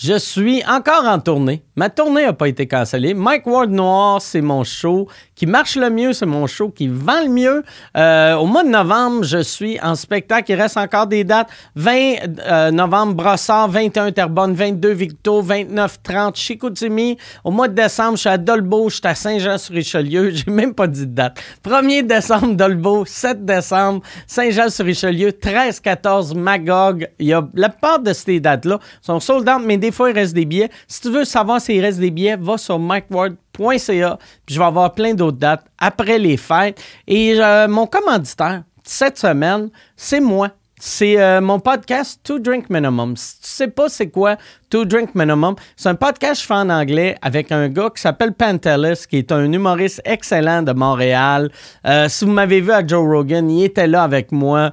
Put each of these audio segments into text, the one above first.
Je suis encore en tournée. Ma tournée n'a pas été cancellée. Mike Ward Noir, c'est mon show. Qui marche le mieux, c'est mon show. Qui vend le mieux. Euh, au mois de novembre, je suis en spectacle. Il reste encore des dates. 20 euh, novembre, Brossard. 21 Terrebonne. 22 Victo. 29 30 Chicoutimi. Au mois de décembre, je suis à Dolbeau. Je suis à Saint-Jean-sur-Richelieu. J'ai même pas dit de date. 1er décembre, Dolbeau. 7 décembre, Saint-Jean-sur-Richelieu. 13, 14, Magog. Il y a la part de ces dates-là sont sold out, mais des fois, il reste des billets. Si tu veux savoir s'il reste des billets, va sur mikeward.ca. Puis je vais avoir plein d'autres dates après les fêtes. Et euh, mon commanditaire, cette semaine, c'est moi. C'est euh, mon podcast Two Drink Minimum. Si tu sais pas c'est quoi Two Drink Minimum, c'est un podcast que je fais en anglais avec un gars qui s'appelle Pantelis, qui est un humoriste excellent de Montréal. Euh, si vous m'avez vu à Joe Rogan, il était là avec moi.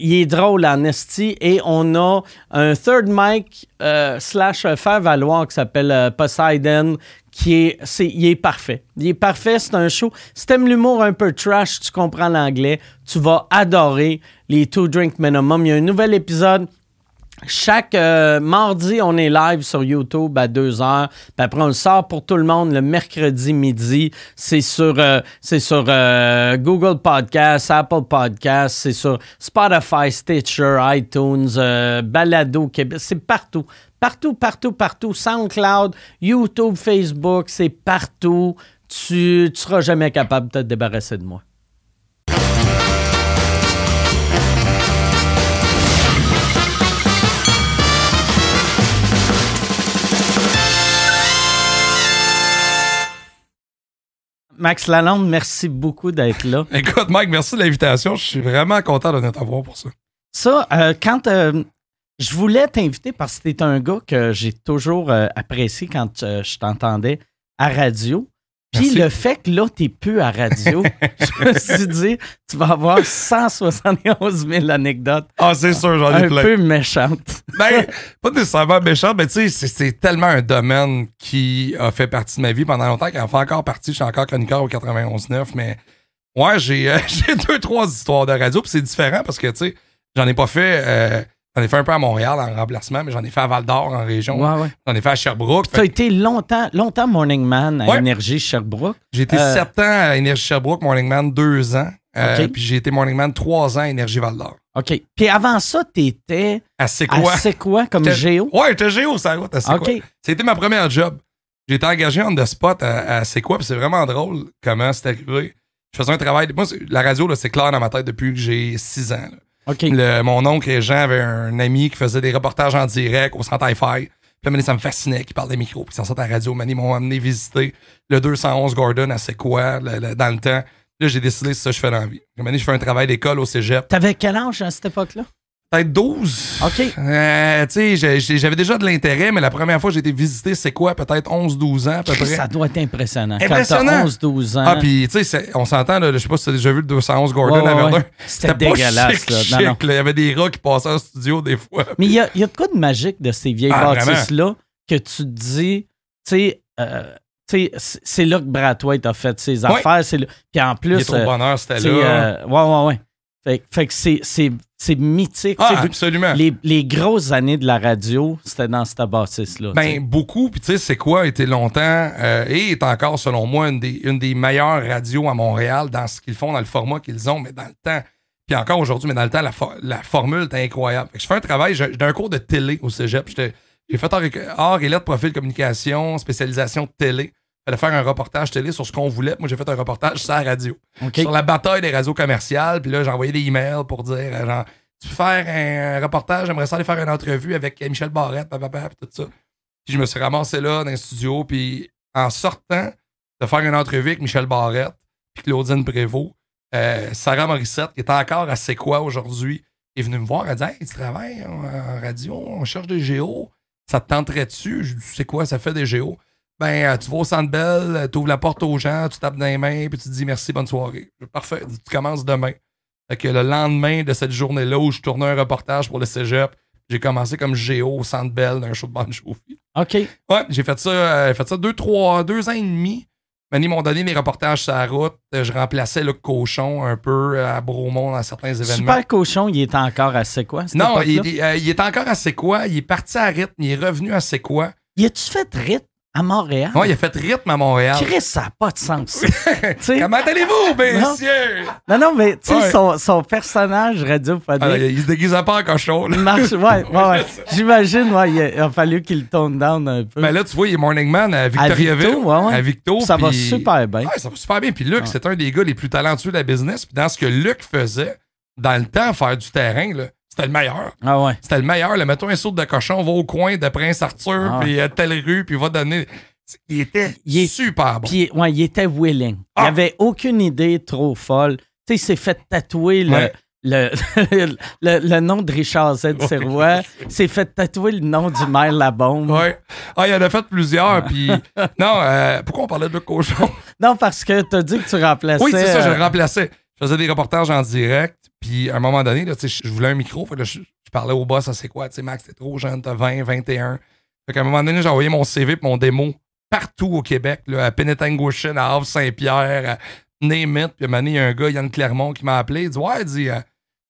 il est drôle en esti et on a un third mic euh, slash faire valoir qui s'appelle Poseidon qui est, c'est, il est parfait. Il est parfait, c'est un show. Si t'aimes l'humour un peu trash, tu comprends l'anglais, tu vas adorer les Two Drink Minimum. Il y a un nouvel épisode chaque euh, mardi, on est live sur YouTube à 2 heures. Puis après, on le sort pour tout le monde le mercredi midi. C'est sur, euh, c'est sur euh, Google Podcast, Apple Podcast, c'est sur Spotify, Stitcher, iTunes, Balado Québec. C'est partout. Partout, partout, partout. SoundCloud, YouTube, Facebook, c'est partout. Tu ne seras jamais capable de te débarrasser de moi. Max Lalonde, merci beaucoup d'être là. Écoute, Mike, merci de l'invitation. Je suis vraiment content de t'avoir pour ça. Ça, euh, quand euh, je voulais t'inviter parce que tu un gars que j'ai toujours euh, apprécié quand euh, je t'entendais à radio. Puis le fait que là, t'es plus à radio, je me suis dit, tu vas avoir 171 000 anecdotes. Ah, c'est sûr, j'en ai plein. Un peu méchantes. ben, pas nécessairement méchantes, mais tu sais, c'est tellement un domaine qui a fait partie de ma vie pendant longtemps, qui en fait encore partie. Je suis encore chroniqueur au 91.9, mais ouais, j'ai euh, deux, trois histoires de radio, puis c'est différent parce que, tu sais, j'en ai pas fait J'en ai fait un peu à Montréal en remplacement, mais j'en ai fait à Val d'Or en région. J'en ai fait à Sherbrooke. Tu as été longtemps, longtemps Morning Man à Énergie Sherbrooke. J'ai été euh, sept ans à Énergie Sherbrooke, Morning Man deux ans. Euh, puis j'ai été Morning Man trois ans à Énergie Val d'Or. OK. Puis avant ça, tu étais. À C'est quoi? À quoi, comme Géo? Ouais, j'étais Géo, ça route à C'est quoi. C'était ma première job. J'ai été engagé en the spot à, C'est quoi, puis c'est vraiment drôle comment c'est arrivé. Je faisais un travail. Moi, la radio, c'est clair dans ma tête depuis que j'ai six ans mon oncle et Jean avaient un ami qui faisait des reportages en direct au centre hi Puis là, ça me fascinait qu'il parle des micros. Puis ça à la radio. Ils m'ont amené visiter le 211 Gordon à C'est quoi, dans le temps. Là, j'ai décidé c'est ça que je fais dans la vie. je fais un travail d'école au cégep. T'avais quel âge à cette époque-là? Peut-être 12. OK. Euh, tu sais, j'avais déjà de l'intérêt, mais la première fois que j'ai été visiter, c'est quoi? Peut-être 11-12 ans, à peu près. Ça doit être impressionnant. Impressionnant. 11-12 ans. Ah, puis, tu sais, on s'entend, je sais pas si tu as déjà vu le 211 Gordon à Verdun. C'était dégueulasse, là. Il y avait des rats qui passaient en studio des fois. Mais il y a, y a, de quoi de magique de ces vieilles ah, bâtisses-là que tu te dis, tu sais, euh, c'est là que Brad White a fait ses affaires. Puis en plus. Il est au bonheur, c'était là. Euh, ouais, ouais, ouais. Fait, que c'est mythique. Ah, absolument. Les, les, grosses années de la radio, c'était dans cette bâtisse-là. Ben, beaucoup. Puis tu sais, c'est quoi, été longtemps euh, et est encore, selon moi, une des, une des meilleures radios à Montréal dans ce qu'ils font, dans le format qu'ils ont, mais dans le temps. Puis encore aujourd'hui, mais dans le temps, la, la formule était incroyable. je fais un travail, j'ai un cours de télé au cégep. J'ai fait art et lettres, profil communication, spécialisation télé fallait faire un reportage télé sur ce qu'on voulait. Moi, j'ai fait un reportage sur la radio. Sur la bataille des réseaux commerciaux. Puis là, j'ai envoyé des emails pour dire, euh, genre, tu peux faire un reportage, j'aimerais ça aller faire une entrevue avec Michel Barrette, papa, tout ça. Puis je me suis ramassé là dans un studio. Puis en sortant de faire une entrevue avec Michel Barrette, puis Claudine Prévost, euh, Sarah Morissette, qui est encore à C'est quoi aujourd'hui, est venue me voir. Elle dit Hey, tu travailles en radio, on cherche des géos. Ça te tenterait dessus? Je dis C'est quoi, ça fait des géos? Ben, euh, tu vas au Centre Bell, euh, tu ouvres la porte aux gens, tu tapes dans les mains, puis tu te dis merci, bonne soirée. Parfait, tu commences demain. Fait que le lendemain de cette journée-là où je tournais un reportage pour le cégep, j'ai commencé comme géo au Centre Bell d'un show de bande OK. Ouais, j'ai fait ça, euh, fait ça deux, trois, deux ans et demi. Ils m'ont donné mes reportages sur la route. Euh, Je remplaçais le cochon un peu à Bromont dans certains événements. Super cochon, il est encore à c'est quoi? non, il, euh, il est encore à C'est quoi? Il est parti à rythme, il est revenu à C'est quoi? Y a-tu fait rythme à Montréal? Ouais, il a fait rythme à Montréal. Chris, ça n'a pas de sens. Comment allez-vous, messieurs? non, non, mais tu sais, Ouais. son, son personnage radiophonique. Ah, il se déguisait pas en cochon. là. il marche, ouais, ouais, ouais. J'imagine, ouais, il a, fallu qu'il tone down un peu. Mais là, tu vois, il est Morning Man à Victoriaville. Victo, ouais, ouais. À Victo. ça va super bien. Ouais, ça va super bien. Puis Luc, c'est un des gars les plus talentueux de la business. Puis dans ce que Luc faisait, dans le temps, faire du terrain, là, c'était le meilleur. Ah ouais. C'était le meilleur. Là, mettons un saut de cochon, va au coin de Prince Arthur, Ah. puis à telle rue, puis va donner. Il était Il est- super bon. Puis, ouais, il était willing. Il Ah. avait aucune idée trop folle. Tu sais, il s'est fait tatouer le, Ouais. le, le, le nom de Richard Z. Sirois. Il s'est fait tatouer le nom du maire Labombe. Ouais. Ah, il en a fait plusieurs. Puis non, euh, pourquoi on parlait de Cochon? Non, parce que tu as dit que tu remplaçais. Oui, c'est ça, je euh, le remplaçais. Je faisais des reportages en direct, puis à un moment donné, là, je voulais un micro, fait je, parlais au boss, c'est quoi, tu sais, Max, t'es trop jeune, t'as 20, 21. Fait qu'à un moment donné, j'ai envoyé mon CV et mon démo partout au Québec, là, à Penetanguishene, à Havre-Saint-Pierre, à. Puis à un moment donné, il y a un gars, Yann Clermont, qui m'a appelé, il dit Ouais, il dit, euh,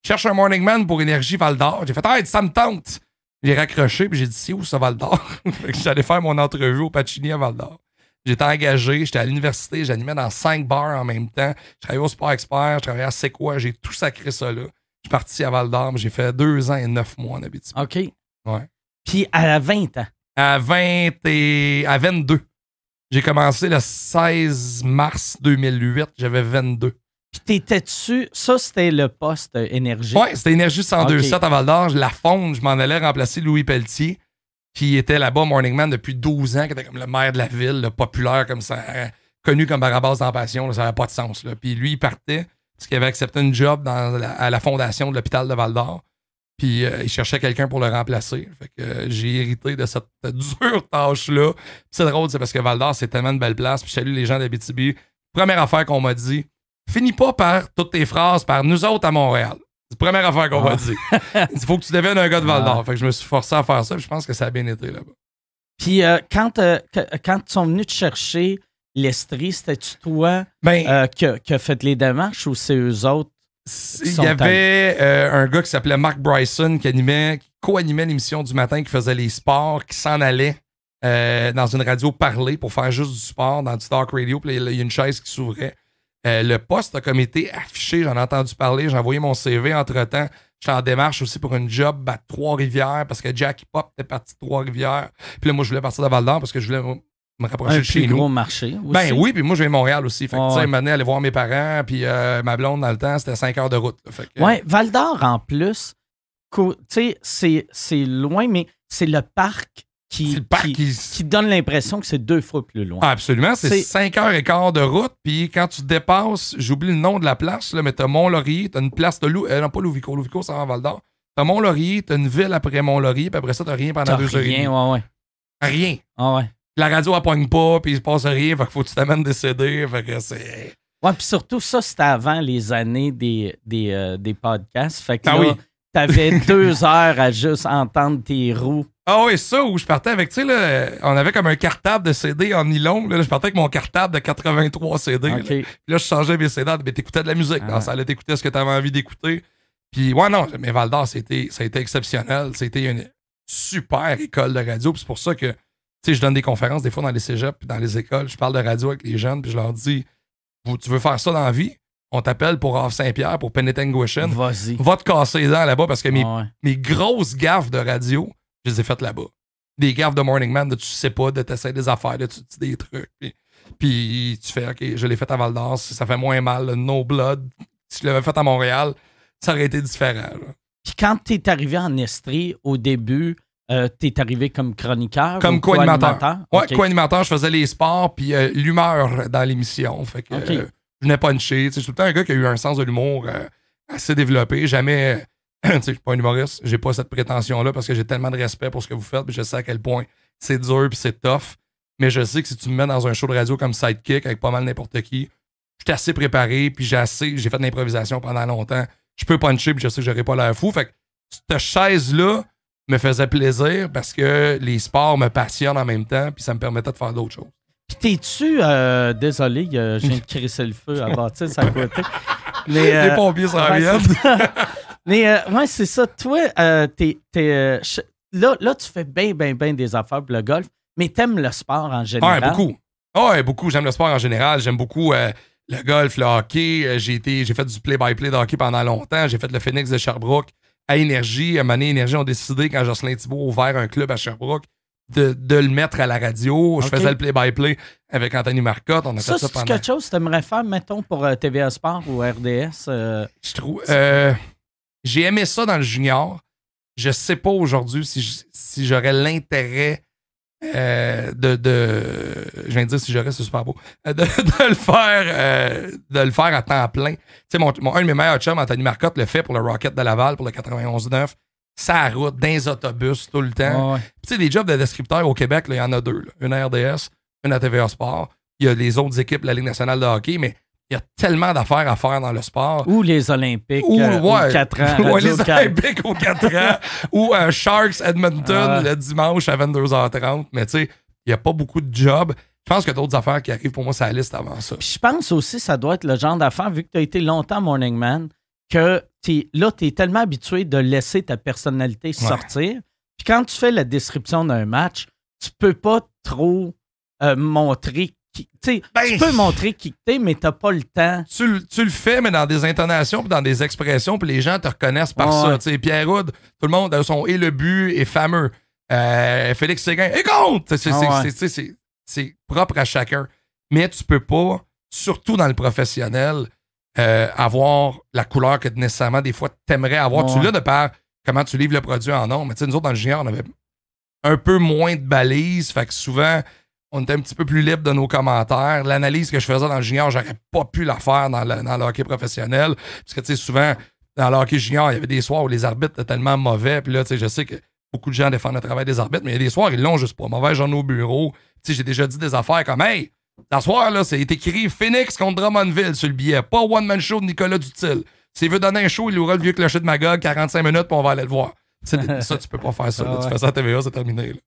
cherche un morning man pour Énergie Val d'Or. J'ai fait dit, ça me tente. J'ai raccroché, puis j'ai dit C'est où ça, Val d'Or? J'allais faire mon entrevue au Pacini à Val d'Or. J'étais engagé, j'étais à l'université, j'animais dans cinq bars en même temps. Je travaillais au Sport Expert, je travaillais à C'est quoi, j'ai tout sacré ça là. Je suis parti à Val d'Or, j'ai fait deux ans et neuf mois en Abitibi. OK. Ouais. Puis à 20 ans? À 20 et à 22. J'ai commencé le 16 mars 2008, j'avais 22. Puis t'étais dessus. Ça, c'était le poste énergie. Ouais, c'était Énergie 102.7 Ok. à Val d'Or. La fonde, je m'en allais remplacer Louis Pelletier, qui était là-bas Morning Man depuis 12 ans, qui était comme le maire de la ville, le populaire comme ça, connu comme Barabas dans Passion, là, ça n'avait pas de sens. Là. Puis lui, il partait parce qu'il avait accepté une job dans la- à la fondation de l'hôpital de Val d'Or. Puis euh, il cherchait quelqu'un pour le remplacer. Fait que euh, j'ai hérité de cette dure tâche-là. C'est drôle, c'est parce que Val d'Or, c'est tellement une belle place. Puis je salue les gens d'Abitibi. Première affaire qu'on m'a dit, finis pas par toutes tes phrases par nous autres à Montréal. C'est la première affaire qu'on Ah. m'a dit. Il faut que tu deviennes un gars de Val d'Or. Fait que je me suis forcé à faire ça. Puis je pense que ça a bien été là-bas. Puis euh, quand, euh, quand ils sont venus te chercher l'Estrie, c'était-tu toi Ben, euh, qui, a, qui a fait les démarches ou c'est eux autres? Il y avait euh, un gars qui s'appelait Mark Bryson qui animait, qui co-animait l'émission du matin, qui faisait les sports, qui s'en allait dans une radio parler pour faire juste du sport dans du talk radio. Puis il y a une chaise qui s'ouvrait. Euh, le poste a comme été affiché, j'en ai entendu parler, j'ai envoyé mon CV entre-temps. J'étais en démarche aussi pour une job à Trois-Rivières parce que Jackie Pop était parti de Trois-Rivières. Puis là, moi, je voulais partir de Val-d'Or parce que je voulais me rapprocher Un de chez plus nous. gros marché aussi. Ben oui, puis moi, je viens de Montréal aussi. Fait que, Ouais, tu sais, aller voir mes parents, puis euh, ma blonde, dans le temps, c'était 5 heures de route. là. Fait que, Ouais, Val d'Or en plus, tu sais, c'est loin, mais c'est le parc qui, donne l'impression que c'est deux fois plus loin. Ah, absolument, c'est 5 heures et quart de route, puis quand tu dépasses, j'oublie le nom de la place, là, mais t'as Mont-Laurier, t'as une place de Lou... euh, non, pas Louvico, Louvico, c'est en Val-d'Or. T'as Mont-Laurier, t'as une ville après Mont-Laurier, puis après ça, t'as rien pendant deux heures et rien, demie. ouais, ouais. Rien. Ah ouais. La radio, elle pogne pas, puis il se passe rien, fait qu'il faut que tu t'amènes des CD, fait que c'est... Ouais, puis surtout, ça, c'était avant les années des, des, euh, des podcasts. Fait que Ah là, oui. T'avais deux heures à juste entendre tes roues. Ah oui, ça, où je partais avec, tu sais, là, on avait comme un cartable de CD en nylon, là, je partais avec mon cartable de 83 CD. là. OK. Puis là, je changeais mes CD, mais t'écoutais de la musique. Ah. Dans ça allait t'écouter ce que t'avais envie d'écouter. Puis, ouais, non, mais Val d'Or, c'était, ça a été exceptionnel. C'était une super école de radio. Puis c'est pour ça que, tu sais, je donne des conférences des fois dans les cégeps puis dans les écoles. Je parle de radio avec les jeunes, puis je leur dis, tu veux faire ça dans la vie? On t'appelle pour Havre Saint-Pierre, pour Penetanguishene. Vas-y. Va te casser les dents là-bas parce que mes, Ah ouais. mes grosses gaffes de radio, je les ai faites là-bas. Des gaffes de Morning Man, de tu sais pas, de t'essayer des affaires, de tu dis des trucs. Puis, puis tu fais, OK, je l'ai fait à Val d'Or, ça fait moins mal, le no blood. Si je l'avais fait à Montréal, ça aurait été différent. là. Puis quand t'es arrivé en Estrie, au début, euh, t'es arrivé comme chroniqueur Comme co-animateur? Ouais, co-animateur, je faisais les sports puis euh, l'humeur dans l'émission. Fait que euh, je venais puncher. Je suis tout le temps un gars qui a eu un sens de l'humour euh, assez développé. Jamais, je suis pas un humoriste, j'ai pas cette prétention-là parce que j'ai tellement de respect pour ce que vous faites, je sais à quel point c'est dur puis c'est tough. Mais je sais que si tu me mets dans un show de radio comme Sidekick avec pas mal n'importe qui, je suis assez préparé, puis j'ai assez, j'ai fait de l'improvisation pendant longtemps. Je peux puncher, puis je sais que j'aurais pas l'air fou. Fait que cette chaise-là me faisait plaisir parce que les sports me passionnent en même temps, puis ça me permettait de faire d'autres choses. T'es-tu. euh, désolé, euh, de crisser le feu à Baptiste à côté. Mais, euh, Les pompiers s'en viennent. Mais euh, ouais, c'est ça. Toi, t'es, là, là, tu fais bien, bien, bien des affaires pour le golf, mais t'aimes le sport en général. Ouais, beaucoup. Ah Ouais, beaucoup. J'aime le sport en général. J'aime beaucoup le golf, le hockey. J'ai été, j'ai fait du play-by-play de hockey pendant longtemps. J'ai fait le Phoenix de Sherbrooke à Énergie. À donné, Énergie ont décidé, quand Jocelyn Thibault a ouvert un club à Sherbrooke, de, de le mettre à la radio. Je faisais le play-by-play avec Anthony Marcotte. On a Ça, fait ça pendant... quelque chose que tu aimerais faire, mettons, pour euh, TVA Sport ou RDS? euh, Je trouve. euh, j'ai aimé ça dans le junior. Je sais pas aujourd'hui si, si j'aurais l'intérêt de, de. Je viens de dire si j'aurais, c'est super beau. De, de le faire de le faire à temps plein. Tu sais, mon, mon- un de mes meilleurs chums, Anthony Marcotte, le fait pour le Rocket de Laval, pour le 91-9. Ça route, dans les autobus tout le temps. ouais. Tu sais, des jobs de descripteur au Québec, il y en a deux. là. Une à RDS, une à TVA Sport. Il y a les autres équipes de la Ligue nationale de hockey, mais il y a tellement d'affaires à faire dans le sport. Ou les Olympiques, Ou, euh, ouais. ou 4 ans. Radio les. Olympiques aux 4 ans. ou un Sharks Edmonton Ah. le dimanche à 22h30. Mais tu sais, il n'y a pas beaucoup de jobs. Je pense qu'il y a d'autres affaires qui arrivent pour moi la liste avant ça. Puis je pense aussi ça doit être le genre d'affaire, vu que tu as été longtemps Morning Man, que là, tu es tellement habitué de laisser ta personnalité sortir. Puis quand tu fais la description d'un match, tu peux pas trop euh, montrer qui. Tu Ben, tu peux montrer qui t'es, mais t'as pas le temps. Tu, le- tu le fais, mais dans des intonations puis dans des expressions, puis les gens te reconnaissent par Ouais. ça. Tu sais, Pierre Houd, tout le monde a son et le but est fameux. Euh, Félix Séguin, et compte! C'est- Ah ouais. C'est propre à chacun. Mais tu peux pas, surtout dans le professionnel, euh, avoir la couleur que nécessairement des fois t'aimerais avoir. Tu l'as de par comment tu livres le produit en nom. Mais tu sais, nous autres, dans le junior, on avait un peu moins de balises. Fait que souvent, on était un petit peu plus libre de nos commentaires. L'analyse que je faisais dans le junior, j'aurais pas pu la faire dans le, dans le hockey professionnel. Parce que, tu sais, souvent, dans le hockey junior, il y avait des soirs où les arbitres étaient tellement mauvais. Puis là, tu sais, je sais que beaucoup de gens défendent le travail des arbitres, mais il y a des soirs, ils l'ont juste pas. Mauvais genre au bureau. Tu sais, j'ai déjà dit des affaires comme, hey, ce soir, là, c'est écrit Phoenix contre Drummondville sur le billet. Pas One Man Show de Nicolas Dutil. S'il veut donner un show, il aura le vieux clocher de Magog, 45 minutes, puis on va aller le voir. Ça, tu peux pas faire ça. Ah Tu fais ça à TVA, c'est terminé. là.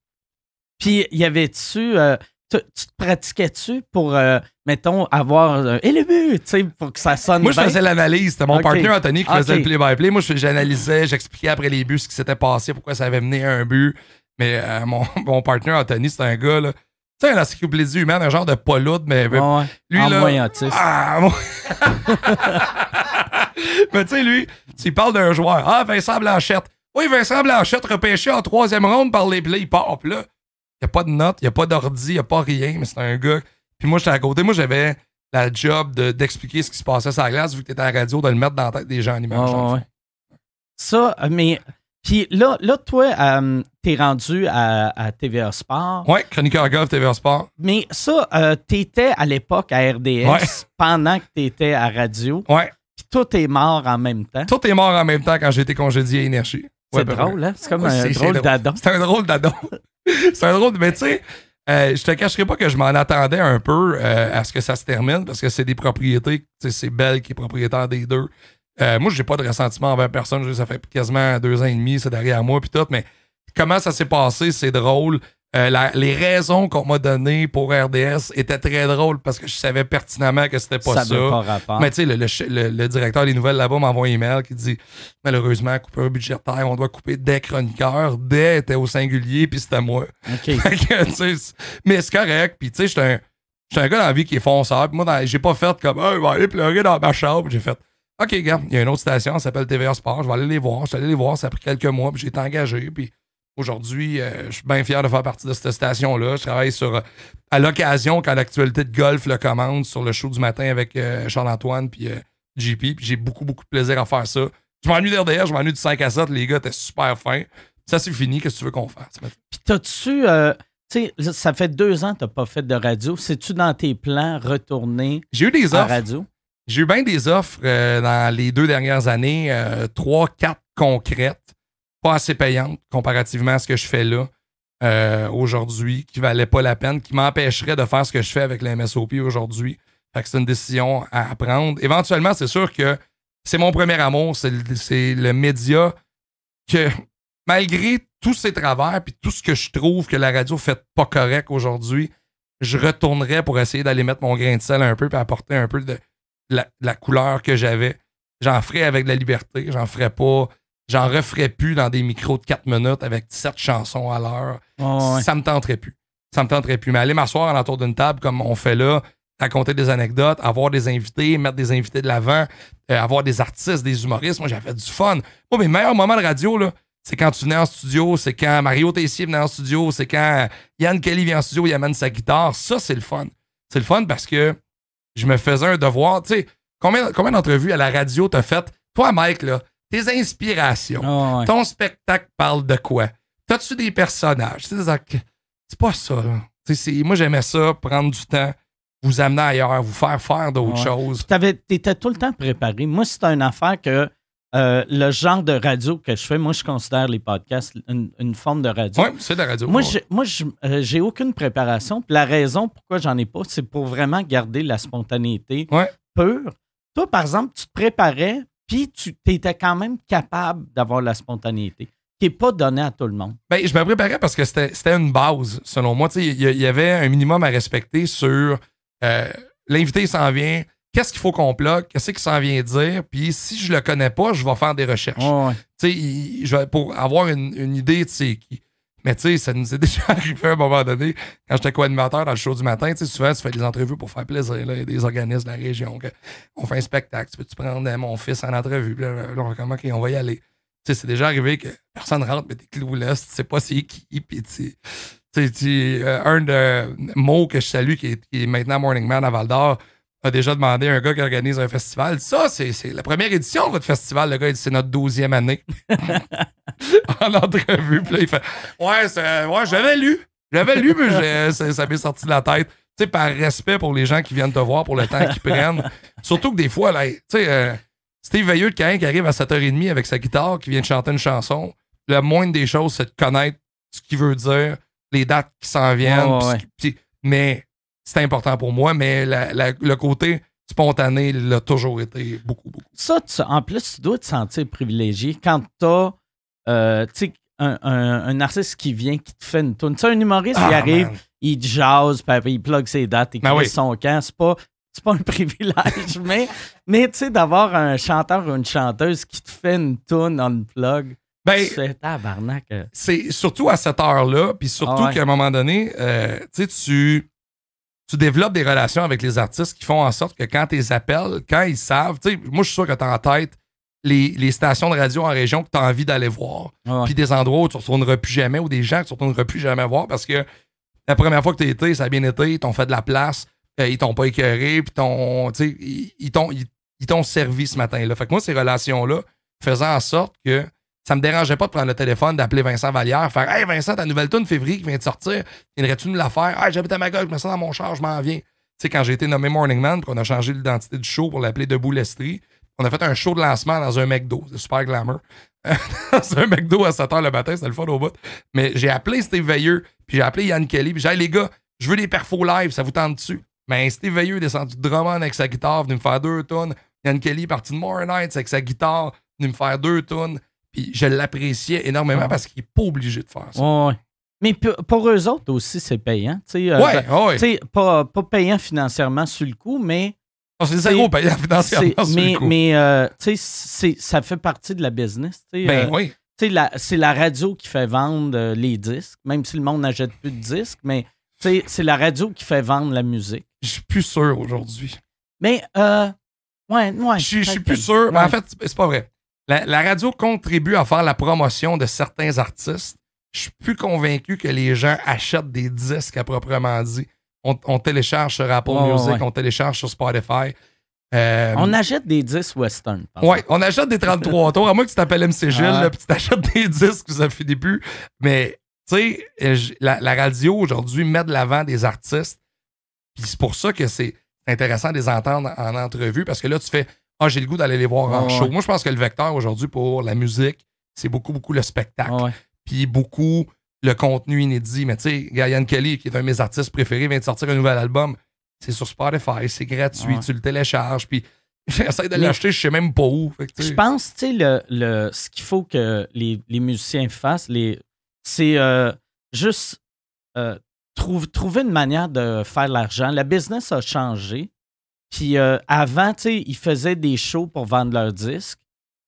Puis y avait-tu. euh, tu tu te pratiquais-tu pour, euh, mettons, avoir. euh, et le but, tu sais, pour que ça sonne. Moi, je bien? faisais l'analyse. C'était mon partenaire Anthony qui faisait le play-by-play. Moi, j'analysais, j'expliquais après les buts ce qui s'était passé, pourquoi ça avait mené à un but. Mais euh, mon, mon partenaire Anthony, c'est un gars, là. Tu sais, un encyclopédie humaine, un genre de palude, mais Ouais, lui, en là. moyen autiste. Ah, moi- mais tu sais, lui, tu parles d'un joueur. Ah, Vincent Blanchette. Oui, Vincent Blanchette repêché en troisième ronde par les plays. Il part. Puis là, il n'y a pas de notes, il n'y a pas d'ordi, il n'y a pas rien, mais c'est un gars. Puis moi, j'étais à côté. Moi, j'avais la job de- d'expliquer ce qui se passait sur la glace, vu que tu étais à la radio, de le mettre dans la tête des gens en image. Ouais. Ça, mais. Puis là, là, toi, euh, t'es rendu à, à TVA Sport. Ouais, chroniqueur golf TV Sport. Mais ça, euh, t'étais à l'époque à RDS Ouais. pendant que t'étais à radio. Ouais. Puis tout est mort en même temps. Tout est mort en même temps quand j'ai été congédié à Énergie. C'est ben, drôle, hein? C'est comme Ouais, un drôle drôle. d'adon. C'est un drôle d'adon. c'est un drôle, mais tu sais, euh, je te cacherai pas que je m'en attendais un peu à ce que ça se termine parce que c'est des propriétés, tu sais, c'est Belle qui est propriétaire des deux. Euh, moi, j'ai pas de ressentiment envers personne. Ça fait quasiment deux ans et demi, c'est derrière moi, puis tout, mais comment ça s'est passé, c'est drôle. Euh, la- les raisons qu'on m'a données pour RDS étaient très drôles parce que je savais pertinemment que c'était pas ça pas. Mais tu sais, le, le ch- le- le directeur des nouvelles là-bas m'envoie un email qui dit Malheureusement, coupure budgétaire, on doit couper des chroniqueurs. Des était au singulier, puis c'était moi. Que, mais c'est correct. Puis tu sais, j'étais un, un gars dans la vie qui est fonceur. Puis moi, j'ai pas fait comme il va aller pleurer dans ma chambre. J'ai fait OK, gars, il y a une autre station, ça s'appelle TVA Sport. Je vais aller les voir. Je suis allé les voir, ça a pris quelques mois, puis j'ai été engagé. Puis aujourd'hui, euh, je suis bien fier de faire partie de cette station-là. Je travaille sur, euh, à l'occasion, quand l'actualité de golf le commande, sur le show du matin avec euh, Charles-Antoine puis JP. Puis j'ai beaucoup, beaucoup de plaisir à faire ça. Je m'ennuie d'RDR, je m'ennuie du 5 à 7. Les gars étaient super fins. Ça, c'est fini. Qu'est-ce que tu veux qu'on fasse? Puis t'as-tu. euh, tu sais, ça fait deux ans que t'as pas fait de radio. C'est-tu dans tes plans retourner J'ai eu des offres. radio? J'ai eu bien des offres euh, dans les deux dernières années, euh, trois, quatre concrètes, pas assez payantes comparativement à ce que je fais là euh, aujourd'hui, qui valaient pas la peine, qui m'empêcheraient de faire ce que je fais avec le MSOP aujourd'hui. Fait que c'est une décision à prendre. Éventuellement, c'est sûr que c'est mon premier amour, c'est le, le média que, malgré tous ses travers puis tout ce que je trouve que la radio fait pas correct aujourd'hui, je retournerais pour essayer d'aller mettre mon grain de sel un peu puis apporter un peu de la, la couleur que j'avais. J'en ferais avec de la liberté. J'en ferais pas. J'en referais plus dans des micros de 4 minutes avec 7 chansons à l'heure. Ouais. Ça me tenterait plus. Ça me tenterait plus. Mais aller m'asseoir autour d'une table comme on fait là, raconter des anecdotes, avoir des invités, mettre des invités de l'avant, euh, avoir des artistes, des humoristes. Moi, j'avais du fun. Moi, mes meilleurs moments de radio, là, c'est quand tu venais en studio, c'est quand Mario Tessier venait en studio, c'est quand Yann Kelly vient en studio, il amène sa guitare. Ça, c'est le fun. C'est le fun parce que je me faisais un devoir. Tu sais, combien, combien d'entrevues à la radio t'as fait? Toi, Mike, là, tes inspirations, ouais. ton spectacle parle de quoi? T'as-tu des personnages? C'est pas ça, là. Moi, j'aimais ça, prendre du temps, vous amener ailleurs, vous faire faire d'autres Ouais. choses. Tu étais tout le temps préparé. Moi, c'est une affaire que euh, le genre de radio que je fais, moi, je considère les podcasts une, une forme de radio. Oui, c'est de la radio. Moi, Ouais. euh, j'ai aucune préparation. Puis la raison pourquoi j'en ai pas, c'est pour vraiment garder la spontanéité Ouais. pure. Toi, par exemple, tu te préparais, puis tu étais quand même capable d'avoir la spontanéité, qui n'est pas donnée à tout le monde. Ben, je me préparais parce que c'était une base, selon moi. Y, il y avait un minimum à respecter sur euh, l'invité s'en vient, qu'est-ce qu'il faut qu'on bloque, qu'est-ce qu'il s'en vient dire, puis si je le connais pas, je vais faire des recherches. Ouais, Tu sais, il- je vais- pour avoir une, une idée c'est qui. Mais tu sais, ça nous est déjà arrivé à un moment donné, quand j'étais co-animateur dans le show du matin, tu sais, souvent, tu fais des entrevues pour faire plaisir. Là. Il y a des organismes de la région. que- on fait un spectacle. Tu peux-tu prendre euh, mon fils en entrevue? Là, là, on va comment OK, on va y aller. Tu sais, c'est déjà arrivé que personne rentre, mais t'es clouless, tu sais pas c'est qui. Puis tu tu sais, tu- euh, un de mots que je salue, qui est, qui est maintenant Morning Man à Val d'Or, a déjà demandé à un gars qui organise un festival. Ça, c'est la première édition de votre festival. Le gars, il dit c'est notre douzième année. en entrevue. Puis là, il fait Ouais, c'est- ouais j'avais lu. J'avais lu, mais ça, m'est sorti de la tête. Tu sais, par respect pour les gens qui viennent te voir, pour le temps qu'ils prennent. Surtout que des fois, là, tu sais, euh, Steve Veilleux de Caen qui arrive à 7h30 avec sa guitare, qui vient de chanter une chanson, le moindre des choses, c'est de connaître ce qu'il veut dire, les dates qui s'en viennent. Ouais, ouais, mais c'est important pour moi, mais la- la- le côté spontané, l'a toujours été beaucoup, beaucoup. Ça, tu- en plus, tu dois te sentir privilégié quand tu as un, un, un artiste qui vient, qui te fait une tune. Tu sais, un humoriste qui Ah, arrive, man. il jazz, puis après, il plug ses dates, il Ben crée oui. son camp. C'est pas, c'est pas un privilège, mais, mais tu sais, d'avoir un chanteur ou une chanteuse qui te fait une tune on plug, Ben, c'est tabarnak. euh. c'est surtout à cette heure-là, puis surtout Ah ouais. qu'à un moment donné, euh, tu sais, tu, tu développes des relations avec les artistes qui font en sorte que quand tu les appelles, quand ils savent, tu sais, moi je suis sûr que tu as en tête les, les stations de radio en région que tu as envie d'aller voir, Ouais. puis des endroits où tu ne retourneras plus jamais, ou des gens que tu ne retourneras plus jamais voir parce que la première fois que tu as été, ça a bien été, ils t'ont fait de la place, euh, ils t'ont pas écœuré, puis ils, ils t'ont ils- ils t'ont servi ce matin-là. Fait que moi, ces relations-là faisaient en sorte que ça me dérangeait pas de prendre le téléphone, d'appeler Vincent Vallière, faire Hey Vincent, ta nouvelle tune février qui vient de sortir, viendrais-tu nous la faire? Hey, j'habite à Magog, je me sens dans mon char, je m'en viens. Tu sais, quand j'ai été nommé Morning Man, puis qu'on a changé l'identité du show pour l'appeler Debout l'Estrie, on a fait un show de lancement dans un McDo. C'est super glamour. dans un McDo à 7 h le matin, c'était le fun au bout. Mais j'ai appelé Steve Veilleux, puis j'ai appelé Yann Kelly, puis j'ai dit, Hey, les gars, je veux des perfos live, ça vous tente dessus? Mais Steve Veilleux est descendu de Drummond avec sa guitare, venu me faire deux tonnes. Yann Kelly est parti de More Nights avec sa guitare, venu me faire deux tonnes. Puis je l'appréciais énormément Ah. parce qu'il n'est pas obligé de faire ça. Ouais. Mais pour, eux autres aussi, c'est payant. Tu sais, euh, ouais, ouais. tu sais, pas, pas payant financièrement sur le coup, mais Oh, c'est zéro payant financièrement sur mais, le coup. mais euh, ça fait partie de la business. ben euh, oui. c'est la radio qui fait vendre euh, les disques, même si le monde n'achète plus de disques, mais c'est la radio qui fait vendre la musique. Je suis plus sûr aujourd'hui. Mais, ouais, ouais. Je suis- plus sûr. Mais ouais. en fait, c'est pas vrai. La, la radio contribue à faire la promotion de certains artistes. Je suis plus convaincu que les gens achètent des disques à proprement dit. On, on télécharge sur Apple Music, ouais. on télécharge sur Spotify. Euh, on achète des disques western. Ouais, on achète des 33 tours, à moins que tu t'appelles MC Gilles, là, puis tu t'achètes des disques, ça finit plus. Mais, tu sais, euh, la, la radio aujourd'hui met de l'avant des artistes. Puis c'est pour ça que c'est intéressant de les entendre en entrevue, parce que là, tu fais Ah, j'ai le goût d'aller les voir en show. Moi, je pense que le vecteur aujourd'hui pour la musique, c'est beaucoup, beaucoup le spectacle. Puis beaucoup le contenu inédit. Mais tu sais, Gayan Kelly, qui est un de mes artistes préférés, vient de sortir un nouvel album. C'est sur Spotify, c'est gratuit, tu le télécharges, puis j'essaie de l'acheter, je sais même pas où. Je pense, tu sais, le, le, ce qu'il faut que les, les musiciens fassent, les, c'est euh, juste euh, trouve, trouver une manière de faire de l'argent. Le business a changé. Puis euh, avant, tu sais, ils faisaient des shows pour vendre leurs disques.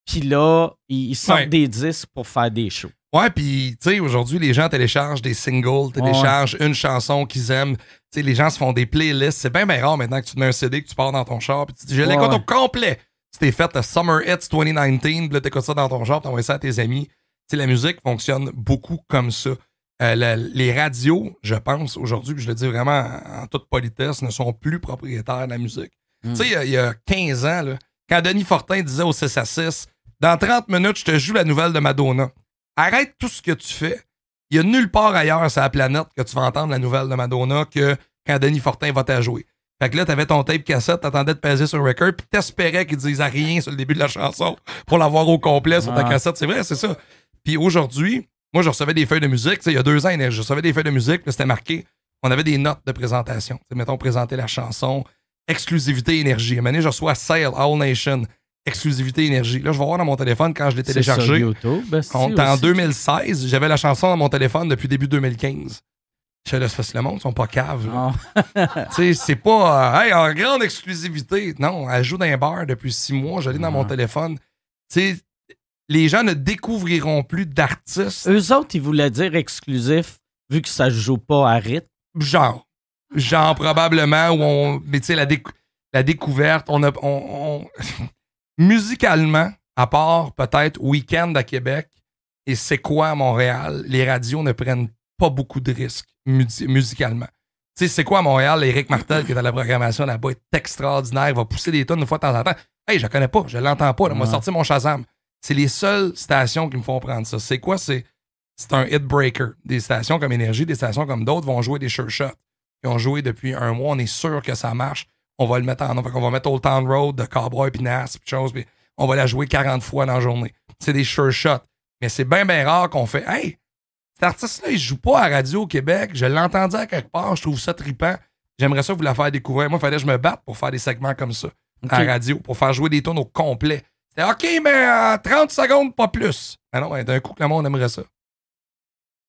Puis là, ils, sortent Ouais. des disques pour faire des shows. Ouais, puis tu sais, aujourd'hui, les gens téléchargent des singles, téléchargent une chanson qu'ils aiment. Tu sais, les gens se font des playlists. C'est bien, bien rare maintenant que tu te mets un CD, que tu pars dans ton char, puis tu dis, je l'écoute Ouais. au complet. Tu t'es fait le Summer Hits 2019, puis là, t'écoutes ça dans ton char, t'envoies ça à tes amis. Tu sais, la musique fonctionne beaucoup comme ça. Euh, la- les radios, je pense, aujourd'hui, puis je le dis vraiment en, en toute politesse, ne sont plus propriétaires de la musique. Mm. Tu sais, il y a- il y, a 15 ans, là, quand Denis Fortin disait au 6 à 6, dans 30 minutes, je te joue la nouvelle de Madonna. Arrête tout ce que tu fais. Il y a nulle part ailleurs sur la planète que tu vas entendre la nouvelle de Madonna que quand Denis Fortin va t'ajouer. Fait que là, t'avais ton tape cassette, t'attendais de peser sur le record, puis t'espérais qu'ils disent rien sur le début de la chanson pour l'avoir au complet sur ta cassette. C'est vrai, c'est ça. Puis aujourd'hui, moi, je recevais des feuilles de musique. Il y a deux ans, je recevais des feuilles de musique, c'était marqué. On avait des notes de présentation. Mettons, présenter la chanson, exclusivité énergie. À je reçois Sale, All Nation, exclusivité énergie. Là, je vais voir dans mon téléphone quand je l'ai téléchargé. YouTube. esti, On est en aussi. 2016. J'avais la chanson dans mon téléphone depuis début 2015. Je sais, là, c'est parce que le monde, ils sont pas caves. là. Ah. Tu sais, c'est pas, euh, hey, en grande exclusivité. Non, elle joue dans un bar depuis six mois. Je l'ai dans mon Ouais. téléphone. Tu sais, les gens ne découvriront plus d'artistes. Eux autres, ils voulaient dire exclusif, vu que ça joue pas à rythme. genre. Genre, probablement, où on. Mais tu sais, la, décou- la découverte, on a. on- on- musicalement, à part peut-être Weekend à Québec et C'est quoi à Montréal, les radios ne prennent pas beaucoup de risques musi- musicalement. Tu sais, C'est quoi à Montréal, Éric Martel, qui est dans la programmation là-bas, est extraordinaire. Il va pousser des tonnes une fois de temps en temps. Hey, je la connais pas, je l'entends pas. Là, m'a Ouais. sorti mon Shazam. C'est les seules stations qui me font prendre ça. C'est quoi? C'est c'est un hit breaker. Des stations comme Énergie, des stations comme d'autres vont jouer des sure shots. Ils ont joué depuis un mois, on est sûr que ça marche. On va le mettre en. On va mettre Old Town Road de Cowboy puis Nas, puis chose, puis on va la jouer 40 fois dans la journée. C'est des sure shots. Mais c'est bien, bien rare qu'on fait Hey, cet artiste-là, il joue pas à radio au Québec. Je l'entendais à quelque part, je trouve ça trippant. J'aimerais ça vous la faire découvrir. Moi, il fallait que je me batte pour faire des segments comme ça à radio, pour faire jouer des tonnes au complet. C'était OK, mais euh, 30 secondes, pas plus. Ah non, d'un coup, que le monde aimerait ça.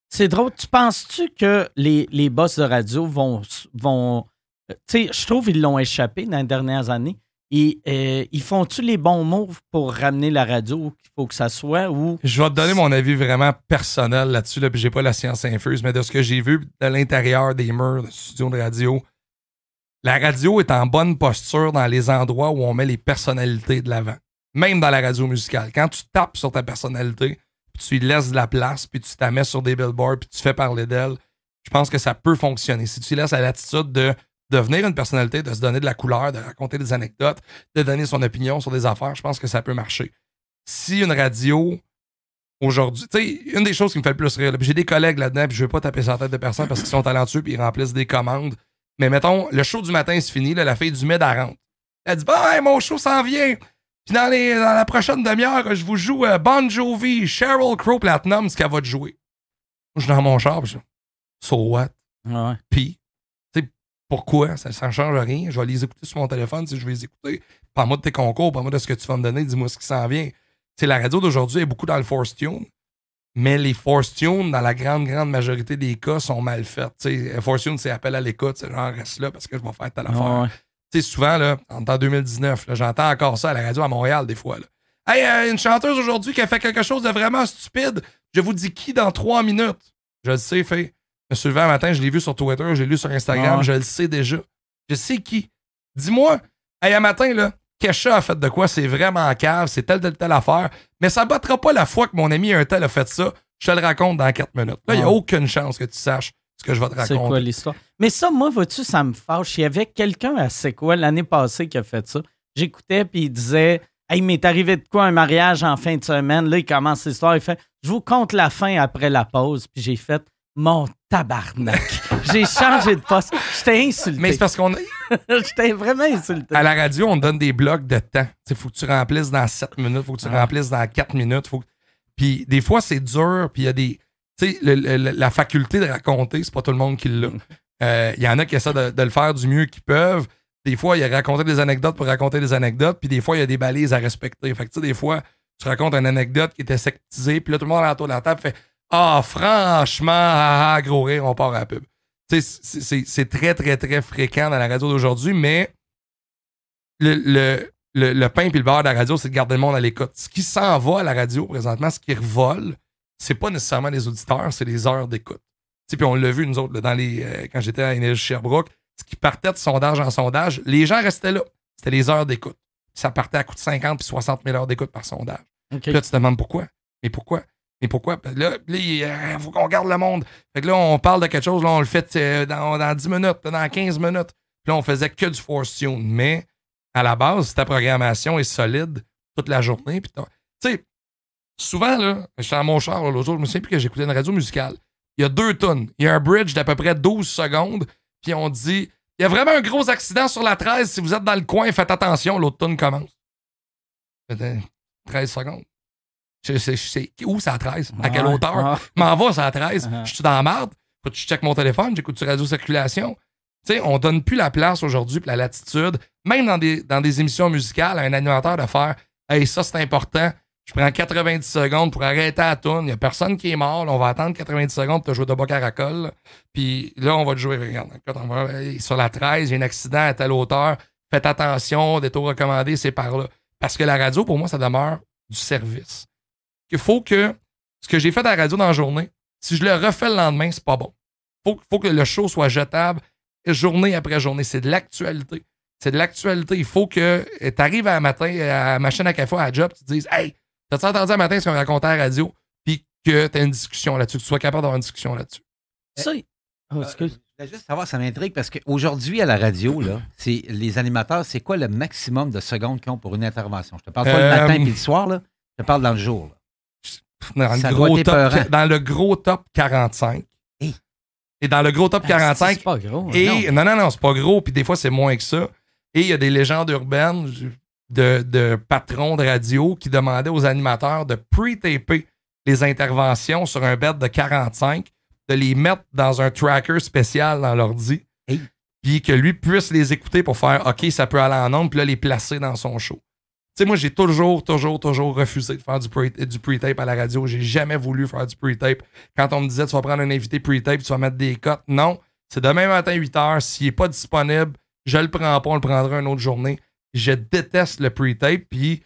C'est drôle. Tu penses-tu que les, les boss de radio vont. vont euh, tu sais, je trouve qu'ils l'ont échappé dans les dernières années. Et euh, ils font-tu les bons moves pour ramener la radio où il faut que ça soit ou. Je vais te donner mon avis vraiment personnel là-dessus, là, puis j'ai pas la science infuse, mais de ce que j'ai vu de l'intérieur des murs de studio de radio, la radio est en bonne posture dans les endroits où on met les personnalités de l'avant. Même dans la radio musicale. Quand tu tapes sur ta personnalité, puis tu laisses de la place, puis tu mets sur des billboards, puis tu fais parler d'elle, je pense que ça peut fonctionner. Si tu laisses la latitude de devenir une personnalité, de se donner de la couleur, de raconter des anecdotes, de donner son opinion sur des affaires, je pense que ça peut marcher. Si une radio aujourd'hui, tu sais, une des choses qui me fait le plus rire, j'ai des collègues là-dedans, puis je veux pas taper sur la tête de personne parce qu'ils sont talentueux puis ils remplissent des commandes. Mais mettons, le show du matin finit, là, la fille du mid elle rentre. Elle dit Bon, hey, mon show s'en vient. Puis dans, les- dans la prochaine demi-heure, je vous joue euh, Bon Jovi, Cheryl Crow Platinum, ce qu'elle va te jouer. Moi, je suis dans mon char, puis je So what? Ouais. Puis, tu sais, pourquoi? Ça ne change rien. Je vais les écouter sur mon téléphone si je vais les écouter. Parle-moi de tes concours, parle-moi de ce que tu vas me donner, dis-moi ce qui s'en vient. Tu sais, la radio d'aujourd'hui est beaucoup dans le force tune, mais les force tune, dans la grande, grande majorité des cas, sont mal faites. Tu sais, force tune, c'est appel à l'écoute, c'est genre reste là parce que je vais faire telle affaire. Ouais. Tu sais, souvent, là, en 2019, là, j'entends encore ça à la radio à Montréal, des fois. Là. Hey, euh, une chanteuse aujourd'hui qui a fait quelque chose de vraiment stupide. Je vous dis qui dans trois minutes? Je le sais, fait. Je me suis levé un matin, je l'ai vu sur Twitter, j'ai lu sur Instagram, je le sais déjà. Je sais qui. Dis-moi, hey, un matin, là, Kesha a fait de quoi? C'est vraiment cave, c'est telle, telle, telle affaire. Mais ça battra pas la fois que mon ami un tel a fait ça. Je te le raconte dans quatre minutes. Là, il n'y a aucune chance que tu saches ce que je vais te C'est raconter. quoi l'histoire? Mais ça, moi, vois-tu, ça me fâche. Il y avait quelqu'un à C'est quoi l'année passée qui a fait ça. J'écoutais, puis il disait Hey, il m'est arrivé de quoi un mariage en fin de semaine? Là, il commence l'histoire. Il fait Je vous compte la fin après la pause. Puis j'ai fait Mon tabarnak. j'ai changé de poste. J'étais insulté. Mais c'est parce qu'on J'étais vraiment insulté. à la radio, on donne des blocs de temps. Il faut que tu remplisses dans 7 minutes, faut que tu Ah. remplisses dans 4 minutes. Faut... que- Puis des fois, c'est dur, puis il y a des. Le- le- la faculté de raconter, c'est pas tout le monde qui l'a. Euh, Il y en a qui essaient de, de le faire du mieux qu'ils peuvent. Des fois, il y a raconter des anecdotes pour raconter des anecdotes, puis des fois, il y a des balises à respecter. Fait que, tu sais, des fois, tu racontes une anecdote qui était sectisée, puis là, tout le monde autour de la table fait Ah, franchement, ah, ah, gros rire, on part à la pub. c'est très, très, très fréquent dans la radio d'aujourd'hui, mais le, le, le, pain et le beurre de la radio, c'est de garder le monde à l'écoute. Ce qui s'en va à la radio présentement, ce qui revole, c'est pas nécessairement les auditeurs, c'est les heures d'écoute. Puis on l'a vu, nous autres, dans les, euh, quand j'étais à Énergie Sherbrooke, ce qui partait de sondage en sondage, les gens restaient là. C'était les heures d'écoute. Ça partait à coût de 50 puis 60 000 heures d'écoute par sondage. Puis là, tu te demandes pourquoi. Mais pourquoi? Mais pourquoi? Là, il faut qu'on garde le monde. Fait que là, on parle de quelque chose, là, on le fait euh, dans, dans 10 minutes, dans 15 minutes. Puis là, on faisait que du force tune. Mais à la base, ta programmation est solide toute la journée, puis tu sais, souvent, là, je suis à mon char l'autre jour, je me souviens plus que j'écoutais une radio musicale. Il y a deux tonnes. Il y a un bridge d'à peu près 12 secondes, puis on dit il y a vraiment un gros accident sur la 13. Si vous êtes dans le coin, faites attention, l'autre tonne commence. 13 secondes. Je sais où ça 13? À quelle hauteur? M'en va, ça 13. Uh-huh. Je suis dans la merde. Faut que je check mon téléphone, j'écoute sur radio circulation. Tu sais, on donne plus la place aujourd'hui pour la latitude, même dans des, dans des émissions musicales, à un animateur de faire Hey, ça c'est important. Je prends 90 secondes pour arrêter la tune. Il n'y a personne qui est mort. on va attendre 90 secondes pour te jouer de bas caracol. Puis là, on va te jouer. Regarde, sur la 13, il y a un accident à telle hauteur. Faites attention, des taux recommandés, c'est par là. Parce que la radio, pour moi, ça demeure du service. Il faut que ce que j'ai fait à la radio dans la journée, si je le refais le lendemain, c'est pas bon. Il faut, que le show soit jetable journée après journée. C'est de l'actualité. C'est de l'actualité. Il faut que tu arrives à matin à la machine à café, à job, tu te dises Hey, t'as-tu entendu un matin ce qu'on racontait à la radio? Puis que tu as une discussion là-dessus, que tu sois capable d'avoir une discussion là-dessus. Ça, oh, excuse. Je voulais juste savoir, ça m'intrigue parce qu'aujourd'hui, à la radio, là, c'est, les animateurs, c'est quoi le maximum de secondes qu'ils ont pour une intervention? Je te parle pas le matin et le soir, là. je te parle dans le jour. Dans, le gros top, dans le gros top 45, et dans le gros top 45. Ah, c'est pas gros. Et, non, non, non, c'est pas gros. Puis des fois, c'est moins que ça. Et il y a des légendes urbaines de, de, patrons de radio qui demandaient aux animateurs de pre-taper les interventions sur un bed de 45, de les mettre dans un tracker spécial dans l'ordi. Puis que lui puisse les écouter pour faire OK, ça peut aller en nombre, puis là, les placer dans son show. Tu sais, moi, j'ai toujours, toujours, toujours refusé de faire du, pre-tape à la radio. J'ai jamais voulu faire du pre-tape. Quand on me disait, tu vas prendre un invité pre-tape, tu vas mettre des cotes. Non. C'est demain matin, 8 h. S'il n'est pas disponible, je le prends pas, on le prendra une autre journée. Je déteste le pre-tape. Puis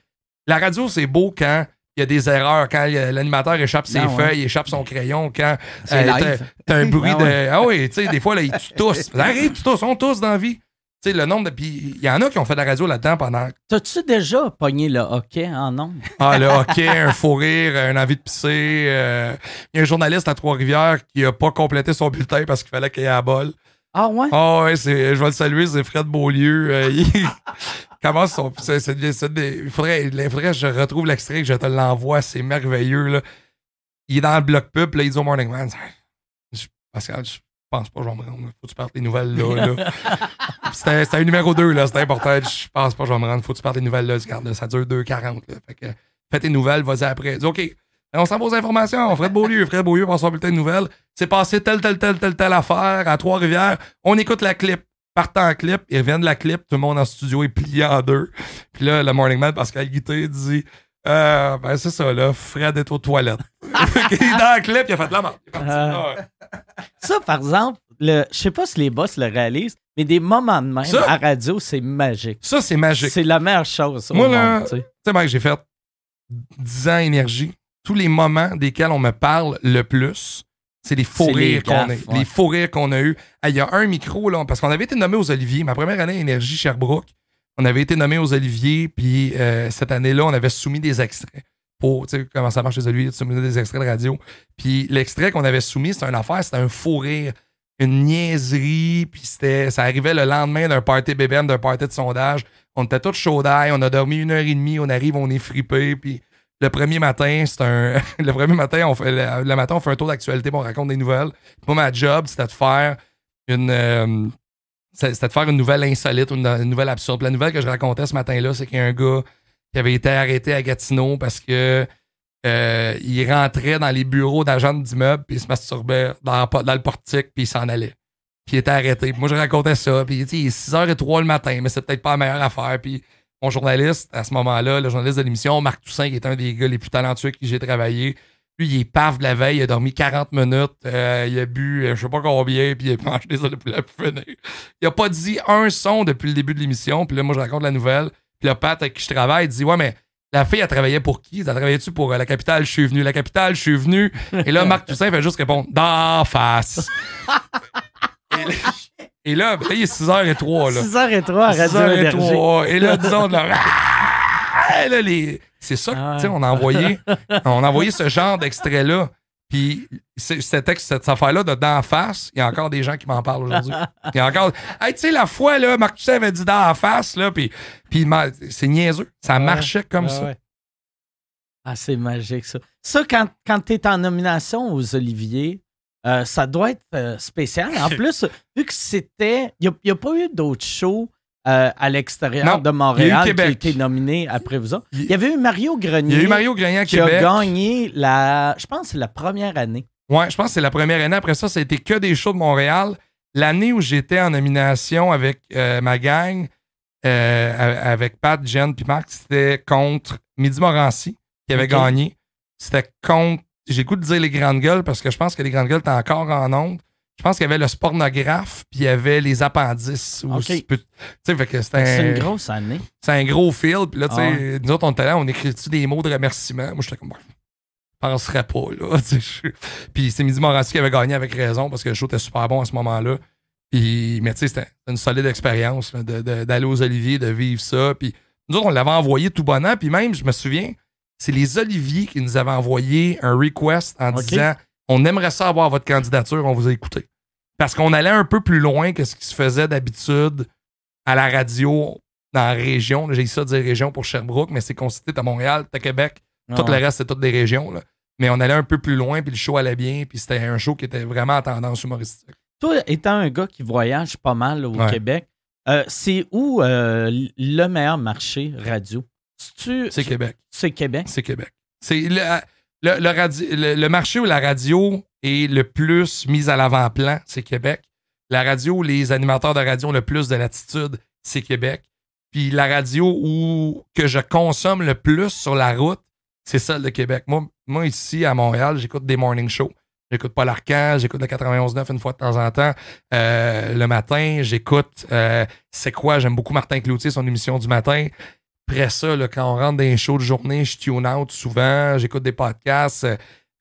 la radio, c'est beau quand il y a des erreurs, quand l'animateur échappe ses ben feuilles, échappe son crayon, quand euh, t'as un bruit ben de. Ah oui, tu sais, des fois, là, tu tousses. Ça arrive, tu tousses, on tousse dans la vie. Tu sais, le nombre de. Puis il y en a qui ont fait de la radio là-dedans pendant. T'as-tu déjà pogné le hockey en nombre? Ah, le hockey, un fou rire, une envie de pisser. Euh, il y a un journaliste à Trois-Rivières qui a pas complété son bulletin parce qu'il fallait qu'il y ait la balle. Ah ouais? Ah ouais, je vais le saluer, c'est Fred Beaulieu. Euh, il commence son. il, faudrait, il faudrait que je retrouve l'extrait, que je te l'envoie, c'est merveilleux. Là. Il est dans le bloc pub, là, il dit au Morning Man. Pascal, je pense pas je vais me rendre. Faut que tu partes les nouvelles là. là. c'était, un numéro 2, là. C'était important. Je pense pas je vais me rendre. Faut que tu partes les nouvelles là. Regarde, ça dure 2,40. Fait que fais tes nouvelles, vas-y après. OK. On s'en va aux informations. Fred Beaulieu, Fred Beaulieu pour son bulletin de nouvelles. C'est passé telle, telle, telle, telle, telle affaire à Trois-Rivières. On écoute la clip. Partant en clip, ils reviennent de la clip, tout le monde en studio est plié en deux. Puis là, le Morning Man, Pascal Guité, dit euh, ben c'est ça, là, Fred est aux toilettes. il est dans la clip, il a fait de la mort. Ah. Ça, par exemple, le, je sais pas si les boss le réalisent, mais des moments de même à radio, c'est magique. Ça, c'est magique. C'est la meilleure chose. Moi, là, tu sais, Mike, j'ai fait 10 ans énergie. Tous les moments desquels on me parle le plus, c'est les faux rires qu'on a. Les faux rires qu'on a eu. Il y a un micro, là, parce qu'on avait été nommé aux Oliviers. Ma première année Énergie Sherbrooke, on avait été nommé aux Oliviers, puis euh, cette année-là, on avait soumis des extraits pour, tu sais, comment ça marche les Oliviers, soumis des extraits de radio. Puis l'extrait qu'on avait soumis, c'était une affaire, c'était un faux rire, une niaiserie, puis c'était, ça arrivait le lendemain d'un party BBM, d'un party de sondage. On était tous chauds d'ail, on a dormi une heure et demie, on arrive, on est fripé, puis le premier matin, c'est un. le premier matin, on fait. Le, matin, on fait un tour d'actualité, on raconte des nouvelles. Moi, ma job, c'était de faire une. Euh, c'était de faire une nouvelle insolite, une, une, nouvelle absurde. La nouvelle que je racontais ce matin-là, c'est qu'il y a un gars qui avait été arrêté à Gatineau parce que euh, il rentrait dans les bureaux d'agents d'immeubles puis il se masturbait dans, le portique puis il s'en allait. Puis il était arrêté. moi, je racontais ça. Puis il est 6h03 le matin, mais c'est peut-être pas la meilleure affaire. Puis mon journaliste, à ce moment-là, le journaliste de l'émission, Marc Toussaint, qui est un des gars les plus talentueux avec qui j'ai travaillé, Lui, il est paf de la veille, il a dormi 40 minutes, euh, il a bu euh, je sais pas combien, puis il mangé des œufs de poulet pour finir. Il a pas dit un son depuis le début de l'émission, puis là, moi, je raconte la nouvelle. Puis là, Pat, avec qui je travaille, il dit Ouais, mais la fille, elle travaillait pour qui? Elle travaillait-tu pour euh, la capitale? Je suis venu. La capitale, je suis venu. Et là, Marc Toussaint fait juste répondre D'en face. ben, il est 6h03. Là. 6h03 à Radio 6h03. Et là, disons, là, là les... c'est ça, ah tu sais, on a envoyé, on a envoyé ce genre d'extrait-là. Puis cette, cette affaire-là de d'en face, il y a encore des gens qui m'en parlent aujourd'hui. Il y a encore. Hey, tu sais, la fois, là, Marc Toussaint avait dit d'en face, là, puis, puis c'est niaiseux. Ça marchait comme ça. Ah, c'est magique, ça. Ça, quand, quand tu es en nomination aux Oliviers, euh, ça doit être euh, spécial. En plus, vu que c'était. Il n'y a, pas eu d'autres shows euh, à l'extérieur de Montréal qui a été nominé après vous autres. Il y avait eu Mario Grenier. Il y a eu Mario Grenier à qui a gagné la. Je pense que c'est la première année. Ouais, je pense que c'est la première année. Après ça, ça a été que des shows de Montréal. L'année où j'étais en nomination avec ma gang, avec Pat, Jen puis Marc, c'était contre Midi Morancy qui avait gagné. C'était contre. J'ai goût de dire les grandes gueules parce que je pense que les grandes gueules étaient encore en ondes. Je pense qu'il y avait le spornographe, puis il y avait les appendices. Okay. C'est une grosse année. C'est un gros fil. Puis là, tu sais, ah nous autres, on était là, on écrit-tu des mots de remerciement? Moi, j'étais comme, je penserais pas, là. puis c'est Midi Morancy qui avait gagné avec raison parce que le show était super bon à ce moment-là. Puis, mais tu sais, c'était une solide expérience d'aller aux Oliviers, de vivre ça. Puis nous autres, on l'avait envoyé tout bonnement. Puis même, je me souviens, c'est les Oliviers qui nous avaient envoyé un request en disant on aimerait ça avoir votre candidature, on vous a écouté. Parce qu'on allait un peu plus loin que ce qui se faisait d'habitude à la radio dans la région. J'ai ça de dire région pour Sherbrooke, mais c'est constitué à Montréal, à Québec. Tout le reste, c'est toutes des régions. Mais on allait un peu plus loin, puis le show allait bien, puis c'était un show qui était vraiment en tendance humoristique. Toi, étant un gars qui voyage pas mal au Québec, euh, c'est où euh, le meilleur marché radio? C'est Québec. C'est Québec? C'est Québec. C'est le, marché où la radio est le plus mise à l'avant-plan, c'est Québec. La radio où les animateurs de radio ont le plus de latitude, c'est Québec. Puis la radio où que je consomme le plus sur la route, c'est celle de Québec. Moi, moi ici, à Montréal, j'écoute des morning shows. J'écoute Paul Arcand, j'écoute le 91.9 une fois de temps en temps. Euh, le matin, j'écoute euh, C'est quoi? J'aime beaucoup Martin Cloutier, son émission du matin. Après ça, quand on rentre dans les shows de journée, je tune out souvent, j'écoute des podcasts.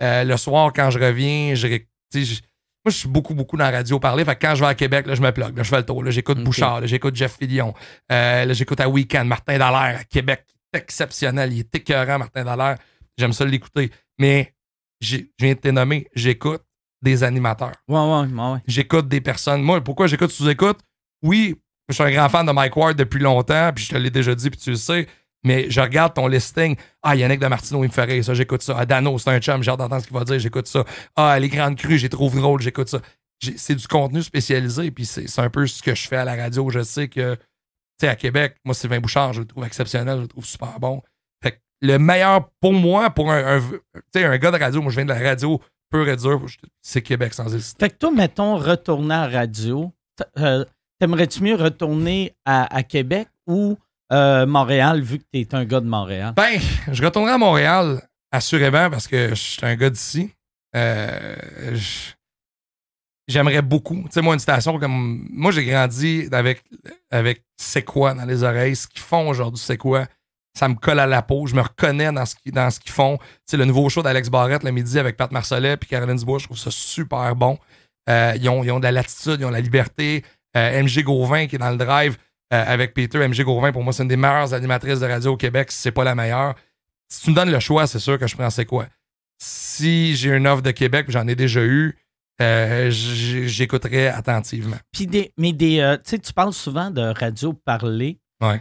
Euh, le soir, quand je reviens, je, moi, je suis beaucoup, beaucoup dans la radio parler. Fait quand je vais à Québec, là, je me plug. je fais le tour. J'écoute Bouchard, j'écoute Jeff Fillion. Euh, j'écoute à Weekend, Martin Dallaire à Québec. exceptionnel. Il est écœurant, Martin Dallaire. J'aime ça l'écouter. Mais je viens de te nommer, j'écoute des animateurs. Ouais, ouais, ouais. J'écoute des personnes. Moi, pourquoi j'écoute sous-écoute? Oui, je suis un grand fan de Mike Ward depuis longtemps, puis je te l'ai déjà dit, puis tu le sais. Mais je regarde ton listing. Ah, Yannick de Martino, il me ferait ça, j'écoute ça. Ah, Dano, c'est un chum, j'ai hâte d'entendre ce qu'il va dire, j'écoute ça. Ah, les grandes crues, j'ai trouvé drôle, j'écoute ça. C'est du contenu spécialisé, puis c'est un peu ce que je fais à la radio. Je sais que, tu sais, à Québec, moi, Sylvain Bouchard, je le trouve exceptionnel, je le trouve super bon. Fait que le meilleur pour moi, pour un, un gars de radio, moi, je viens de la radio pure et dure, c'est Québec sans hésiter. Fait que toi, mettons, retourner à radio, euh, T'aimerais-tu mieux retourner à, Québec ou euh, Montréal, vu que tu es un gars de Montréal? Ben, je retournerai à Montréal, assurément, parce que je suis un gars d'ici. Euh, j'aimerais beaucoup. Tu sais, moi, une station comme. Moi, j'ai grandi avec, avec C'est quoi dans les oreilles. Ce qu'ils font aujourd'hui, c'est quoi? Ça me colle à la peau. Je me reconnais dans ce, qu'ils font. Tu sais, le nouveau show d'Alex Barrette le midi avec Pat Marcellet et Caroline Dubois, je trouve ça super bon. Euh, ils, ont, ils ont de la latitude, ils ont de la liberté. Euh, MG Gauvin qui est dans le drive euh, avec Peter. MG Gauvin, pour moi, c'est une des meilleures animatrices de radio au Québec, si c'est pas la meilleure. Si tu me donnes le choix, c'est sûr que je prends c'est quoi? Si j'ai une offre de Québec, j'en ai déjà eu, euh, j'écouterai attentivement. Puis des, mais des, tu sais, tu parles souvent de radio parler. Ouais.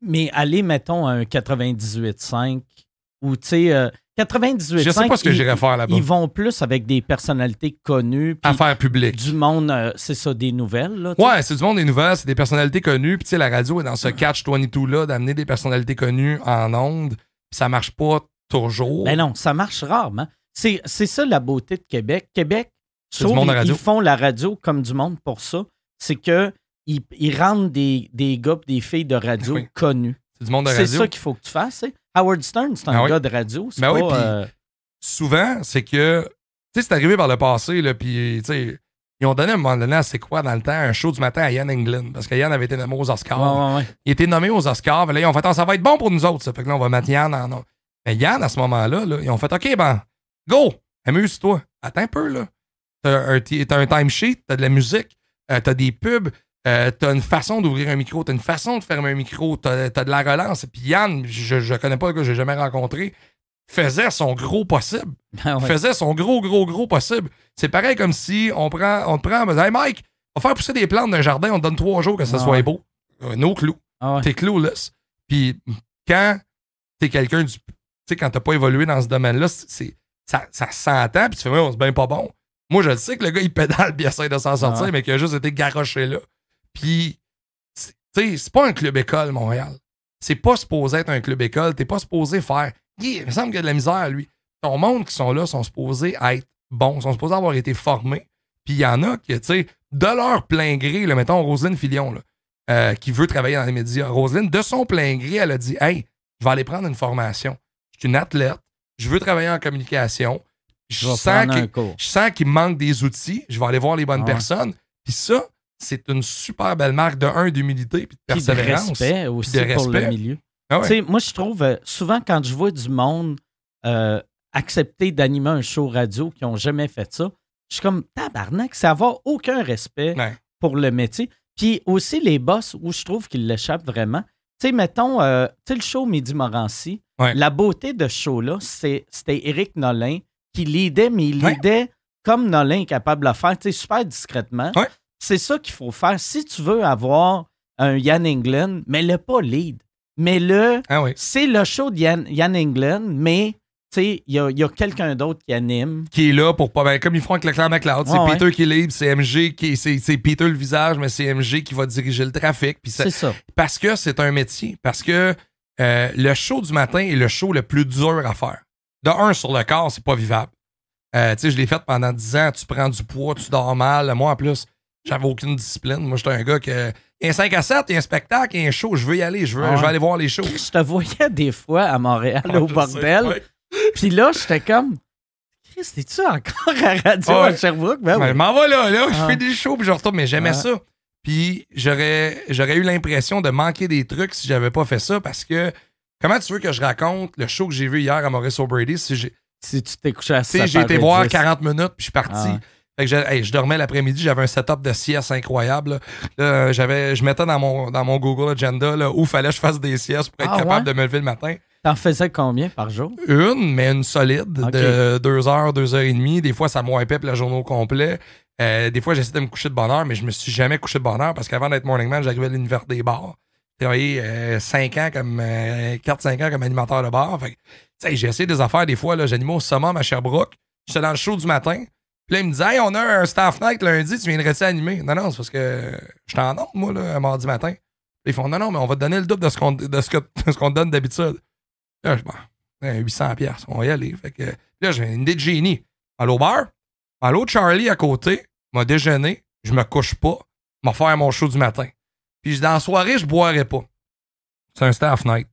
mais aller, mettons, à un 98.5 ou, tu sais, 98 Je sais pas ce que j'irais faire là-bas. Ils vont plus avec des personnalités connues. Affaires publiques. Du monde, euh, c'est ça, des nouvelles. Là, ouais, c'est du monde des nouvelles, c'est des personnalités connues. Puis tu sais, la radio est dans ce catch-22-là d'amener des personnalités connues en ondes. Ça marche pas toujours. Ben non, ça marche rarement. C'est ça la beauté de Québec. Québec, ils font la radio comme du monde pour ça. C'est que ils, rendent des, des gars des filles de radio connus. C'est du monde de radio. C'est ça qu'il faut que tu fasses. Howard Stern, c'est un ah gars de radio. C'est ben pas, euh, souvent, c'est que, tu sais, c'est arrivé par le passé, là, puis, ils ont donné à un moment donné, c'est quoi, dans le temps, un show du matin à Yann England, parce que Yann avait été nommé aux Oscars. Il était nommé aux Oscars, là, ils ont fait, ah, ça va être bon pour nous autres, ça. Fait que là, on va mettre Yann en. Mais Yann, à ce moment-là, là, ils ont fait, OK, ben, go, amuse-toi. Attends un peu, là. T'as un, un timesheet, t'as de la musique, euh, t'as des pubs, euh, t'as une façon d'ouvrir un micro, t'as une façon de fermer un micro, t'as as de la relance. Puis Yann, je, je connais pas le gars, j'ai jamais rencontré, faisait son gros possible. Ah faisait son gros, gros, gros possible. C'est pareil comme si on prend, on te prend, on dit, hey Mike, on va faire pousser des plantes d'un jardin, on te donne trois jours que ça ah soit beau. Euh, no clou. Ah t'es clueless. Puis quand t'es quelqu'un du. Tu sais, quand t'as pas évolué dans ce domaine-là, c'est, ça, ça s'entend, puis tu fais, ouais, se bien pas bon. Moi, je le sais que le gars, il pédale, puis il essaie de s'en sortir, mais qu'il a juste été garoché là. Puis, tu sais, c'est pas un club école, Montréal. C'est pas supposé être un club école. T'es pas supposé faire. Il me semble qu'il y a de la misère, lui. Ton monde qui sont là sont supposés être bons, sont supposés avoir été formés. Puis il y en a qui, tu sais, de leur plein gré, là, mettons Roselyne Filion, là, euh, qui veut travailler dans les médias. Roselyne, de son plein gré, elle a dit Hey, je vais aller prendre une formation. Je suis une athlète, je veux travailler en communication. Je, sens qu'il me manque des outils. Je vais aller voir les bonnes ah personnes. Puis ça, c'est une super belle marque de un d'humilité puis de persévérance. de respect aussi pour le milieu. Ah moi, je trouve, euh, souvent, quand je vois du monde euh, accepter d'animer un show radio qui n'ont jamais fait ça, je suis comme tabarnak, ça va aucun respect pour le métier. Puis aussi, les boss, où je trouve qu'ils l'échappent vraiment. Tu sais, mettons, euh, tu sais, le show Midi Morancy, la beauté de ce show-là, c'était Eric Nolin qui lidait, mais il lidait comme Nolin est capable de le faire, tu sais, super discrètement. C'est ça qu'il faut faire. Si tu veux avoir un Yann England, mets-le pas lead. Mais le, ah c'est le show de Yann, Yann England, mais il y a, quelqu'un d'autre qui anime. Qui est là pour pas. Ben, comme ils font avec Leclerc McLeod. c'est Peter qui lead, c'est MG qui. C'est Peter le visage, mais c'est MG qui va diriger le trafic. C'est ça. Parce que c'est un métier. Parce que euh, le show du matin est le show le plus dur à faire. De un, sur le corps, c'est pas vivable. Euh, tu sais, je l'ai fait pendant 10 ans, tu prends du poids, tu dors mal. Moi, en plus, j'avais aucune discipline. Moi, j'étais un gars que. Il y a un 5 à 7, il y a un spectacle, il y a un show, je veux y aller, je veux, je veux aller voir les shows. Je te voyais des fois à Montréal au bordel. Puis là, j'étais comme. Chris, es-tu encore à radio à Sherbrooke? Ben, ben Je m'en vais là, là, je ah. fais des shows, puis je retourne, mais j'aimais ça. Puis j'aurais, j'aurais eu l'impression de manquer des trucs si j'avais pas fait ça parce que comment tu veux que je raconte le show que j'ai vu hier à Maurice O'Brady si. Si tu t'es couché à ça. j'ai été voir 40 minutes, puis je suis parti. Ah je, dormais l'après-midi, j'avais un setup de sieste incroyable. j'avais, je mettais dans mon, dans mon Google Agenda là, où fallait que je fasse des siestes pour être ah, capable de me lever le matin. T'en faisais combien par jour? Une, mais une solide de deux heures, deux heures et demie. Des fois, ça me la journée au complet. Euh, des fois, j'essayais de me coucher de bonne heure, mais je me suis jamais couché de bonne heure parce qu'avant d'être morning man, j'arrivais à l'univers des bars. J'ai travaillé euh, 5 ans comme euh, 4-5 ans comme animateur de bar. j'ai essayé des affaires des fois. J'animais au summum à Sherbrooke. J'étais dans le show du matin. Puis là, il me disait, hey, on a un staff night lundi, tu viendrais-tu animer? Non, non, c'est parce que je t'en donne, moi, là, un mardi matin. Ils font, non, non, mais on va te donner le double de ce qu'on te donne d'habitude. Là, je bon, 800 pièces, on va y aller. Fait que, là, j'ai une idée de génie. Allô, bar? Allô, Charlie à côté, m'a déjeuné, je me couche pas, m'a faire mon show du matin. Puis dans la soirée, je boirai pas. C'est un staff night.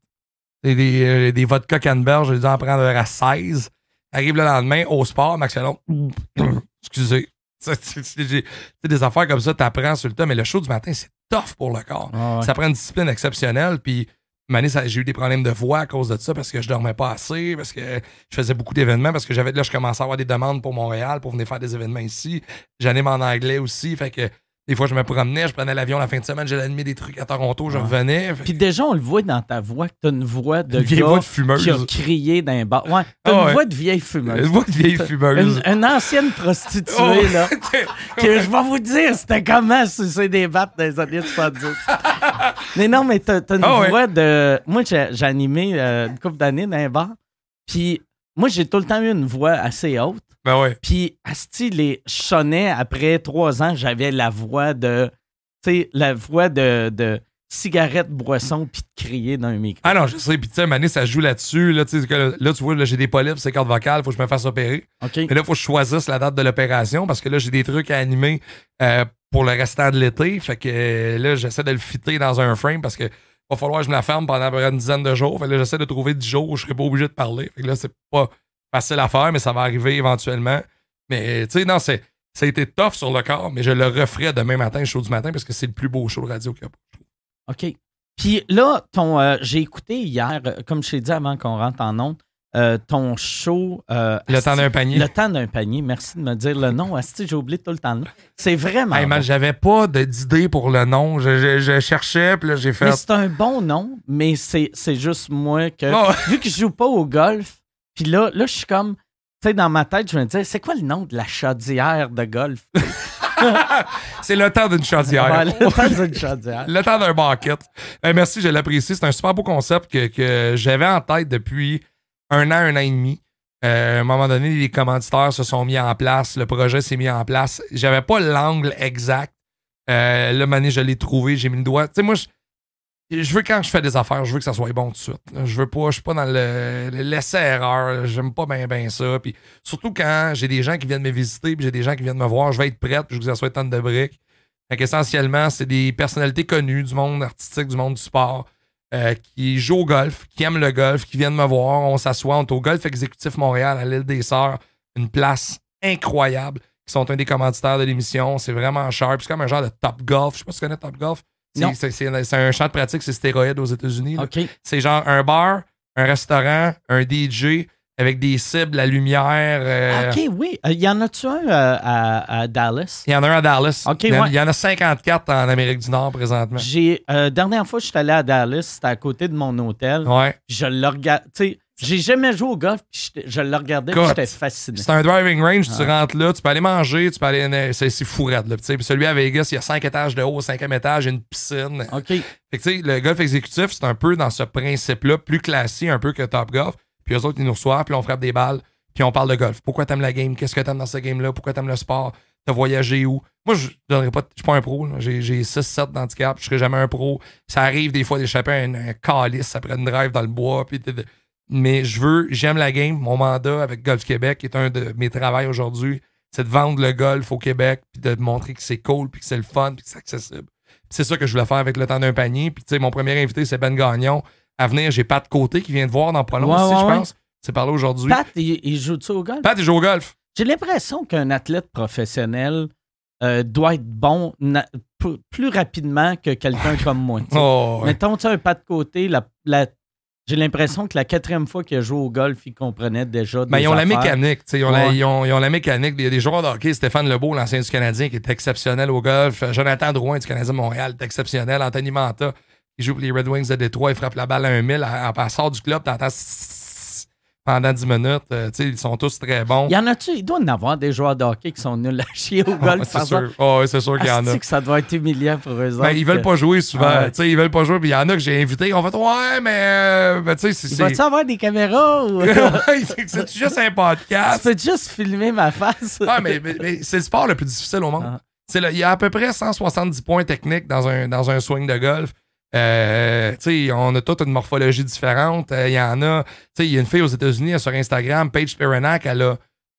Des, des, euh, des vodka canneberge, j'ai dû en prendre à 16. Arrive le lendemain au sport, Max excusez. C'est des affaires comme ça, tu apprends sur le temps, mais le show du matin, c'est tough pour le corps. Ah ça prend une discipline exceptionnelle. Puis, j'ai eu des problèmes de voix à cause de ça parce que je dormais pas assez, parce que je faisais beaucoup d'événements, parce que j'avais là, je commençais à avoir des demandes pour Montréal pour venir faire des événements ici. J'anime en anglais aussi. Fait que des fois, je me promenais, je prenais l'avion la fin de semaine, j'allais animer des trucs à Toronto, je revenais. Puis déjà, on le voit dans ta voix que t'as une voix de vieille voix de fumeuse. qui a crié d'un bar. Ouais, t'as ah une voix de vieille fumeuse. Une voix de vieille fumeuse. Une, ancienne prostituée, oh, là. que je vais vous dire, c'était comment c'est des battes dans les années 70. mais non, mais t'as, une ah voix de... Moi, j'ai, animé euh, une couple d'années dans un bar. Puis moi, j'ai tout le temps eu une voix assez haute. Ben ouais. Puis, Asti, les sonnait après trois ans, j'avais la voix de. Tu sais, la voix de, de cigarette, boisson, puis de crier dans un micro. Ah non, je sais. Puis, tu sais, Mané, ça joue là-dessus. Là, là, tu vois, là, j'ai des polypes, c'est cordes vocales, faut que je me fasse opérer. OK. Mais là, il faut que je choisisse la date de l'opération parce que là, j'ai des trucs à animer euh, pour le restant de l'été. Fait que euh, là, j'essaie de le fitter dans un frame parce que va falloir que je me la ferme pendant une dizaine de jours. Fait là, j'essaie de trouver 10 jours où je serai pas obligé de parler. Fait que là, c'est pas facile à faire, mais ça va arriver éventuellement. Mais, tu sais, non, c'est, ça a été tough sur le corps, mais je le referai demain matin, show du matin, parce que c'est le plus beau show radio qu'il y a. OK. Puis là, ton, euh, j'ai écouté hier, euh, comme je t'ai dit avant qu'on rentre en ondes, euh, ton show. euh, Le temps d'un panier. Le temps d'un panier. Merci de me dire le nom. Asti, j'ai oublié tout le temps le nom. C'est vraiment. Hey, bon. j'avais pas d'idée pour le nom. Je, je- je cherchais, puis là, j'ai fait. Mais c'est un bon nom, mais c'est, juste moi que. Oh, Vu que je joue pas au golf, puis là, là, je suis comme. Tu sais, dans ma tête, je me disais, c'est quoi le nom de la chaudière de golf? c'est le temps d'une chaudière. Ouais, le temps d'une chaudière. Le temps d'un bucket. Ben, merci, je l'apprécie. C'est un super beau concept que, que j'avais en tête depuis un an, un an et demi. Euh, à un moment donné, les commanditaires se sont mis en place, le projet s'est mis en place. J'avais pas l'angle exact. Euh, là, mané, je l'ai trouvé, j'ai mis le doigt. Tu sais, moi, je, veux quand je fais des affaires, je veux que ça soit bon tout de suite. Je veux pas, je suis pas dans le, l'essai-erreur. J'aime pas bien ben ça. Puis surtout quand j'ai des gens qui viennent me visiter, puis j'ai des gens qui viennent me voir, je vais être prête, je veux que ça soit tant de briques. Fait qu'essentiellement, c'est des personnalités connues du monde artistique, du monde du sport, euh, qui jouent au golf, qui aiment le golf, qui viennent me voir. On s'assoit, on est au Golf Exécutif Montréal, à l'île des Sœurs, une place incroyable, qui sont un des commanditaires de l'émission. C'est vraiment cher. Puis c'est comme un genre de Top Golf. Je sais pas si tu connais Top Golf. C'est- un champ de pratique, c'est stéroïde aux États-Unis. C'est genre un bar, un restaurant, un DJ avec des cibles, la lumière. euh, OK, oui. Il y en a-tu un euh, à, à Dallas? Il y en a un à Dallas. Ok, il, y en, ouais. y en a 54 en Amérique du Nord présentement. J'ai euh, dernière fois que je suis allé à Dallas, c'était à côté de mon hôtel. Ouais. Je le regarde. Tu sais, j'ai jamais joué au golf, puis j'étais- je le regardais, j'étais fasciné. C'est un driving range, tu Ah. rentres là, tu peux aller manger, tu peux aller. C'est c'est fou raide, là. Puis celui à Vegas, il y a 5 étages de haut, au cinquième étage, une piscine. OK. Fait que, tu sais, le golf exécutif, c'est un peu dans ce principe-là, plus classique un peu que Top Golf. Puis eux autres, ils nous reçoivent, puis on frappe des balles, puis on parle de golf. Pourquoi t'aimes la game? Qu'est-ce que t'aimes dans ce game-là? Pourquoi t'aimes le sport? T'as voyagé où? Moi, je donnerais pas. Je suis pas un pro. J'ai j'ai 6-7 d'handicap. Je serai jamais un pro. Ça arrive des fois d'échapper à un, un calice après une drive dans le bois. Puis mais je veux, j'aime la game. Mon mandat avec Golf Québec, est un de mes travails aujourd'hui, c'est de vendre le golf au Québec, puis de montrer que c'est cool, puis que c'est le fun, puis que c'est accessible. C'est ça que je voulais faire avec le temps d'un panier. Puis, tu sais, mon premier invité, c'est Ben Gagnon. À venir, j'ai Pat Côté qui vient de voir dans pas long Ouais, aussi, ouais, je pense. C'est par là aujourd'hui. Pat, il, il joue-tu au golf? Pat, il joue au golf. J'ai l'impression qu'un athlète professionnel euh, doit être bon plus rapidement que quelqu'un comme moi. tu sais. Oh, ouais. Mettons, tu un pas de côté, la, la- j'ai l'impression que la quatrième fois qu'il a joué au golf, il comprenait déjà Ben, ils ont la mécanique. tu sais, Ils ont, la, Ouais. ils, ont, ils ont la mécanique. Il y a des joueurs de hockey, Stéphane Lebeau, l'ancien du Canadien, qui est exceptionnel au golf. Jonathan Drouin du Canadien de Montréal, est exceptionnel. Anthony Manta, qui joue pour les Red Wings de Détroit, il frappe la balle à un mille. En passant du club, t'entends pendant 10 minutes. Euh, tu ils sont tous très bons. Il y en a-tu? Il doit y en avoir des joueurs de hockey qui sont nuls à chier au Ah, golf. c'est par sûr. exemple. Ah, c'est sûr qu'il y en a. Que ça doit être humiliant pour eux Ben, autres ils veulent pas jouer souvent. Ah ouais. Tu Ils veulent pas jouer. Puis il y en a que j'ai invités. On fait Ouais, mais. euh, ben, tu sais. Il avoir des caméras ou... C'est juste un tu podcast. peux juste filmer ma face? Ouais, mais, mais- mais c'est le sport le plus difficile au monde. Ah. Le- Il y a à peu près 170 points techniques dans un, dans un swing de golf. Euh, on a toute une morphologie différente. Euh, Il y en a. Il y a une fille aux États-Unis sur Instagram, Paige Perenac, elle a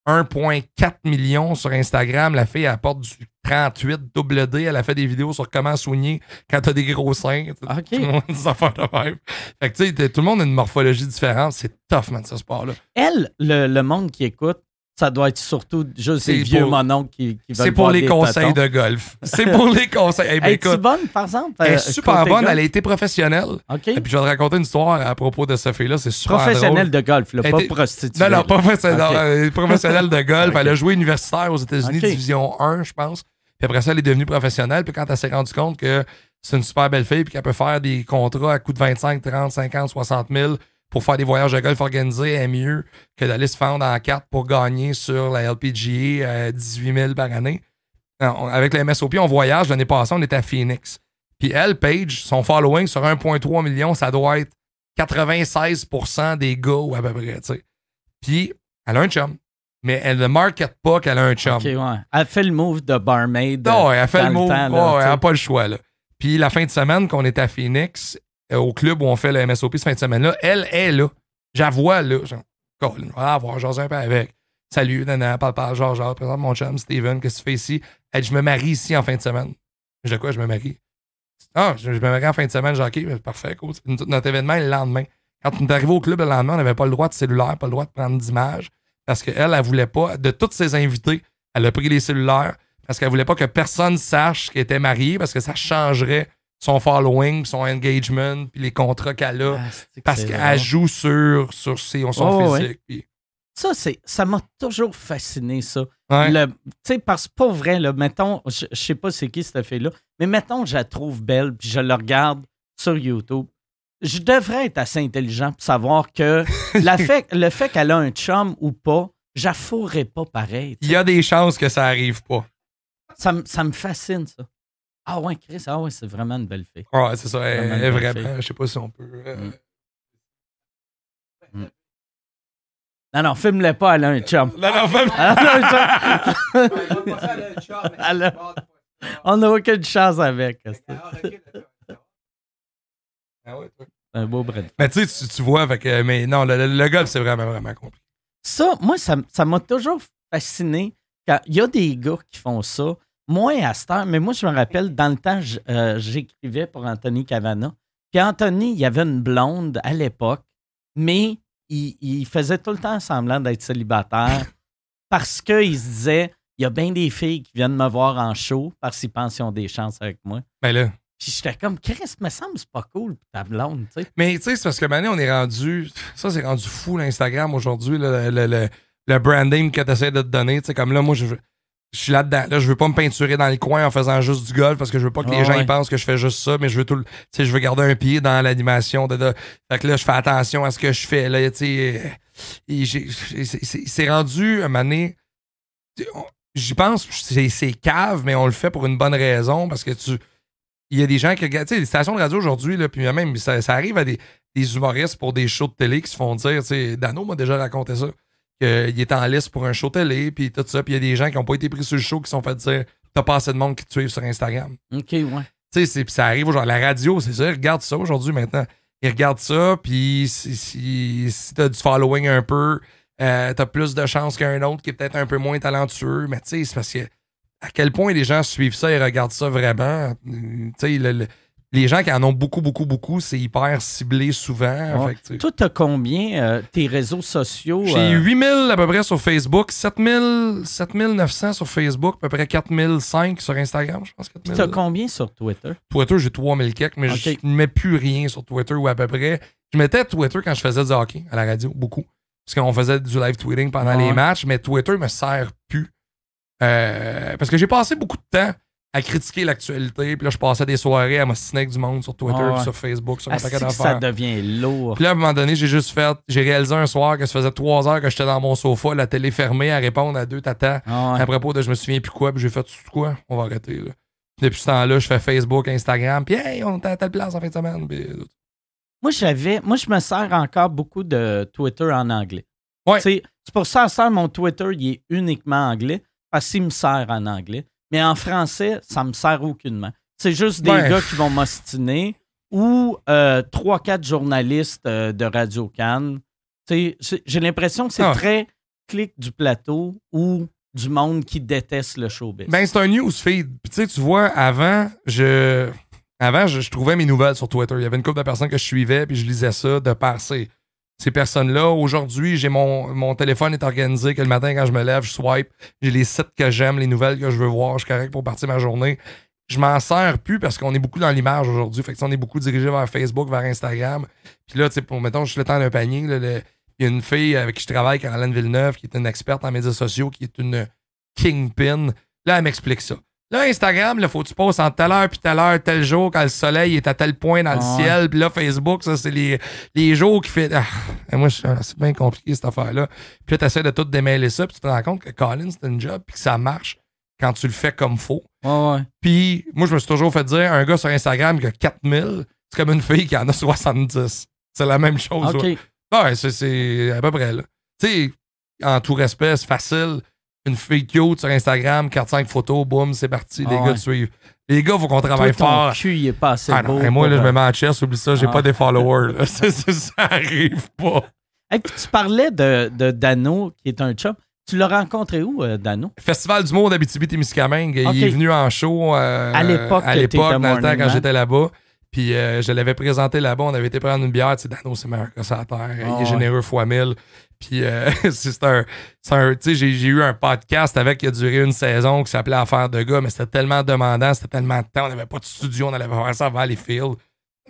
1,4 million sur Instagram. La fille, elle porte du 38 double D. Elle a fait des vidéos sur comment soigner quand t'as des gros seins. OK. Tout le monde de même. Fait que, tout le monde a une morphologie différente. C'est tough, man, ce sport-là. Elle, le, le monde qui écoute, ça doit être surtout juste des vieux pour- mononcles qui, qui veulent C'est pour les conseils de golf. C'est pour les conseils. Eh ben, Es-tu écoute, bonne, par exemple? elle est euh, super côté bonne. golf? Elle a été professionnelle. Et puis, je vais te raconter une histoire à propos de cette fille-là. C'est super Professionnelle de golf, là, pas était- prostituée. Non, non, pas euh, professionnelle de golf. Elle a joué universitaire aux États-Unis, division 1, je pense. Puis après ça, elle est devenue professionnelle. Puis quand elle s'est rendue compte que c'est une super belle fille, puis qu'elle peut faire des contrats à coût de 25, 30, 50, 60 000 pour faire des voyages de golf organisés, est mieux que d'aller se fendre en carte pour gagner sur la LPGA euh, 18 000 par année. Non, on- avec la MSOP, on voyage. L'année passée, on était à Phoenix. Puis elle, Paige, son following sur 1,3 million, ça doit être 96% des gars ou à peu près. Puis elle a un chum. Mais elle ne market pas qu'elle a un chum. Ouais. Elle fait le move de barmaid. Non, elle fait le mot. temps, là, Ouais, elle n'a pas le choix, là. Puis la fin de semaine qu'on est à Phoenix, au club où on fait le MSOP cette fin de semaine-là, elle est là. J'avoue, là. Genre, on va la voir, j'ose un peu avec. Salut, nana, parle, parle, genre, genre, présente mon chum, Steven, qu'est-ce que tu fais ici? Elle dit, je me marie ici en fin de semaine. Je dis, quoi, je me marie? Ah, je, me marie en fin de semaine, j'ai OK, ben, parfait, cool. Notre événement est le lendemain. Quand on est arrivé au club le lendemain, on n'avait pas le droit de cellulaire, pas le droit de prendre d'image. parce qu'elle, elle voulait pas, de toutes ses invités, elle a pris les cellulaires parce qu'elle voulait pas que personne sache qu'elle était mariée parce que ça changerait son following, son engagement, puis les contrats qu'elle a. Ah, parce qu'elle joue sur, sur ses- son Oh, physique. Ça, c'est, ça m'a toujours fasciné, ça. Ouais. Le- sais, parce que pas vrai, là, mettons, je, sais pas c'est qui cette fille-là, mais mettons, je la trouve belle, puis je la regarde sur YouTube. Je devrais être assez intelligent pour savoir que la fait, le fait qu'elle a un chum ou pas, j'affourrais pas pareil. Il y a des chances que ça arrive pas. Ça, ça me fascine, ça. Ah ouais, Chris, ah ouais, c'est vraiment une belle fille. Ouais, c'est ça. Elle, Vraiment elle vraiment. Je sais pas si on peut. euh, Mm. Non, non, filme-le pas, elle a un chum. Non, non, fais- Elle a un chum. On n'a aucune chance avec. Ah ouais, un beau brin. Mais tu sais, tu- vois, fait que, mais non, le, le- le golf, c'est vraiment, vraiment compliqué. Ça, moi, ça m'a toujours fasciné. quand Il y a des gars qui font ça, moins à cette heure, mais moi, je me rappelle, dans le temps, euh, j'écrivais pour Anthony Cavana. Puis Anthony, il y avait une blonde à l'époque, mais il, il faisait tout le temps semblant d'être célibataire parce qu'il se disait il y a bien des filles qui viennent me voir en show parce qu'ils pensent qu'ils ont des chances avec moi. Mais là. Puis j'étais comme, Chris, me semble c'est pas cool ta blonde, tu sais. Mais tu sais, c'est parce que maintenant, on est rendu. Ça, c'est rendu fou, l'Instagram aujourd'hui, là, le, le- le branding que tu essaies de te donner. Tu sais, comme là, moi, je, je suis là-dedans. Là, je veux pas me peinturer dans les coins en faisant juste du golf parce que je veux pas que les Ah gens ouais. ils pensent que je fais juste ça, mais je veux tout le- Tu sais, je veux garder un pied dans l'animation. De, de- Fait que là, je fais attention à ce que je fais. Là, tu sais. euh, c'est- rendu un on- J'y pense, c'est cave, mais on le fait pour une bonne raison parce que tu. Il y a des gens qui regardent, tu sais, les stations de radio aujourd'hui, là, puis même, ça, ça arrive à des, des humoristes pour des shows de télé qui se font dire, tu sais, Dano m'a déjà raconté ça, qu'il est en liste pour un show télé, puis tout ça, puis il y a des gens qui n'ont pas été pris sur le show qui se sont fait dire, t'as pas assez de monde qui te suivent sur Instagram. OK, ouais. Tu sais, ça arrive aujourd'hui. La radio, c'est ça, ils regardent ça aujourd'hui maintenant. Ils regardent ça, puis si, si, si t'as du following un peu, euh, t'as plus de chances qu'un autre qui est peut-être un peu moins talentueux. Mais tu sais, c'est parce que à quel point les gens suivent ça et regardent ça vraiment. Tu sais, le- le- les gens qui en ont beaucoup, beaucoup, beaucoup, c'est hyper ciblé souvent. Ouais. Fait que. Toi, t'as combien euh, tes réseaux sociaux? J'ai euh, 8000 à peu près sur Facebook, 7000, 7900 sur Facebook, à peu près 4005 sur Instagram, je pense. puis 4000. t'as combien sur Twitter? Twitter, j'ai 3000 quelques, mais je ne mets plus rien sur Twitter ou à peu près. Je mettais Twitter quand je faisais du hockey à la radio, beaucoup. Parce qu'on faisait du live tweeting pendant les matchs, mais Twitter me sert plus. Euh, parce que j'ai passé beaucoup de temps à critiquer l'actualité, puis là, je passais des soirées à m'ostiner avec du monde sur Twitter, ouais. puis sur Facebook, sur un Ah, paquet que ça d'affaires. devient lourd? Puis là, à un moment donné, j'ai juste fait, j'ai réalisé un soir que ça faisait trois heures que j'étais dans mon sofa, la télé fermée, à répondre à deux tatas Ah ouais. à propos de je me souviens plus quoi, puis j'ai fait sais quoi, on va arrêter là. Puis depuis ce temps-là, je fais Facebook, Instagram, puis hey, on est à telle place en fin de semaine. puis- Moi, j'avais, moi, je me sers encore beaucoup de Twitter en anglais. Ouais. C'est c'est pour ça, ça, mon Twitter, il est uniquement anglais, parce qu'il me sert en anglais. Mais en français, ça me sert aucunement. C'est juste des Ouais. gars qui vont m'ostiner ou euh, trois, quatre journalistes euh, de Radio Cannes. J'ai l'impression que c'est Ah. très clic du plateau ou du monde qui déteste le showbiz. Ben, c'est un newsfeed. Puis tu sais, tu vois, avant, je. Avant, je, je trouvais mes nouvelles sur Twitter. Il y avait une couple de personnes que je suivais, puis je lisais ça de par ces, ces personnes-là. Aujourd'hui, j'ai mon, mon téléphone est organisé que le matin, quand je me lève, je swipe. J'ai les sites que j'aime, les nouvelles que je veux voir. Je suis correct pour partir ma journée. Je m'en sers plus parce qu'on est beaucoup dans l'image aujourd'hui. Fait que on est beaucoup dirigé vers Facebook, vers Instagram. Puis là, tu sais, pour mettons, je suis le temps d'un panier. là, il y a une fille avec qui je travaille, Caroline Villeneuve, qui est une experte en médias sociaux, qui est une kingpin. Là, elle m'explique ça. Là, Instagram, il faut que tu postes en telle heure puis telle heure, tel jour, quand le soleil est à tel point dans le Ah ciel. Puis là, Facebook, ça, c'est les, les jours qui fait. Ah, moi, ah, c'est bien compliqué, cette affaire-là. Puis là, tu essaies de tout démêler ça, puis tu te rends compte que Colin, c'est une job, puis que ça marche quand tu le fais comme faut. Ouais, ouais. Puis moi, je me suis toujours fait dire, un gars sur Instagram qui a 4000, c'est comme une fille qui en a 70. C'est la même chose. OK. ouais. Ouais, c'est- c'est à peu près là. Tu sais, en tout respect, c'est facile. Une fille cute sur Instagram, 4-5 photos, boum, c'est parti. les Ah gars ouais. te suivent. Les gars, faut qu'on Toi, travaille ton fort. cul, il est pas assez Ah non, et moi, là, je me mets en chest, oublie ça, j'ai Ah. pas des followers. c'est- ça arrive pas. Hey, puis tu parlais de, de Dano, qui est un chum. Tu l'as rencontré où, euh, Dano? Festival du monde d'Abitibi-Témiscamingue. Il est venu en show euh, À l'époque à que l'époque, t'étais dans le temps Morning quand j'étais là-bas. Puis euh, je l'avais présenté là-bas, on avait été prendre une bière, tu sais, Dano, c'est meilleur que ça à terre, il Ah est généreux fois mille. Puis euh, c'est un, un- tu sais, j'ai, eu un podcast avec qui a duré une saison qui s'appelait Affaires de gars, mais c'était tellement demandant, c'était tellement de temps, on n'avait pas de studio, on allait faire ça à Valleyfield,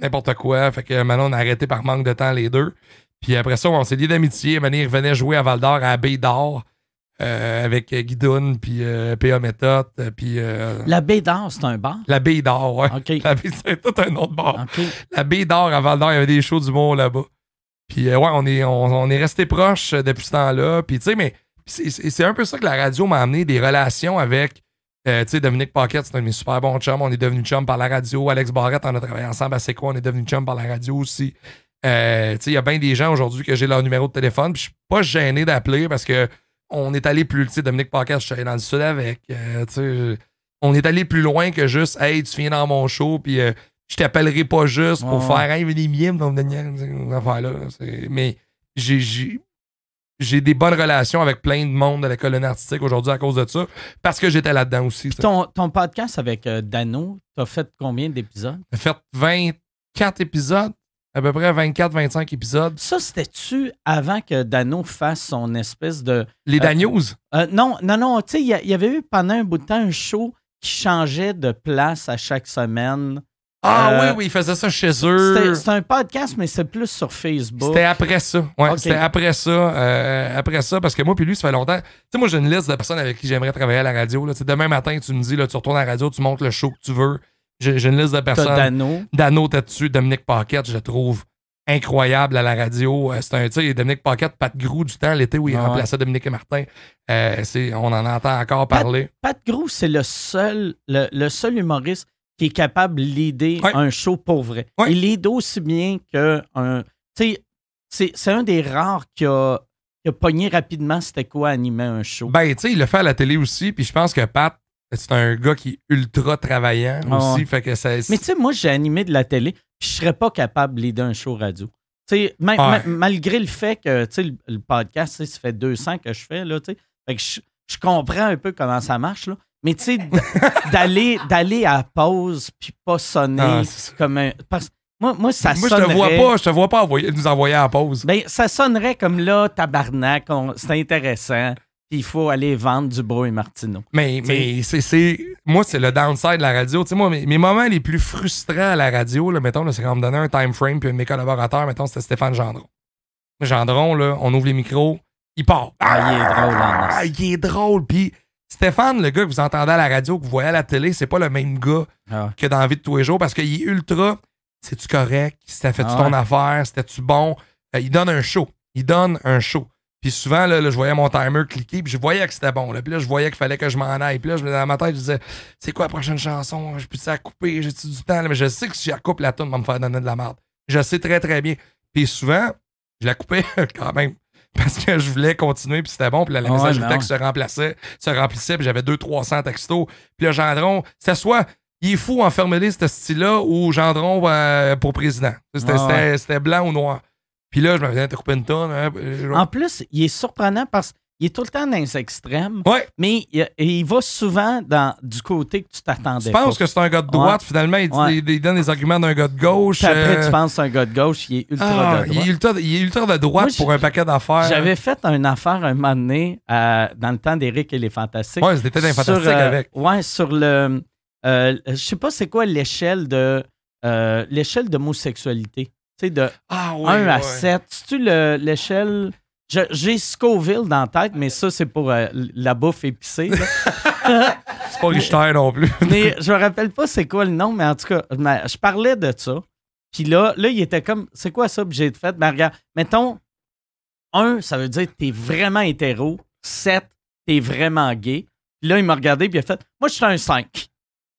n'importe quoi. Fait que maintenant, on a arrêté par manque de temps les deux. Puis après ça, on s'est liés d'amitié. Maintenant, il revenait jouer à Val d'Or, à Baie d'Or, euh, avec Guidoune, puis euh, P.A. Méthode, puis euh, La baie d'or, c'est un bar? la Baie d'Or. OK. La baie, c'est tout un autre bar. La Baie d'Or à Val d'Or, il y avait des shows du monde là-bas. Puis euh, ouais, on est, resté proches euh, depuis ce temps-là. Puis tu sais, mais c'est- un peu ça que la radio m'a amené, des relations avec, euh, tu sais, Dominique Paquette, c'est un de mes super bons chums. On est devenu chum par la radio. Alex Barrette, on a travaillé ensemble à C'est quoi, on est devenu chum par la radio aussi. Tu sais, il y a bien des gens aujourd'hui que j'ai leur numéro de téléphone. Puis je suis pas gêné d'appeler parce que on est allé plus, tu sais, Dominique Paquette, je suis allé dans le sud avec. on est allé plus loin que juste, hey, tu viens dans mon show, puis je t'appellerai pas juste pour faire, hey, venez mimes dans une affaire-là. C'est- Mais j'ai- j'ai des bonnes relations avec plein de monde de la colonne artistique aujourd'hui à cause de ça, parce que j'étais là-dedans aussi. ça. Ton, ton podcast avec euh, Dano, t'as fait combien d'épisodes? J'ai fait 24 épisodes, à peu près 24-25 épisodes. Ça, c'était-tu avant que Dano fasse son espèce de. Les Euh, Daniels, Euh, non, non, non. Tu sais, il y, y avait eu pendant un bout de temps un show qui changeait de place à chaque semaine. Ah euh, oui, oui, ils faisaient ça chez eux. c'était un podcast, mais c'est plus sur Facebook. C'était après ça. Ouais, c'était après ça. euh, après ça, parce que moi puis lui, ça fait longtemps. Tu sais, moi, j'ai une liste de personnes avec qui j'aimerais travailler à la radio. Là. Demain matin, tu me dis, là, tu retournes à la radio, tu montes le show que tu veux. J'ai une liste de personnes. Dano. Dano, t'es dessus. Dominique Paquette, je le trouve incroyable à la radio. Euh, C'est un, tu sais, Dominique Paquette, Pat Grou du temps, l'été où il Ah ouais. remplaçait Dominique et Martin. Euh, on en entend encore parler. Pat Grou, c'est le seul, le, le seul humoriste qui est capable de leader Ouais. un show pour vrai. Ouais. Il lead aussi bien que un. Tu sais, c'est- un des rares qui a, qui a pogné rapidement c'était quoi animer un show. Ben, tu sais, il le fait à la télé aussi. Puis je pense que Pat, c'est un gars qui est ultra travaillant Ah aussi. ouais. Fait que ça. Mais tu sais, moi, j'ai animé de la télé, puis je serais pas capable de leader un show radio. Tu sais, ma- ma- malgré le fait que tu sais, le, le podcast, ça fait 200 que je fais, là, tu sais. Fait que je, je comprends un peu comment ça marche, là. Mais tu sais, d'aller, d'aller à la pause, puis pas sonner Ah, comme un. Parce, moi, moi, ça Moi, je te sonnerait. vois pas, je te vois pas envoyer- nous envoyer à la pause. Ben, ça sonnerait comme là, tabarnak, on- c'est intéressant, puis il faut aller vendre du Bro et Martineau. Mais, mais c'est, c'est- moi, c'est le downside de la radio. Tu sais, moi, mes, mes moments les plus frustrants à la radio, là, mettons, là, c'est quand on me donnait un time frame, puis un de mes collaborateurs, mettons, c'était Stéphane Gendron. Gendron, là, on ouvre les micros, il part. Ah, il est drôle, Ah, il est drôle. Puis Stéphane, le gars que vous entendez à la radio, que vous voyez à la télé, c'est pas le même gars Ah. que dans la vie de tous les jours parce qu'il est ultra. C'est-tu correct? C'était fait-tu Ah ton ouais. affaire? C'était-tu bon? Euh, il donne un show. Il donne un show. Puis souvent, là, là, je voyais mon timer cliquer, puis je voyais que c'était bon. Là. Puis là, je voyais qu'il fallait que je m'en aille. Puis là, je, dans ma tête, je disais, c'est quoi la prochaine chanson? Je peux-tu la couper? J'ai-tu du temps? là? Mais je sais que si je la coupe, la tune va me faire donner de la merde. Je sais très, très bien. Puis souvent, je la coupais quand même. Parce que je voulais continuer, puis c'était bon. Puis là, la messagerie mais texte se remplaçait, se remplissait, puis j'avais 200-300 textos. Puis là, Gendron, c'était soit il est fou enfermer ce style-là ou Gendron euh, pour président. C'était blanc ou noir. Puis là, je me disais, t'as coupé une tonne. hein, En plus, il est surprenant parce qu'il est tout le temps dans les extrêmes, Ouais, mais il, il va souvent dans, du côté que tu t'attendais tu penses pas. que c'est un gars de droite, finalement, il, Ouais. il- il donne des arguments d'un gars de gauche. Puis après, euh, tu penses que c'est un gars de gauche, il est ultra ah, de il, droite. est ultra, il est ultra de droite Moi, pour un paquet d'affaires. J'avais fait une affaire un moment donné, euh, dans le temps d'Éric et les Fantastiques. Ouais, c'était un sur, fantastique euh, avec. Ouais, sur le. je sais pas c'est quoi l'échelle de. l'échelle d'homosexualité. Tu sais, de Ah, oui, 1 à ouais. 7. C'est-tu le- l'échelle. J'ai Scoville dans la tête, mais ça, c'est pour euh, la bouffe épicée. C'est pas Richter non plus. mais je me rappelle pas c'est quoi le nom, mais en tout cas, je parlais de ça. Puis là, là, il était comme, c'est quoi ça? Puis j'ai fait, ben regarde, mettons, 1, ça veut dire que t'es vraiment hétéro. 7, t'es vraiment gay. Puis là, il m'a regardé, puis il a fait, moi, je suis un 5.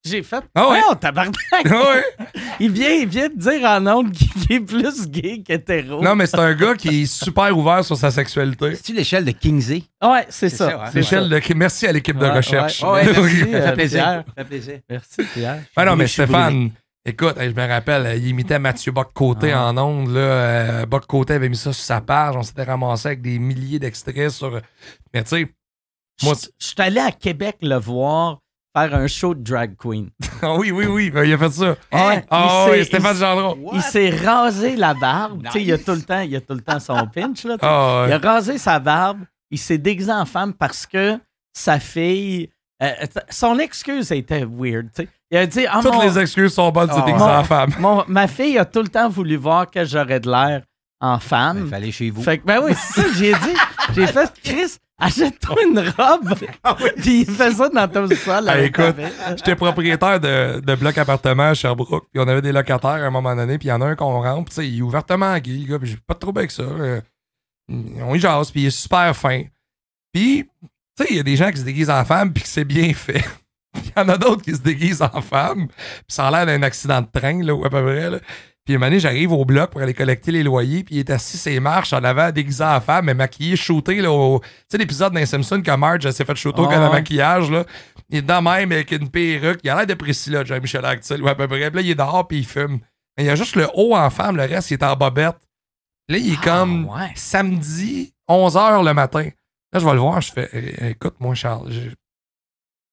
J'ai fait, Ah ouais? oh, tabarnak! ouais? il, vient, il vient de dire en ondes qu'il est plus gay qu'hétéro. Non, mais c'est un gars qui est super ouvert sur sa sexualité. C'est-tu l'échelle de Kingsey? Ouais, c'est ça. ça, hein? c'est L'échelle de... Merci à l'équipe de Ouais, recherche. ouais, ouais, merci, Ça euh, fait plaisir. Pierre. Ça fait plaisir. Merci, Pierre. Ah non, mais Stéphane, écoute, je me rappelle, il imitait Mathieu Bock-Côté Ah. en ondes. Là, euh, Bock-Côté avait mis ça sur sa page. On s'était ramassé avec des milliers d'extraits sur. Mais tu sais, moi, Je je suis allé à Québec le voir, faire un show de drag queen. Ah oui, oui, oui, ben, il a fait ça. Ouais, Ah il oui, s'est- Stéphane Gendron. Il s'est rasé la barbe. Tu sais, il a tout le temps, il a tout le temps son pinch là. Ah Il a rasé sa barbe. Il s'est déguisé en femme parce que sa fille. euh, son excuse était weird. tu sais. Il a dit ah, Toutes mon- les excuses sont bonnes, c'est Ah, ouais. en femme. mon- ma fille a tout le temps voulu voir que j'aurais de l'air en Il femme. fallait chez vous. Fait que, ben oui, c'est ça que j'ai dit. J'ai fait, Chris, achète-toi une robe. Puis il fait ça dans ton sol. Ah, écoute. J'étais propriétaire de, de bloc appartement à Sherbrooke, puis on avait des locataires à un moment donné, puis il y en a un qu'on rentre, puis il est ouvertement gay, le gars, puis j'ai pas de trouble avec ça. euh, on y jase, puis il est super fin. Puis, tu sais, il y a des gens qui se déguisent en femme, puis que c'est bien fait. Il y en a d'autres qui se déguisent en femme, puis ça a l'air d'un accident de train, là, ou à peu près, là. Puis, une année, j'arrive au bloc pour aller collecter les loyers, puis il est assis ses marches en avant, déguisé en femme, mais maquillé, shooté, là, au... Tu sais, l'épisode d'un Simpson quand Marge s'est fait shooter au Ah, de ouais. maquillage, là. Il est dans même avec une perruque. Il a l'air de Priscilla, Jean-Michel Actil, ou à peu près. Puis là, il est dehors, puis il fume. Mais il y a juste le haut en femme, le reste, il est en bobette. Là, il est Ah, comme ouais. samedi, 11h le matin. Là, je vais le voir, je fais Eh, Écoute, moi, Charles, j'ai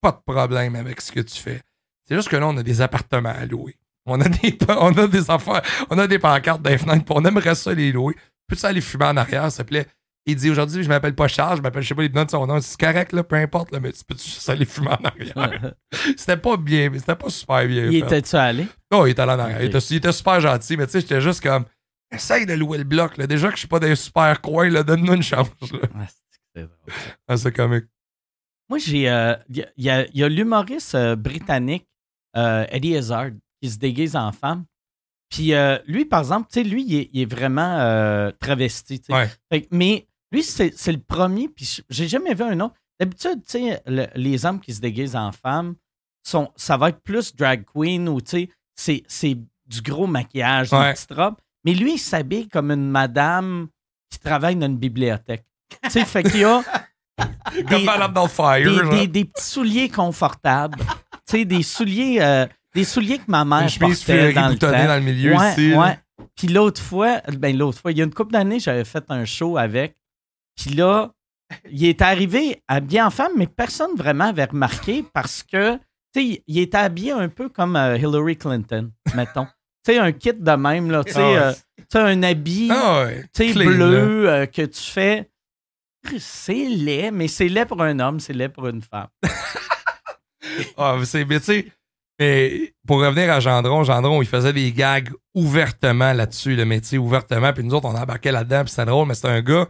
pas de problème avec ce que tu fais. C'est juste que là, on a des appartements à louer. On a des, on a des affaires, on a des pancartes les fenêtres, puis on aimerait ça les louer. Peux-tu aller fumer en arrière, s'il te plaît? Il dit aujourd'hui, je m'appelle pas Charles, je m'appelle, je sais pas les noms de son nom. C'est correct, là, peu importe, là, mais tu peux-tu juste aller fumer en arrière? c'était pas bien, c'était pas super bien. Il était-tu allé? Non, il était allé en arrière. Il, était, il était super gentil, mais tu sais, j'étais juste comme, essaye de louer le bloc, là. Déjà que je suis pas dans un super coin, là, donne-nous une chance, là. Ah, c'est. Ah, c'est comique. Moi, j'ai. euh, Il y a- il y a, y a l'humoriste euh, britannique euh, Eddie Izzard qui se déguise en femme. Puis euh, lui, par exemple, tu sais, lui, il est, il est vraiment euh, travesti. Ouais. Fait mais lui, c'est le premier. Puis j'ai jamais vu un autre. D'habitude, tu sais, le- les hommes qui se déguisent en femme, sont, ça va être plus drag queen ou, tu sais, c'est- du gros maquillage, Ouais. une petite robe. Mais lui, il s'habille comme une madame qui travaille dans une bibliothèque. tu sais, fait qu'il y a. Comme Madame Fire, des, des- des petits souliers confortables. tu sais, des souliers, euh, des souliers que ma mère Une portait dans le temps. dans le milieu ouais, ici. ouais. Puis l'autre fois, ben l'autre fois, il y a une couple d'années, j'avais fait un show avec. Puis là, il est arrivé habillé en femme, mais personne vraiment avait remarqué parce que, tu sais, il était habillé un peu comme euh, Hillary Clinton, mettons. tu sais, un kit de même, là. Tu sais, Ah euh, un habit Ah tu sais, bleu euh, que tu fais. C'est laid, mais c'est laid pour un homme, c'est laid pour une femme. Ah, mais c'est, mais tu sais, mais pour revenir à Gendron, Gendron, il faisait des gags ouvertement là-dessus, le métier ouvertement, puis nous autres, on embarquait là-dedans, puis c'était drôle, mais c'était un gars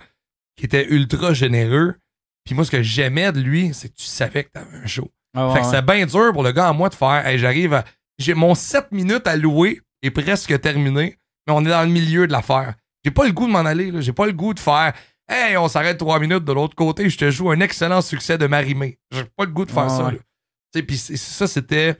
qui était ultra généreux. Puis moi, ce que j'aimais de lui, c'est que tu savais que t'avais un show. fait que c'était bien dur pour le gars en moi de faire, hey, j'arrive à, j'ai mon 7 minutes à louer est presque terminé, mais on est dans le milieu de l'affaire. J'ai pas le goût de m'en aller, là. J'ai pas le goût de faire, hey, on s'arrête 3 minutes de l'autre côté, je te joue un excellent succès de Marimé. J'ai pas le goût de faire Ah ça, ouais. là. Tu sais, puis ça, c'était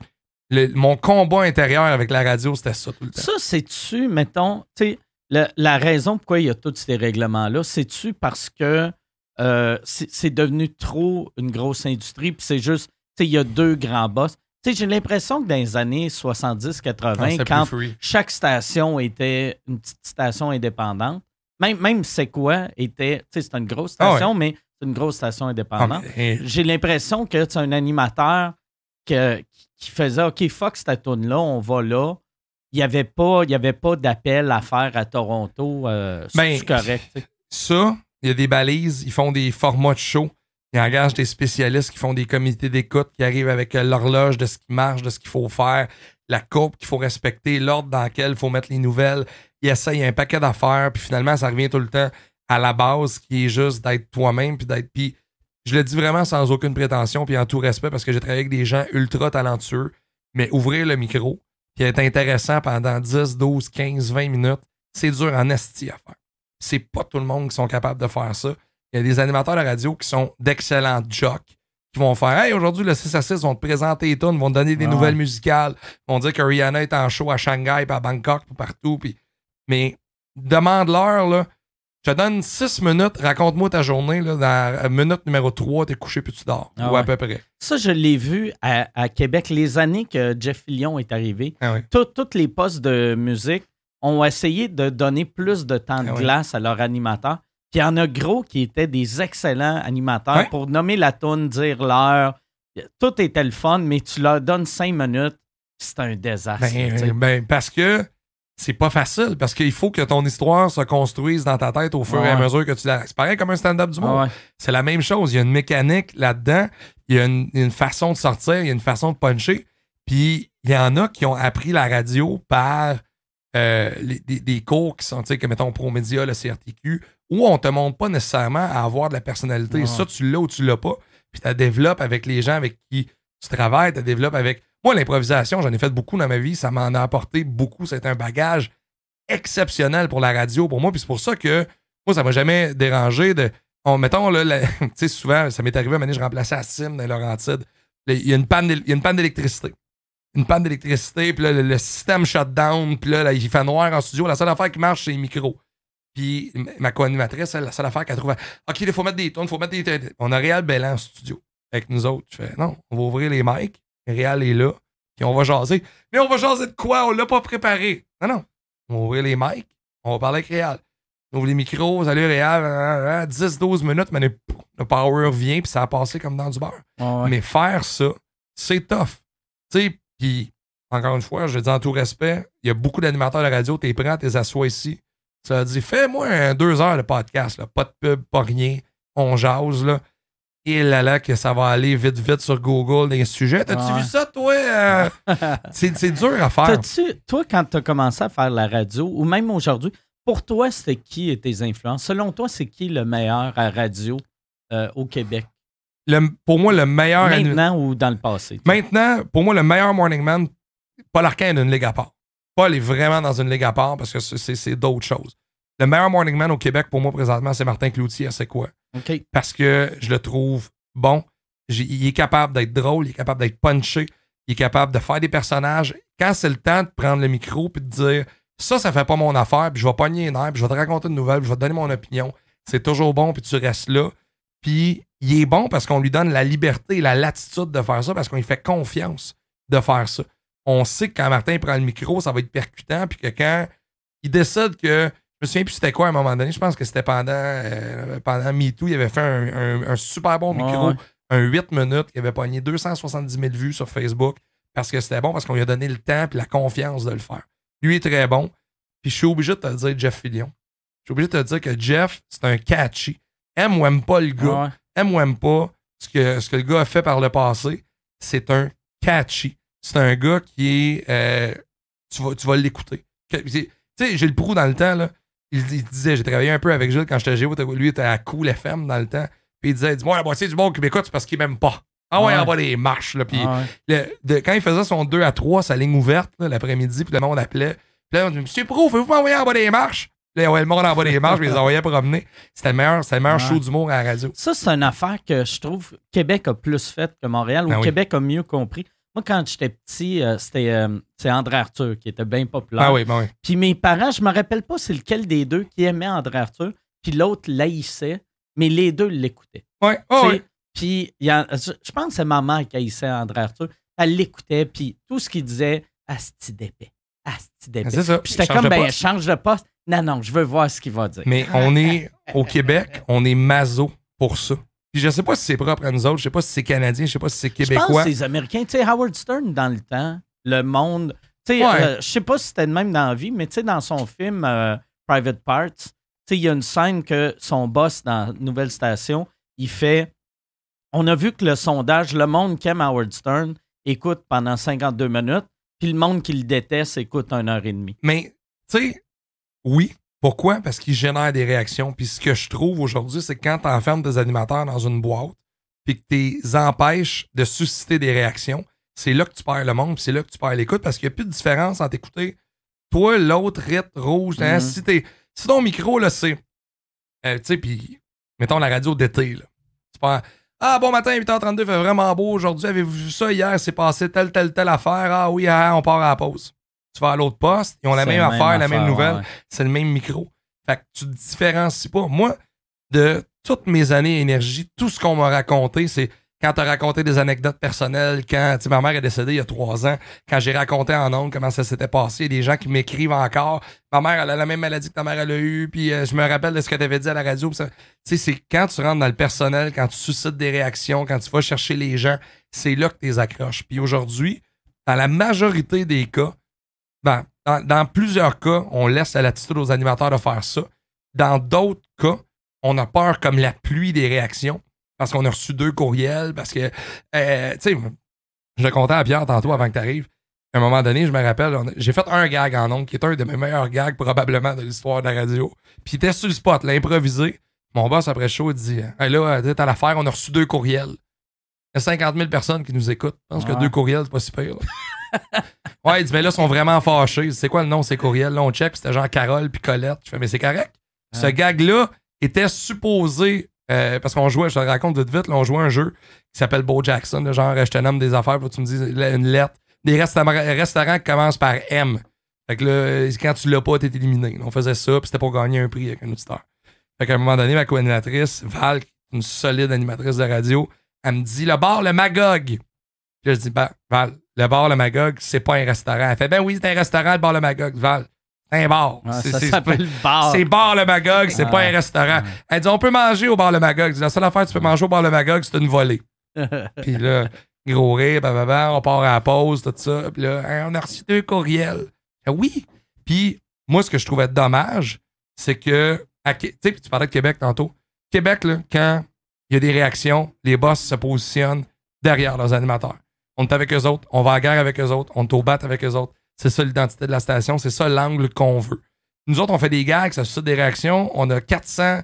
le- mon combat intérieur avec la radio, c'était ça tout le temps. Ça, c'est-tu, mettons, tu sais, le- la raison pourquoi il y a tous ces règlements-là, c'est-tu parce que euh, c'est devenu trop une grosse industrie, puis c'est juste, tu sais, il y a deux grands boss? Tu sais, j'ai l'impression que dans les années 70-80, Ah, quand chaque station était une petite station indépendante. Même, même c'est quoi était, tu sais, c'est une grosse Ah station, mais c'est une grosse station Ah, indépendante. mais, J'ai l'impression que c'est un animateur que- qui faisait OK, fuck cette tune là on va là. Il n'y avait pas, il y avait pas d'appel à faire à Toronto. Euh, Ben, c'est correct. ça, il y a des balises, ils font des formats de show. Ils engagent des spécialistes qui font des comités d'écoute, qui arrivent avec euh, l'horloge de ce qui marche, de ce qu'il faut faire, la courbe qu'il faut respecter, l'ordre dans lequel il faut mettre les nouvelles. Ils essayent un paquet d'affaires, puis finalement, ça revient tout le temps à la base, qui est juste d'être toi-même, puis d'être. Puis je le dis vraiment sans aucune prétention, puis en tout respect, parce que j'ai travaillé avec des gens ultra talentueux, mais ouvrir le micro, puis être intéressant pendant 10, 12, 15, 20 minutes, c'est dur en esti à faire c'est pas tout le monde qui sont capables de faire ça. Il y a des animateurs de radio qui sont d'excellents jocks qui vont faire Hey, aujourd'hui, le 6 à 6 vont te présenter les tunes, vont te donner des nouvelles musicales, vont dire que Rihanna est en show à Shanghai, puis à Bangkok, puis partout. Puis... Mais demande-leur, là. Je te donne 6 minutes, raconte-moi ta journée. Là, dans minute numéro 3, t'es couché puis tu dors. Ah ou à peu près. Ça, je l'ai vu à, à Québec les années que Jeff Fillion est arrivé. Ah ouais. Toutes les postes de musique ont essayé de donner plus de temps de Ah glace à leur animateur. Puis il y en a gros qui étaient des excellents animateurs pour nommer la tune, dire l'heure. tout était le fun, mais tu leur donnes cinq minutes, c'est un désastre. Ben, ben, parce que c'est pas facile, parce qu'il faut que ton histoire se construise dans ta tête au fur et à mesure que tu la. C'est pareil comme un stand-up du monde. C'est la même chose. Il y a une mécanique là-dedans, il y a une, façon de sortir, il y a une façon de puncher. Puis il y en a qui ont appris la radio par euh, des, cours qui sont, tu sais, que mettons Promédia, le CRTQ, où on te montre pas nécessairement à avoir de la personnalité. Ça, tu l'as ou tu l'as pas. Puis tu développes avec les gens avec qui tu travailles, tu développes avec. Moi, l'improvisation, j'en ai fait beaucoup dans ma vie. Ça m'en a apporté beaucoup. C'est un bagage exceptionnel pour la radio, pour moi. Puis c'est pour ça que moi, ça m'a jamais dérangé de. On, mettons, là, tu sais, souvent, ça m'est arrivé à un je remplaçais à Sim dans Laurentide. Il y a une panne d'électricité. Une panne d'électricité, puis là, le, système shut down, puis là, il fait noir en studio. La seule affaire qui marche, c'est les micros. Puis ma co-animatrice, la seule affaire qu'elle trouve, OK, il faut mettre des tonnes, il faut mettre des. On a Réal Bellan en studio avec nous autres. Je fais, non, on va ouvrir les mics. Réal est là. Puis on va jaser. Mais on va jaser de quoi? On l'a pas préparé. Non, non. On va ouvrir les mics. On va parler avec Réal. On ouvre les micros. Salut Réal. 10-12 minutes, mais le power vient, puis ça a passé comme dans du beurre. Mais faire ça, c'est tough. Tu sais, puis encore une fois, je dis en tout respect, il y a beaucoup d'animateurs de radio, t'es prêt, t'es assois ici ça dit fais-moi deux heures de podcast, là. pas de pub, pas rien. On jase. Là. Et là là, que ça va aller vite, vite sur Google des sujets. T'as-tu vu ça, toi? Euh? c'est dur à faire. toi, quand tu as commencé à faire la radio, ou même aujourd'hui, pour toi, c'était qui tes influences? Selon toi, c'est qui le meilleur à radio euh, au Québec? pour moi, le meilleur. Maintenant ou dans le passé? Maintenant, pour moi, le meilleur morning man, Paul Arcand d'une ligue à part. Paul est vraiment dans une ligue à part parce que c'est d'autres choses. Le meilleur morning man au Québec pour moi présentement, c'est Martin Cloutier. C'est quoi? Parce que je le trouve bon. Il est capable d'être drôle, il est capable d'être punché, il est capable de faire des personnages. Quand c'est le temps de prendre le micro et de dire ça, ça fait pas mon affaire, puis je vais pogner une air, puis je vais te raconter une nouvelle, puis je vais te donner mon opinion. C'est toujours bon, puis tu restes là. Puis il est bon parce qu'on lui donne la liberté et la latitude de faire ça, parce qu'on lui fait confiance de faire ça on sait que quand Martin prend le micro, ça va être percutant, puis que quand il décide que. Je me souviens plus c'était quoi à un moment donné, je pense que c'était pendant, euh, pendant MeToo, il avait fait un, super bon micro, un 8 minutes, il avait pogné 270 000 vues sur Facebook parce que c'était bon, parce qu'on lui a donné le temps et la confiance de le faire. Lui est très bon. Puis je suis obligé de te dire Jeff Fillion. Je suis obligé de te dire que Jeff, c'est un catchy. Aime ou aime pas le gars. Aime ou aime pas ce que, ce que le gars a fait par le passé. C'est un catchy c'est un gars qui est. Euh, tu vas, tu vas l'écouter. Tu sais, j'ai le prou dans le temps, là. Il, disait, j'ai travaillé un peu avec Gilles quand j'étais géo, lui était à Cool FM dans le temps. Puis il disait, dis-moi, la moitié du monde qui m'écoute, c'est parce qu'il m'aime pas. Ah ouais, on va les marches, là. Puis quand il faisait son 2 à 3, sa ligne ouverte, l'après-midi, puis le monde appelait. Puis là, on dit, Monsieur Pro, pouvez-vous m'envoyer en bas des marches? Là, le monde en bas des marches, puis ils les envoyaient promener. C'était le meilleur, c'était le meilleur show d'humour à la radio. Ça, c'est une affaire que je trouve Québec a plus faite que Montréal, ou ben Québec a mieux compris. Moi, quand j'étais petit, euh, c'était euh, c'est André Arthur qui était bien populaire. Ah oui, ben oui. Puis mes parents, je me rappelle pas c'est lequel des deux qui aimait André Arthur, puis l'autre l'haïssait, mais les deux l'écoutaient. Oui, oh, oui. Puis je pense que c'est ma mère qui haïssait André Arthur. Elle l'écoutait, puis tout ce qu'il disait, asti d'épais. Asti d'épais. C'est ça. Puis j'étais comme, ben, change de poste. Non, non, je veux voir ce qu'il va dire. Mais on est, au Québec, on est maso pour ça. Puis je sais pas si c'est propre à nous autres, je sais pas si c'est canadien, je sais pas si c'est québécois. Je pense que c'est américain. Tu sais, Howard Stern, dans le temps, le monde. Tu sais, euh, je sais pas si c'était le même dans la vie, mais tu sais, dans son film euh, Private Parts, tu sais, il y a une scène que son boss dans Nouvelle Station, il fait. On a vu que le sondage, le monde qui aime Howard Stern écoute pendant 52 minutes, puis le monde qui le déteste écoute une heure et demie. Mais, tu sais, oui, pourquoi? Parce qu'ils génèrent des réactions. Puis ce que je trouve aujourd'hui, c'est que quand tu enfermes des animateurs dans une boîte, puis que tu les empêches de susciter des réactions, c'est là que tu perds le monde, puis c'est là que tu perds l'écoute, parce qu'il n'y a plus de différence entre écouter toi, l'autre, rythme rouge. Hein, mm-hmm. si, ton micro, là, c'est. Euh, tu sais, puis mettons la radio d'été, là. Tu perds. Ah, bon matin, 8h32, fait vraiment beau aujourd'hui. Avez-vous vu ça hier? C'est passé telle, telle, telle affaire. Ah oui, ah, on part à la pause tu vas à l'autre poste, ils ont la même, affaire, la même nouvelle, c'est le même micro. Fait que tu te différencies pas. Moi, de toutes mes années énergie, tout ce qu'on m'a raconté, c'est quand tu as raconté des anecdotes personnelles, quand ma mère est décédée il y a trois ans, quand j'ai raconté en ondes comment ça s'était passé, des gens qui m'écrivent encore. Ma mère, elle a la même maladie que ta mère, elle a eu, puis euh, je me rappelle de ce que tu avais dit à la radio. Tu sais, c'est quand tu rentres dans le personnel, quand tu suscites des réactions, quand tu vas chercher les gens, c'est là que tu les accroches. Puis aujourd'hui, dans la majorité des cas, dans, plusieurs cas, on laisse la latitude aux animateurs de faire ça. Dans d'autres cas, on a peur comme la pluie des réactions parce qu'on a reçu deux courriels, parce que, euh, tu sais, je comptais à Pierre tantôt avant que tu arrives. À un moment donné, je me rappelle, j'ai fait un gag en ondes qui est un de mes meilleurs gags probablement de l'histoire de la radio. Puis il était sur le spot, l'improvisé. Mon boss, après il dit hey, là, t'as l'affaire, on a reçu deux courriels. Il y a 50 000 personnes qui nous écoutent. Je pense que deux courriels, c'est pas si pire. ouais, il dit Mais là, ils sont vraiment fâchés. C'est quoi le nom de ces courriels? Là, on check, c'était genre Carole puis Colette. Je fais Mais c'est correct. Ce gag-là était supposé euh, parce qu'on jouait, je te le raconte vite vite, là, on jouait un jeu qui s'appelle Bo Jackson, genre je te nomme des affaires, tu me dis une lettre. Des restaurants, qui commencent par M. Fait que là, quand tu l'as pas, t'es éliminé. On faisait ça, puis c'était pour gagner un prix avec un auditeur. Fait qu'à un moment donné, ma co-animatrice, Val, une solide animatrice de radio, elle me dit le bar, le Magog. Puis là, je dis, ben, Val, le bar, le Magog, c'est pas un restaurant. Elle fait, ben oui, c'est un restaurant, le bar, le Magog. Val, c'est un bar. ça s'appelle bar. C'est bar le Magog, c'est pas un restaurant. Elle dit on peut manger au bar le Magog. La seule affaire que tu peux manger au bar le Magog, c'est une volée. puis là, gros rire, on part à la pause, tout ça. Puis là, on a reçu deux courriels. oui. Puis moi, ce que je trouvais dommage, c'est que, tu sais, tu parlais de Québec tantôt. Québec, là, quand il y a des réactions, les boss se positionnent derrière leurs animateurs. On est avec eux autres, on va à guerre avec eux autres, on est au bat avec eux autres. C'est ça l'identité de la station, c'est ça l'angle qu'on veut. Nous autres, on fait des gags, ça suscite des réactions. On a 400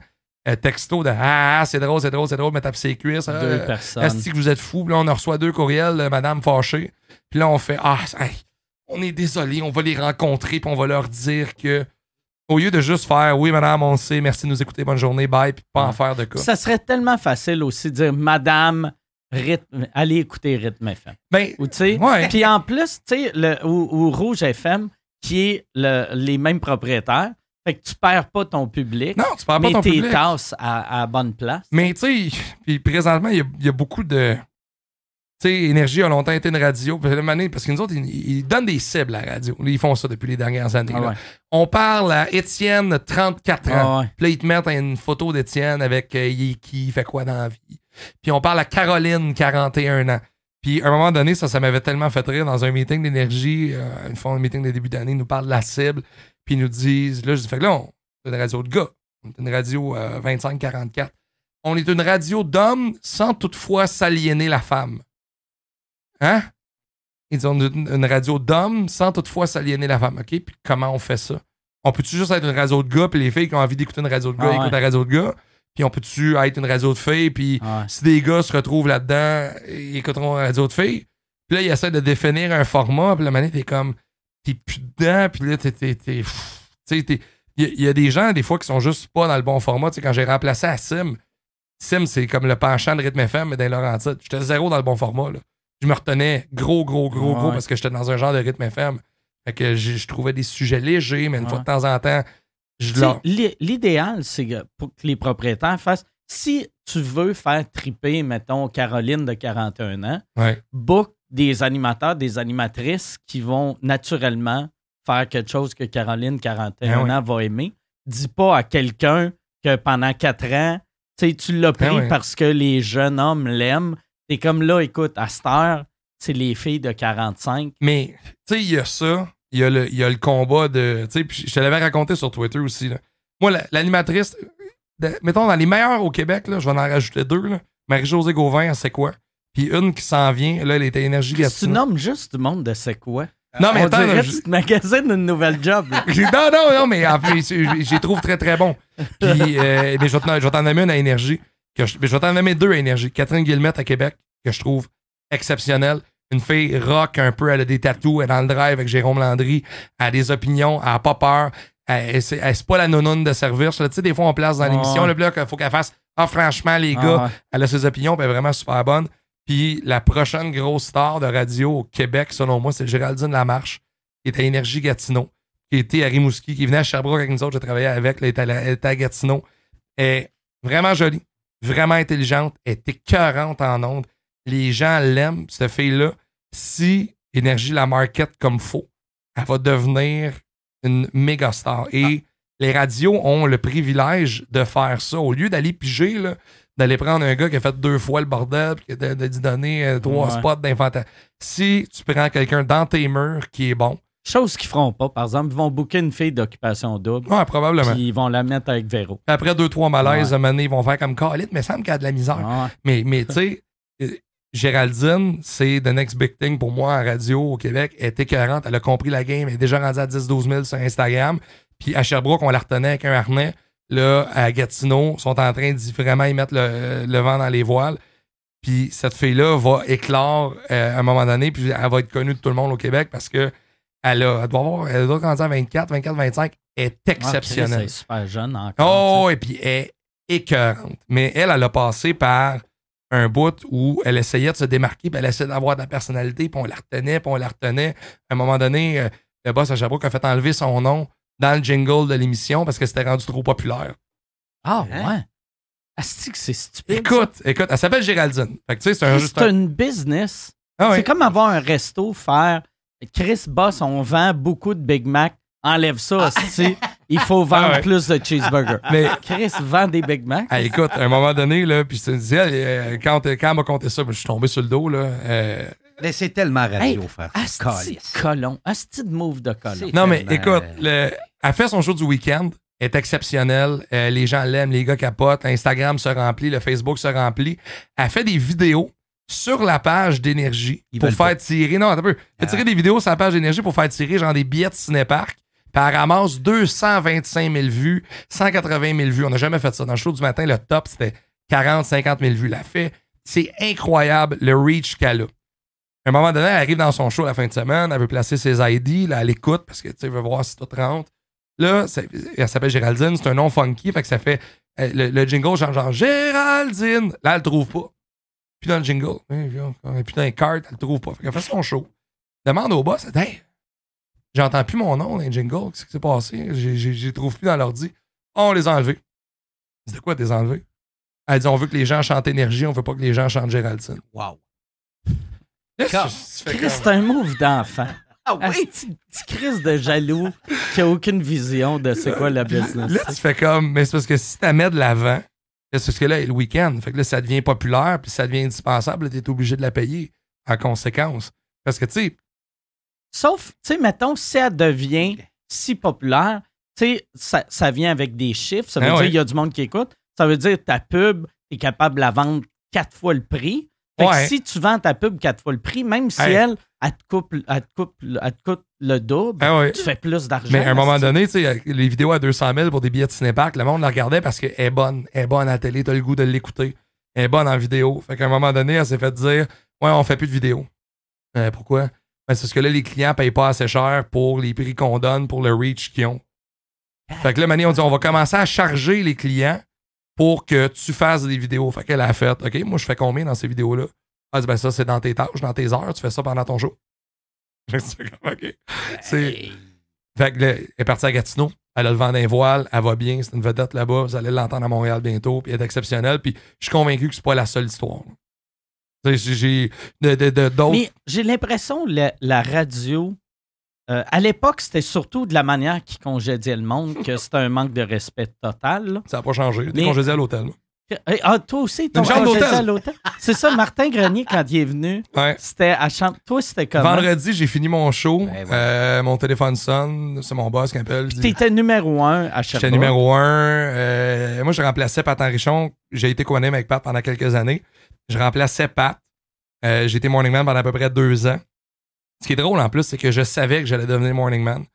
euh, textos de Ah, ah c'est drôle, c'est drôle, c'est drôle, mais tape ses cuisses. Deux euh, personnes. Est-ce que vous êtes fous? Puis là, on reçoit deux courriels de Madame fâchée. Puis là, on fait Ah, on est désolé, on va les rencontrer, puis on va leur dire que au lieu de juste faire oui, madame, on sait, merci de nous écouter, bonne journée, bye, puis pas en faire de cas. Ça serait tellement facile aussi de dire madame, rythme, allez écouter Rythme FM. Ben, ou, Puis en plus, tu sais, ou, Rouge FM, qui est les mêmes propriétaires, fait que tu perds pas ton public. Non, tu perds pas ton public. Mais tes tasses à, bonne place. Mais tu sais, puis présentement, il y, a beaucoup de. Tu sais, Énergie a longtemps été une radio. Parce que nous autres, ils, donnent des cibles à la radio. Ils font ça depuis les dernières années. Ah On parle à Étienne, 34 ans. Ah puis là, ils te mettent une photo d'Étienne avec euh, qui fait quoi dans la vie. Puis on parle à Caroline, 41 ans. Puis à un moment donné, ça, ça m'avait tellement fait rire dans un meeting d'énergie, euh, une fois un meeting de début d'année, ils nous parlent de la cible, puis ils nous disent, là, je dis, fait que là, on est une radio de gars, on est une radio 25-44. Euh, on est une radio d'hommes sans toutefois s'aliéner la femme. Hein? Ils disent, on est une radio d'hommes sans toutefois s'aliéner la femme. OK? Puis comment on fait ça? On peut-tu juste être une radio de gars, puis les filles qui ont envie d'écouter une radio de gars ah écoutent la radio de gars? Puis on peut-tu être une radio de filles, puis si des gars se retrouvent là-dedans, ils écouteront une radio de filles. Puis là, ils essaient de définir un format, puis la manette t'es comme, t'es plus dedans, puis là, t'es, tu sais, il y, a des gens, des fois, qui sont juste pas dans le bon format. Tu sais, quand j'ai remplacé à Sim, Sim, c'est comme le penchant de Rythme FM, mais dans Laurentides. J'étais zéro dans le bon format, là. Je me retenais gros, gros, gros, gros, parce que j'étais dans un genre de Rythme FM. Fait que je trouvais des sujets légers, mais une fois de temps en temps, L'idéal, c'est que, pour que les propriétaires fassent. Si tu veux faire triper, mettons, Caroline de 41 ans, book des animateurs, des animatrices qui vont naturellement faire quelque chose que Caroline, 41 ben ans, va aimer. Dis pas à quelqu'un que pendant 4 ans, tu l'as ben pris parce que les jeunes hommes l'aiment. T'es comme là, écoute, à cette heure, c'est les filles de 45. Mais, tu sais, il y a ça il y, a le, il y a le combat de. Tu sais, je te l'avais raconté sur Twitter aussi. Là. Moi, l'animatrice, mettons, dans les meilleurs au Québec, là, je vais en rajouter deux. Marie-Josée Gauvin, c'est quoi? Puis une qui s'en vient, là, elle était énergie Tu nommes juste du monde de c'est quoi? Non, mais attends. Tu magasines une nouvelle job. non, non, non, mais en fait, j'y trouve très, très bon. Puis, euh, mais je vais t'en nommer une à énergie. Que je, je vais t'en nommer deux à énergie. Catherine Guillemette à Québec, que je trouve exceptionnelle une fille rock un peu, elle a des tatous, elle est dans le drive avec Jérôme Landry, elle a des opinions, elle a pas peur. Elle, c'est pas la nonone de service. Tu sais, des fois, on place dans l'émission, le bloc, il faut qu'elle fasse Ah, franchement, les gars, elle a ses opinions, elle est vraiment super bonne. Puis la prochaine grosse star de radio au Québec, selon moi, c'est Géraldine Lamarche, qui est à Énergie Gatineau, qui était à Rimouski, qui venait à Sherbrooke avec nous autres, j'ai travaillé avec, elle était, à, Gatineau. Elle est vraiment jolie, vraiment intelligente, elle est écœurante en ondes les gens l'aiment, cette fille-là. Si Énergie la market comme faux, elle va devenir une méga star. Et les radios ont le privilège de faire ça. Au lieu d'aller piger, là, d'aller prendre un gars qui a fait deux fois le bordel, puis de, de lui donner euh, trois Ouais. spots d'infanterie. Si tu prends quelqu'un dans tes murs qui est bon, Chose qu'ils feront pas. Par exemple, ils vont booker une fille d'occupation double. ouais, probablement. Puis ils vont la mettre avec Véro. Après deux, trois malaises, Ouais. à donné, ils vont faire comme Khalid, mais ça me y a de la misère. Ouais. Mais, mais tu sais, euh, Géraldine, c'est the next big thing pour moi en radio au Québec. Elle est écœurante. Elle a compris la game. Elle est déjà rendue à 10-12 000 sur Instagram. Puis à Sherbrooke, on la retenait avec un harnais. Là, à Gatineau, sont en train d'y vraiment y mettre le, le vent dans les voiles. Puis cette fille-là va éclore euh, à un moment donné, puis elle va être connue de tout le monde au Québec parce que elle, a, elle doit avoir, elle doit grandir à 24, 24, 25. Elle est Ah, exceptionnelle. Elle est super jeune encore. Oh, et puis elle est écœurante. Mais elle, elle a passé par un bout où elle essayait de se démarquer, puis elle essayait d'avoir de la personnalité, puis on la retenait, puis on la retenait. À un moment donné, euh, le boss à Sherbrooke a fait enlever son nom dans le jingle de l'émission parce que c'était rendu trop populaire. Ah, Hein? ouais. Asti que c'est stupide. Écoute, écoute, elle s'appelle Géraldine. Fait que tu sais, c'est un juste. Business. Ah. C'est comme avoir un resto, faire Chris Boss, on vend beaucoup de Big Mac. Enlève ça, asti. Il faut vendre Ah ouais. plus de cheeseburgers. Mais Chris vend des Big Mac. ah, écoute, à un moment donné, là, puis je te disais, euh, quand, quand elle m'a conté ça, ben, je suis tombé sur le dos. Là, euh, Mais c'est tellement radio, Hey, frère. Asti colon. Asti de move de colon. Non, mais écoute, le, elle fait son show du week-end, elle est exceptionnelle. euh, les gens l'aiment, les gars capotent, Instagram se remplit, le Facebook se remplit. Elle fait des vidéos sur la page d'énergie pour faire pas. tirer. Non, attends un peu. Fait tirer Ah. des vidéos sur la page d'énergie pour faire tirer genre des billets de cinépark. Puis elle ramasse 225 000 vues, 180 000 vues. On n'a jamais fait ça. Dans le show du matin, le top, c'était 40, 50 000 vues. La fait. C'est incroyable le reach qu'elle a. À un moment donné, elle arrive dans son show à la fin de semaine, elle veut placer ses ID, là, elle écoute parce que tu veut voir si tout rentre. Là, elle s'appelle Géraldine, c'est un nom funky, fait que ça fait euh, le, le jingle genre, genre Géraldine. Là, elle le trouve pas. Puis dans le jingle, hein, et puis dans les cartes, elle le trouve pas. Fait qu'elle fait son show. Demande au boss, elle dit, Hey, j'entends plus mon nom dans les jingles, qu'est-ce qui s'est passé? Je les trouve plus dans l'ordi. On les a enlevés. C'est de quoi t'es enlevés? Elle dit, on veut que les gens chantent énergie, on veut pas que les gens chantent Géraldine. Wow. C'est un move d'enfant. Ah Asti, petit Chris de jaloux qui a aucune vision de c'est quoi la business. Là, tu fais comme, mais c'est parce que si tu la mets de l'avant, parce que là, le week-end, fait que là, ça devient populaire, puis ça devient indispensable, tu es obligé de la payer en conséquence. Parce que, tu sais, Sauf, tu sais, mettons, si elle devient si populaire, tu sais, ça, ça vient avec des chiffres. Ça veut Ah dire ouais. qu'il y a du monde qui écoute. Ça veut dire ta pub, tu es capable de la vendre quatre fois le prix. Fait que Ouais. si tu vends ta pub quatre fois le prix, même si Hey. elle, elle te, coupe, elle, te coupe, elle te coûte le double, ah ouais. tu fais plus d'argent. Mais à un moment donné, tu sais, les vidéos à 200 000 pour des billets de cinépark, le monde la regardait parce qu'elle est bonne. Elle est bonne à la télé, t'as le goût de l'écouter. Elle est bonne en vidéo. Fait qu'à un moment donné, elle s'est fait dire Ouais, on fait plus de vidéos. Euh, pourquoi? Ben, c'est parce que là, les clients payent pas assez cher pour les prix qu'on donne, pour le reach qu'ils ont. Fait que là, Mané, on dit on va commencer à charger les clients pour que tu fasses des vidéos. Fait qu'elle a fait OK, moi, je fais combien dans ces vidéos-là? Elle dit Ben, ça, c'est dans tes tâches, dans tes heures, tu fais ça pendant ton show. OK. C'est. Fait que là, elle est partie à Gatineau. Elle a le vent d'un voile. Elle va bien. C'est une vedette là-bas. Vous allez l'entendre à Montréal bientôt. Puis elle est exceptionnelle. Puis je suis convaincu que c'est pas la seule histoire. J'ai j'ai de- de- de- d'autres. Mais j'ai l'impression que la, la radio, euh, à l'époque, c'était surtout de la manière qu'ils congédiaient le monde, que c'était un manque de respect total. là. Ça n'a pas changé. T'es Mais- congédié à l'hôtel. Ah, toi aussi, ton à l'hôtel. C'est ça, Martin Grenier, quand il est venu, Ouais. c'était à chambre. Toi, c'était comment? Vendredi, j'ai fini mon show. Ben. Euh, mon téléphone sonne. C'est mon boss qui appelle. Puis dit- t'étais numéro un à Sherbrooke. J'étais numéro un. Euh, moi, je remplaçais Pat Henrichon. J'ai été co avec Pat pendant quelques années. Je remplaçais Pat. Euh, j'ai été Morning Man pendant à peu près deux ans. Ce qui est drôle en plus, c'est que je savais que j'allais devenir Morning Man.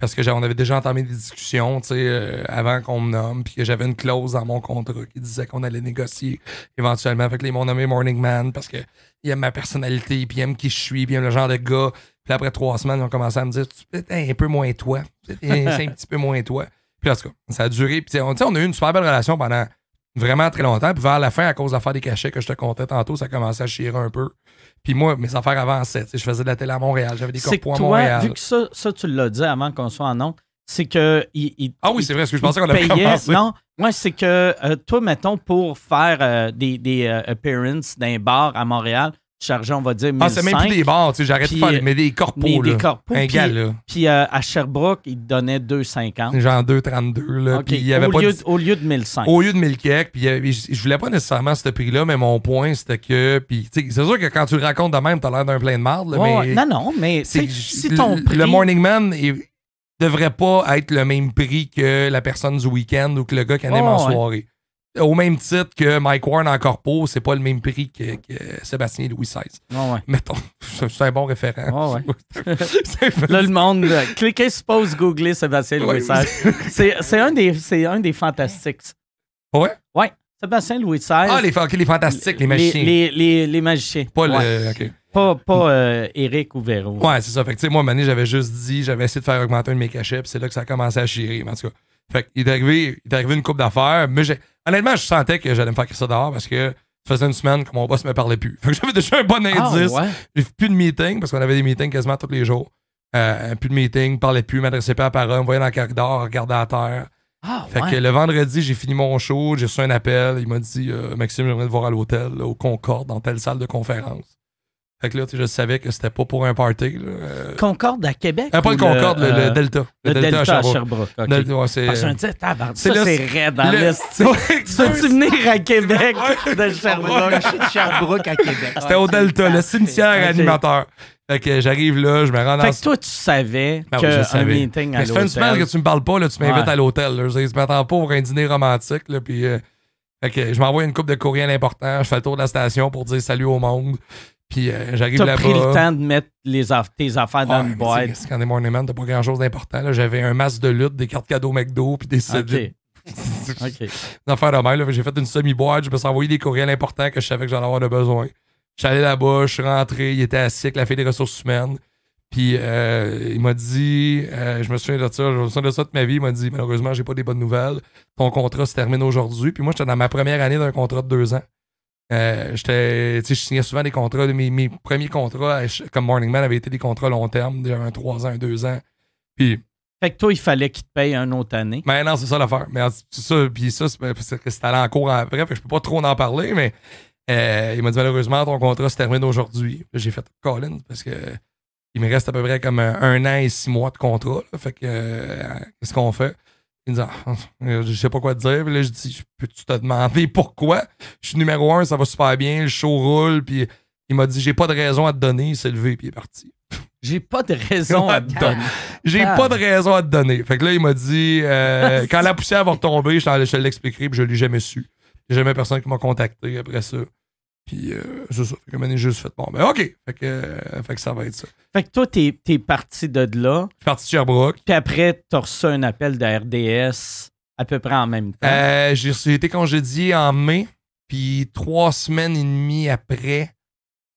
Parce que j'a- on avait déjà entamé des discussions euh, avant qu'on me nomme, puis que j'avais une clause dans mon contrat qui disait qu'on allait négocier éventuellement. Là, ils m'ont nommé Morning Man parce qu'ils aiment ma personnalité, puis ils aiment qui je suis, puis ils aiment le genre de gars. Puis après trois semaines, ils ont commencé à me dire peut-être un peu moins toi. C'est un petit peu moins toi. Puis en tout cas, ça a duré. Puis on, on a eu une super belle relation pendant vraiment très longtemps. Puis vers la fin, à cause de l'affaire des cachets que je te contais tantôt, ça commençait à chier un peu. Puis moi, mes affaires avançaient. Je faisais de la télé à Montréal, j'avais des corpos à Montréal. vu que ça, ça tu l'as dit avant qu'on soit en ondes, c'est que. Il, il- Ah oui, c'est vrai, parce que je pensais qu'on avait commencé. Non, moi, c'est que euh, toi, mettons, pour faire euh, des, des euh, appearances d'un bar à Montréal, chargeais, on va dire, 1500. Ah, c'est même plus des bars, tu sais, j'arrête de faire euh, mais des corpos, mais là. des corpos, Un puis- gars, là. Puis euh, à Sherbrooke, ils te donnaient 2,50. Genre 2,32, là. OK, Puis il y avait au, pas lieu, de- au lieu de 1005. Au lieu de 1000 kek, puis avait- je, je voulais pas nécessairement ce prix-là, mais mon point, c'était que. Puis, c'est sûr que quand tu le racontes de même, t'as l'air d'un plein de marde, là, Ouais, mais. Non, non, mais c'est si ton prix... le Morning Man devrait pas être le même prix que la personne du week-end ou que le gars qui anime Oh, en ouais. Au même titre que Mike Warren en corpo, c'est pas le même prix que, que Sébastien Louis XVI. Ouais. Mettons, c'est un bon référent. Ouais, C'est- Là, le monde, euh, cliquez sur pause, googlez Sébastien Louis. XVI. C'est un, des- un des fantastiques. ouais? Ouais, Sébastien Louis XVI. Ah, les, les fantastiques, les magiciens. Les, les, les magiciens. Pas Ouais. le. ok. Pas, pas euh, Eric ou Véro. Ouais, c'est ça. Fait que, moi, Mané, j'avais juste dit, j'avais essayé de faire augmenter un de mes cachets, puis c'est là que ça a commencé à chier. En tout cas, fait que, il est arrivé, il est arrivé une coupe d'affaires, mais j'ai- honnêtement, je sentais que j'allais me faire crisser dehors parce que ça faisait une semaine que mon boss me parlait plus. Fait que j'avais déjà un bon Ah, indice. ouais? J'ai fait plus de meetings parce qu'on avait des meetings quasiment tous les jours. Euh, plus de meetings, parlait plus, m'adressait pas à la parole, me voyait dans le corridor, regardait à terre. Ah, Fait ouais. que le vendredi, j'ai fini mon show, j'ai reçu un appel. Il m'a dit euh, Maxime, j'aimerais te voir à l'hôtel, là, au Concorde, dans telle salle de conférence. Fait que là, je savais que c'était pas pour un party. Euh, Concorde à Québec? euh, pas le Concorde, le, euh, le Delta. Le Delta, à Sherbrooke. Sherbrooke. ok. Del- ouais, c'est- Parce que je me disais, ça, c'est raide dans le- l'Est. tu sais. Ouais, Tu peux-tu venir à Québec de Sherbrooke? Sherbrooke, Sherbrooke à Québec. C'était au Delta, le cimetière animateur. Fait que j'arrive là, je me rends dans Fait que toi, tu savais oui, je qu'un savais. meeting à Mais ça fait une semaine l'hôtel... que tu me parles pas, là, tu m'invites Ouais. à l'hôtel. là. Je m'attends pas pour un dîner romantique. Là, puis, euh, fait que je m'envoie une coupe de courriel important. Je fais le tour de la station pour dire salut au monde. Puis euh, j'arrive T'as là-bas. pris le temps de mettre les aff- tes affaires dans une mais boîte. c'est- Quand des morning man, t'as pas grand chose d'important. J'avais un masque de lutte, des cartes cadeaux McDo, puis des. CD. OK. Une affaire de même. J'ai fait une semi-boîte, je me suis envoyé des courriels importants que je savais que j'allais avoir de besoin. Allé là-bas, je suis rentré, il était assis avec la fille des ressources humaines. Puis euh, il m'a dit, euh, je me souviens de ça, je me souviens de ça toute ma vie, il m'a dit, malheureusement, j'ai pas des bonnes nouvelles. Ton contrat se termine aujourd'hui. Puis moi, j'étais dans ma première année d'un contrat de deux ans. Euh, j'étais, je signais souvent des contrats. Mes, mes premiers contrats euh, comme Morning Man avaient été des contrats long terme, déjà un trois ans, un deux ans. Puis Fait que toi, il fallait qu'il te paye un autre année. mais non, c'est ça l'affaire. Mais c'est ça, puis ça, c'est parce que c'est allé en cours après, fait que je peux pas trop en parler, mais euh, il m'a dit malheureusement, ton contrat se termine aujourd'hui. J'ai fait Colin parce que il me reste à peu près comme un, un an et six mois de contrat. là. fait que euh, qu'est-ce qu'on fait? Il me dit ah, euh, je sais pas quoi te dire. Puis là, je dis, peux-tu te demander pourquoi? Je suis numéro un, ça va super bien, le show roule, puis il m'a dit j'ai pas de raison à te donner, il s'est levé puis il est parti. J'ai pas de raison à te donner. J'ai Ah. pas de raison à te donner. Fait que là, il m'a dit euh, quand la poussière va retomber, je, je l'expliquerai, puis je l'ai jamais su. J'ai jamais personne qui m'a contacté après ça. Puis euh, c'est ça. Fait que j'ai juste fait bon, ben OK. Fait que, euh, fait que ça va être ça. Je Fait que toi, t'es es parti de là, suis parti de Sherbrooke. puis après, t'as reçu un appel de RDS à peu près en même temps. Euh, j'ai j'ai été congédié en mai, puis trois semaines et demie après,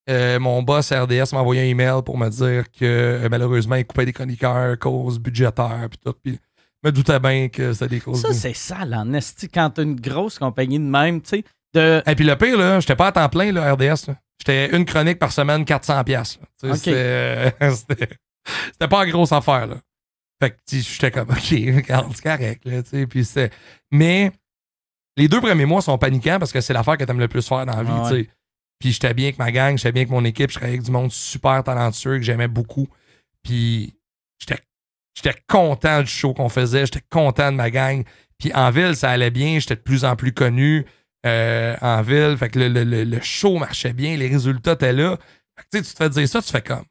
euh, mon boss RDS m'a envoyé un email pour me dire que euh, malheureusement, il coupait des chroniqueurs, cause budgétaire, puis tout. Puis je me doutais bien que c'était des causes. ça, c'est sale en esti quand t'as une grosse compagnie de même, tu sais. De... Et puis le pire, là, j'étais pas à temps plein, là, RDS. là. J'étais une chronique par semaine, 400 pièces. Ok. C'était c'était- c'était pas une grosse affaire, là. Fait que, j'étais comme, OK, regarde, c'est correct, là, tu sais. Puis c'était... Mais les deux premiers mois sont paniquants parce que c'est l'affaire que t'aimes le plus faire dans la vie, Ah tu ouais. sais. Puis j'étais bien avec ma gang, j'étais bien avec mon équipe, je travaillais avec du monde super talentueux que j'aimais beaucoup. Puis j'étais j'étais content du show qu'on faisait, j'étais content de ma gang. Puis en ville, ça allait bien, j'étais de plus en plus connu euh, en ville. Fait que le, le- le- le show marchait bien, les résultats étaient là. Fait que, tu sais, tu te fais dire ça, tu fais comme,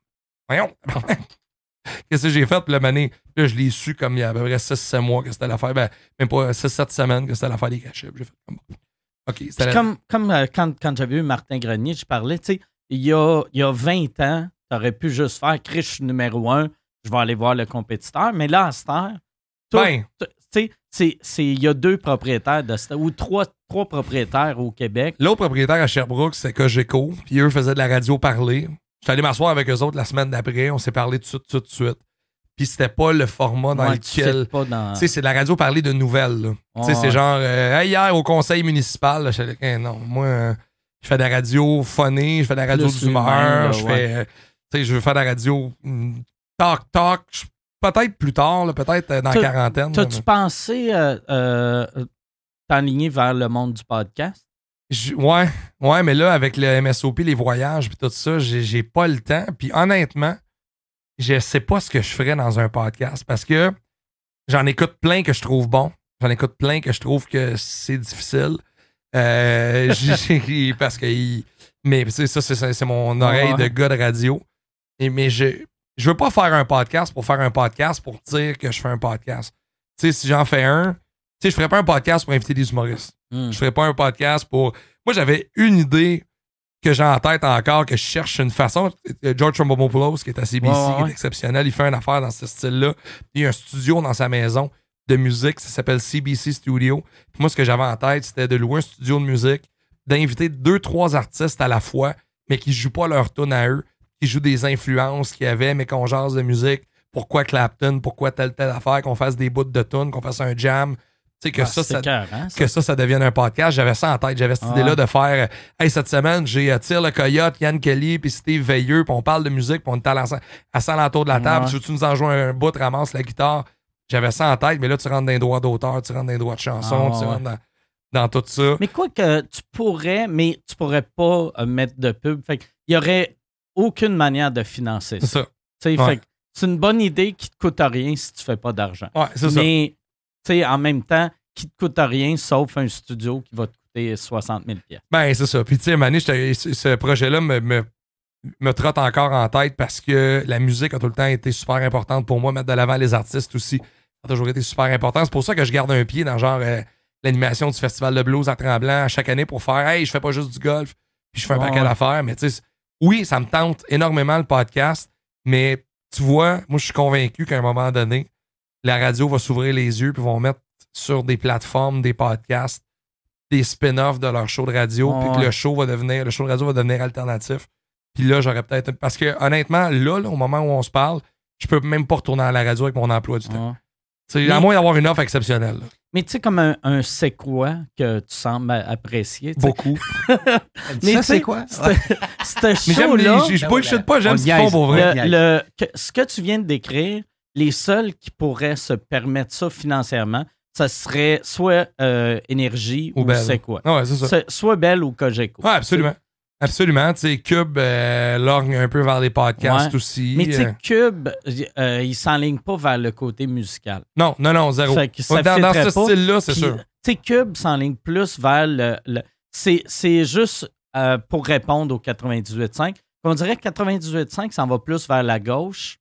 voyons, qu'est-ce que j'ai fait? Puis là, mané, là, je l'ai su comme il y a à peu près 6-7 mois que c'était l'affaire. Ben, même pas 6-7 semaines que c'était l'affaire des cachets. J'ai fait comme, bon. OK, la- comme comme euh, quand, quand j'avais eu Martin Grenier, je parlais, tu sais, il y a, il y a 20 ans, t'aurais pu juste faire suis numéro un, je vais aller voir le compétiteur. Mais là, à cette heure, toi, Ben, tu sais, c'est- c'est- il y a deux propriétaires de ou trois, trois propriétaires au Québec. L'autre propriétaire à Sherbrooke, c'est Cogeco. Puis eux faisaient de la radio parler. J'étais allé m'asseoir avec eux autres la semaine d'après. On s'est parlé tout de suite, tout de suite. Puis c'était pas le format dans Ouais, lequel. dans. Tu sais, c'est de la radio parler de nouvelles. sais, Ouais, c'est genre, euh, Hey, hier au conseil municipal, là, là, Eh, non, moi, euh, je fais de la radio funny, je fais de la radio d'humeur, je ouais. fais, euh, tu sais, je veux faire de la radio mm, talk, talk, je peut-être plus tard, peut-être euh, dans la quarantaine. T'as-tu pensé euh, euh, t'enligner vers le monde du podcast? ouais, ouais, mais là, avec le MSOP, les voyages, puis tout ça, j'ai pas le temps. Puis honnêtement, je sais pas ce que je ferais dans un podcast parce que j'en écoute plein que je trouve bon. J'en écoute plein que je trouve que c'est difficile. Euh, parce que. mais ça, c'est mon oreille de gars de radio. Et, mais je, je veux pas faire un podcast pour faire un podcast pour dire que je fais un podcast. Tu sais, si j'en fais un, tu sais, je ferais pas un podcast pour inviter des humoristes. Hmm. Je ferais pas un podcast pour. Moi, j'avais une idée que j'ai en tête encore, que je cherche une façon. George Trombopoulos, qui est à CBC, qui est exceptionnel, il fait une affaire dans ce style-là. Il y a un studio dans sa maison de musique, ça s'appelle CBC Studio. moi, ce que j'avais en tête, c'était de louer un studio de musique, d'inviter deux, trois artistes à la fois, mais qui jouent pas leur tune à eux, qui jouent des influences qu'il y avait, mais qu'on jase de musique. Pourquoi Clapton, pourquoi telle, telle affaire, qu'on fasse des bouts de tunes, qu'on fasse un jam. Tu sais, que, ça, ça, que ça, ça devienne un podcast. J'avais ça en tête. J'avais cette idée-là de faire Hey, cette semaine, j'ai euh, Tire le Coyote, Yann Kelly, puis Steve Veilleux, puis on parle de musique, puis on est à, à l'entour de la table. Tu nous en jouer un bout, ramasse la guitare? J'avais ça en tête, mais là, tu rentres dans les droits d'auteur, tu rentres dans les droits de chanson, ah, tu rentres dans, tout ça. Mais quoi que tu pourrais, mais tu pourrais pas euh, mettre de pub. Fait il y aurait aucune manière de financer ça. C'est ça. C'est une bonne idée qui te coûte rien si tu fais pas d'argent. Ouais, c'est ça. Mais en même temps, qui te coûte rien sauf un studio qui va te coûter 60 000 Ben, c'est ça. Puis, tu sais, Mané, ce projet-là me, me, me, trotte encore en tête parce que la musique a tout le temps été super importante pour moi, mettre de l'avant les artistes aussi a toujours été super important. C'est pour ça que je garde un pied dans genre euh, l'animation du Festival de blues à Tremblant chaque année pour faire Hey, je fais pas juste du golf, puis je fais un paquet d'affaires. Mais tu sais, oui, ça me tente énormément le podcast, mais tu vois, moi je suis convaincu qu'à un moment donné, la radio va s'ouvrir les yeux puis vont mettre sur des plateformes des podcasts des spin-offs de leur show de radio, puis que le show va devenir, le show de radio va devenir alternatif. Puis là, j'aurais peut-être. Parce que honnêtement, là, au moment où on se parle, je peux même pas retourner à la radio avec mon emploi du temps. C'est à moins d'avoir une offre exceptionnelle. Mais tu sais, comme un, c'est quoi que tu sembles apprécier. Beaucoup. mais ça, c'est quoi? C'était show-là. Je ne pas, j'aime ce qu'ils font pour vrai. ce que tu viens de décrire, les seuls qui pourraient se permettre ça financièrement, ça serait soit euh, Énergie ou, c'est quoi? Ouais, c'est ça. Soit Belle ou Cogeco. Oui, absolument. Absolument. Tu sais, Cube euh, lorgne un peu vers les podcasts aussi. Mais tu sais, Cube, euh, il s'enligne pas vers le côté musical. Non, non, non, zéro. dans, ce style-là, c'est sûr. Tu sais, Cube s'enligne plus vers le. c'est juste euh, pour répondre au 98.5. On dirait que 98.5 s'en va plus vers la gauche.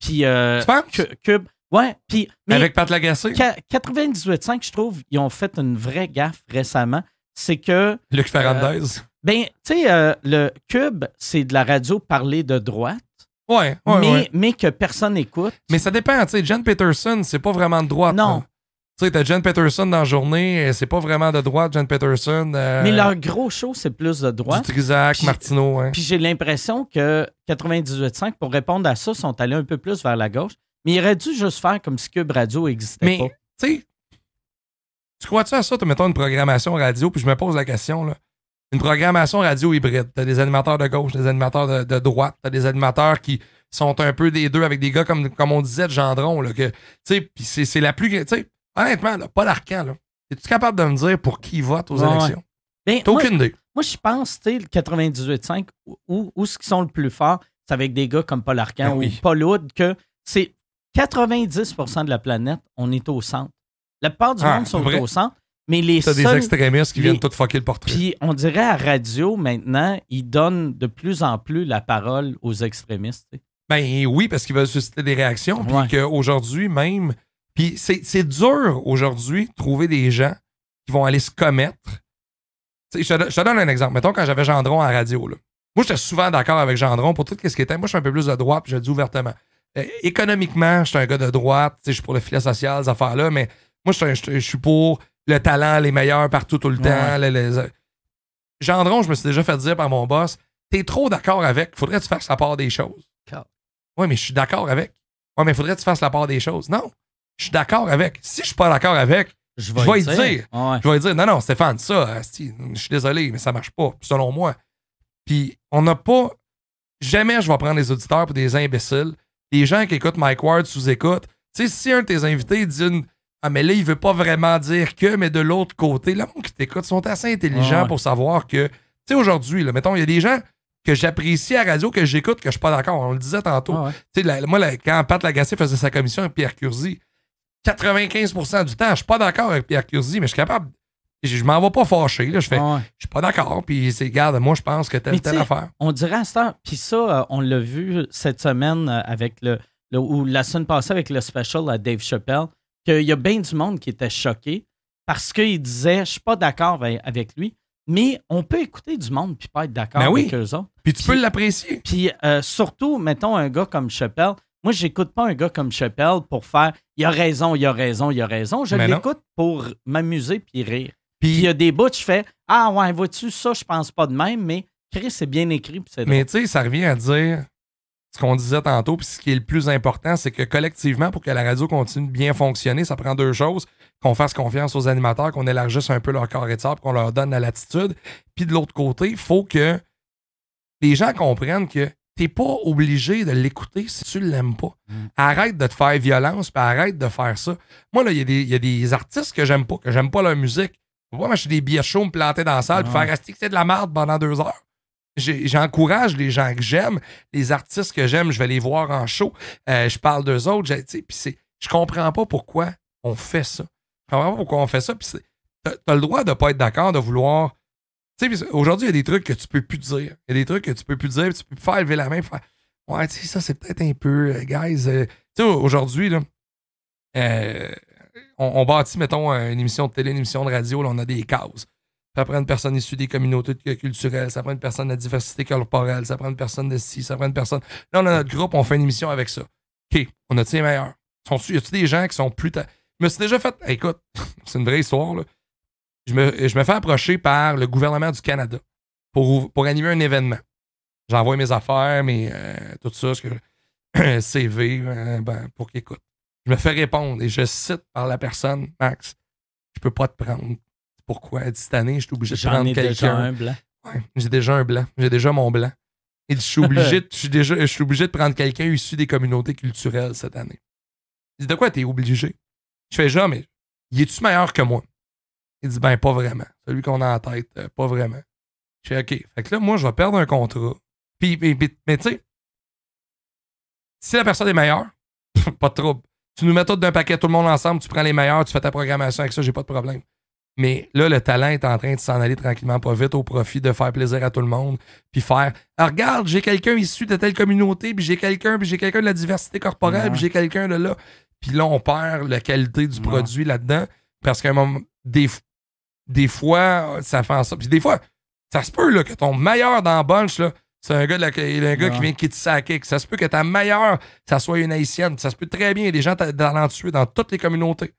Puis. Euh, tu penses? Cube. Ouais, puis. Avec Pat Lagacé? 98.5, je trouve, ils ont fait une vraie gaffe récemment. C'est que. Luc Ferrandez. Ben, tu sais, euh, le Cube, c'est de la radio parlée de droite. Ouais, ouais, mais, mais que personne n'écoute. Mais ça dépend, tu sais. John Peterson, c'est pas vraiment de droite. Non. Tu sais, t'as Jen Peterson dans la journée, c'est pas vraiment de droite, Jen Peterson. Euh, mais leur gros show, c'est plus de droite. Du Trisac, Martineau, Puis j'ai l'impression que 98.5, pour répondre à ça, sont allés un peu plus vers la gauche. Mais ils auraient dû juste faire comme si Cube Radio existait mais, pas. tu sais, tu crois-tu à ça, tu mettons une programmation radio, puis je me pose la question, là une programmation radio hybride. Tu as des animateurs de gauche, des animateurs de, droite, tu as des animateurs qui sont un peu des deux avec des gars comme, comme on disait de Gendron. Là, que, c'est la plus. Honnêtement, là, pas l'arcan. Es-tu capable de me dire pour qui vote aux élections? Ben, T'as aucune idée. Moi, je pense, tu le 98.5, où, où ce qui sont le plus forts, c'est avec des gars comme Paul Arcan ben ou Paul Hood, que c'est 90% de la planète, on est au centre. La plupart du ah, monde sont au centre. Mais les T'as des extrémistes qui viennent tout fucker le portrait. Puis on dirait à radio, maintenant, ils donnent de plus en plus la parole aux extrémistes. Ben oui, parce qu'ils veulent susciter des réactions. Puis qu'aujourd'hui, même. Puis c'est dur aujourd'hui de trouver des gens qui vont aller se commettre. Je te, je te, donne un exemple. Mettons, quand j'avais Gendron à la radio, là. moi, j'étais souvent d'accord avec Gendron pour tout ce qui était. Moi, je suis un peu plus de droite, puis je le dis ouvertement. Euh, économiquement, je suis un gars de droite, je suis pour le filet social, ces affaires-là, mais moi, je suis pour le talent, les meilleurs partout tout le temps. Gendron, je me suis déjà fait dire par mon boss, t'es trop d'accord avec, faudrait que tu fasses la part des choses. Oui, mais je suis d'accord avec. Oui, mais faudrait que tu fasses la part des choses. Non, je suis d'accord avec. Si je suis pas d'accord avec, je vais, y dire. Je vais dire, non, non, Stéphane, ça, je suis désolé, mais ça marche pas, selon moi. Puis on n'a pas. Jamais je vais prendre les auditeurs pour des imbéciles. les gens qui écoutent Mike Ward sous-écoute. Tu sais, si un de tes invités dit une. Ah, mais là, il veut pas vraiment dire que, mais de l'autre côté, le monde qui t'écoute sont assez intelligents pour savoir que. Tu sais, aujourd'hui, mettons, il y a des gens que j'apprécie à la radio, que j'écoute, que je suis pas d'accord. On le disait tantôt. Tu sais, moi, quand Pat Lagacé faisait sa commission avec Pierre Curzi, 95% du temps, je suis pas d'accord avec Pierre Curzi, mais je suis capable je m'en vais pas fâcher. Là. Je fais, je suis pas d'accord. Puis c'est, garde, moi, je pense que telle, telle affaire. On dirait à puis ça, euh, on l'a vu cette semaine euh, avec le, ou la semaine passée avec le special à Dave Chappelle, qu'il y a bien du monde qui était choqué parce qu'il disait, je suis pas d'accord avec lui. Mais on peut écouter du monde puis pas être d'accord ben avec eux autres. Puis tu peux l'apprécier. Puis euh, surtout, mettons un gars comme Chappelle. Moi, j'écoute pas un gars comme Chappelle pour faire il a raison, il a raison, il a raison. Je l'écoute pour m'amuser puis rire. Puis il y a des bouts, je fais Ah ouais, vois-tu, ça, je pense pas de même, mais Chris, c'est bien écrit. mais tu sais, ça revient à dire ce qu'on disait tantôt, puis ce qui est le plus important, c'est que collectivement, pour que la radio continue de bien fonctionner, ça prend deux choses. Qu'on fasse confiance aux animateurs, qu'on élargisse un peu leur de sable, qu'on leur donne la latitude. Puis de l'autre côté, il faut que les gens comprennent que t'es pas obligé de l'écouter si tu l'aimes pas. Mm. Arrête de te faire violence, puis arrête de faire ça. Moi, là, il y, y, a des artistes que j'aime pas, que j'aime pas leur musique. Moi, moi, je des billets chauds, me planter dans la salle, puis faire rester que c'est de la merde pendant deux heures. J'encourage les gens que j'aime, les artistes que j'aime, je vais les voir en show. Euh, je parle d'eux autres. Puis je comprends pas pourquoi on fait ça. Je comprends pas pourquoi on fait ça. Puis t'as le droit de pas être d'accord, de vouloir. Aujourd'hui, il y a des trucs que tu peux plus dire. Il y a des trucs que tu peux plus dire, tu peux plus faire lever la main, faire Ouais, tu sais, ça, c'est peut-être un peu, euh, guys. Euh, tu sais, aujourd'hui, là, on, bâtit, mettons, une émission de télé, une émission de radio, là, on a des cases. Ça prend une personne issue des communautés culturelles, ça prend une personne de la diversité corporelle, ça prend une personne de ci, ça prend une personne. Là, on a notre groupe, on fait une émission avec ça. OK, on a-tu les meilleurs? Y a-tu des gens qui sont plus. Je me suis déjà fait. écoute, c'est une vraie histoire. Je me, je me fais approcher par le gouvernement du Canada pour, pour animer un événement. J'envoie mes affaires, mes, euh, tout ça, ce que, CV, euh, ben, pour qu'il écoute. Je me fais répondre et je cite par la personne, Max, je peux pas te prendre. Pourquoi? Cette année, je suis obligé de prendre quelqu'un. Ouais, j'ai déjà un blanc. J'ai déjà mon blanc. Et je suis obligé, de, je suis déjà, je suis obligé de prendre quelqu'un issu des communautés culturelles cette année. Il dit de quoi t'es obligé? Je fais genre, mais il est-tu meilleur que moi? Il dit ben pas vraiment. Celui qu'on a en tête, euh, pas vraiment. Je fais OK. Fait que là, moi, je vais perdre un contrat. Puis, mais tu sais, si la personne est meilleure, pas de trouble. Tu nous mets tout d'un paquet, tout le monde ensemble, tu prends les meilleurs, tu fais ta programmation avec ça, j'ai pas de problème. Mais là, le talent est en train de s'en aller tranquillement, pas vite, au profit de faire plaisir à tout le monde, puis faire ah, regarde, j'ai quelqu'un issu de telle communauté, puis j'ai quelqu'un, puis j'ai quelqu'un de la diversité corporelle, puis j'ai quelqu'un de là. Puis là, on perd la qualité du produit là-dedans, parce qu'à un moment, des, des fois, ça fait en sorte. Puis des fois, ça se peut là, que ton meilleur dans le bunch, là, c'est un gars, de la, un gars qui vient quitter sa Ça se peut que ta meilleure, ça soit une haïtienne. Ça se peut très bien. Il y a des gens talentueux dans toutes les communautés.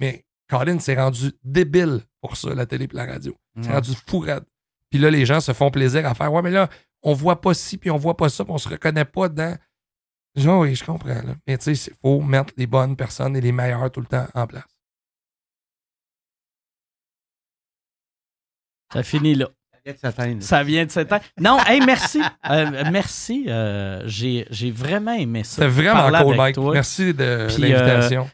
Mais Colin s'est rendu débile pour ça, la télé et la radio. C'est rendu fou Puis là, les gens se font plaisir à faire Ouais, mais là, on voit pas ci, puis on voit pas ça, puis on se reconnaît pas dedans. Je oui, je comprends. Là. Mais tu sais, il faut mettre les bonnes personnes et les meilleures tout le temps en place. Ça finit là. Ça vient de s'éteindre. Non, hey, merci. Euh, merci. Euh, j'ai, vraiment aimé ça. C'était vraiment cool, Mike. Merci de l'invitation.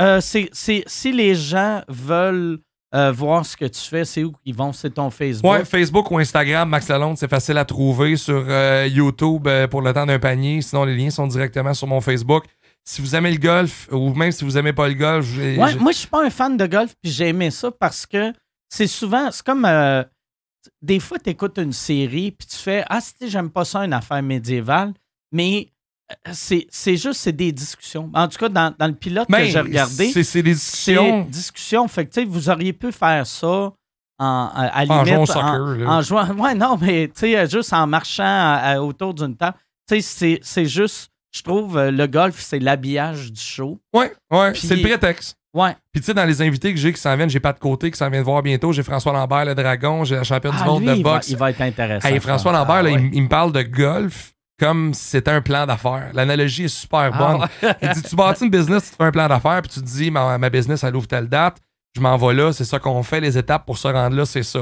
Euh, si, si les gens veulent voir ce que tu fais, c'est où ils vont? C'est ton Facebook? Oui, Facebook ou Instagram, Max Lalonde, c'est facile à trouver. Sur YouTube, pour le temps d'un panier. Sinon, les liens sont directement sur mon Facebook. Si vous aimez le golf, ou même si vous n'aimez pas le golf... Ouais, moi, je suis pas un fan de golf, puis j'ai aimé ça parce que c'est souvent... C'est comme des fois, tu écoutes une série, puis tu fais Ah, j'aime pas ça, une affaire médiévale, mais euh, c'est juste c'est des discussions. En tout cas, dans, le pilote que j'ai regardé, c'est des discussions. discussions. Fait que, vous auriez pu faire ça en, à, limite, en jouant au soccer. En, jouant, ouais, non, mais juste en marchant autour d'une table. C'est juste, je trouve, euh, le golf, c'est l'habillage du show. Oui, ouais, c'est le prétexte. Ouais. Puis tu sais, dans les invités que j'ai qui s'en viennent, j'ai pas de côté qui s'en vient de voir bientôt. J'ai François Lambert, le dragon, j'ai la championne du ah, monde de boxe. il va être intéressant. François Lambert, il, me parle de golf comme si c'était un plan d'affaires. L'analogie est super ah, bonne. il dit Tu bâtis une business, tu fais un plan d'affaires, puis tu te dis ma, ma business, elle ouvre telle date, je m'en vais là, c'est ça qu'on fait, les étapes pour se rendre là, c'est ça.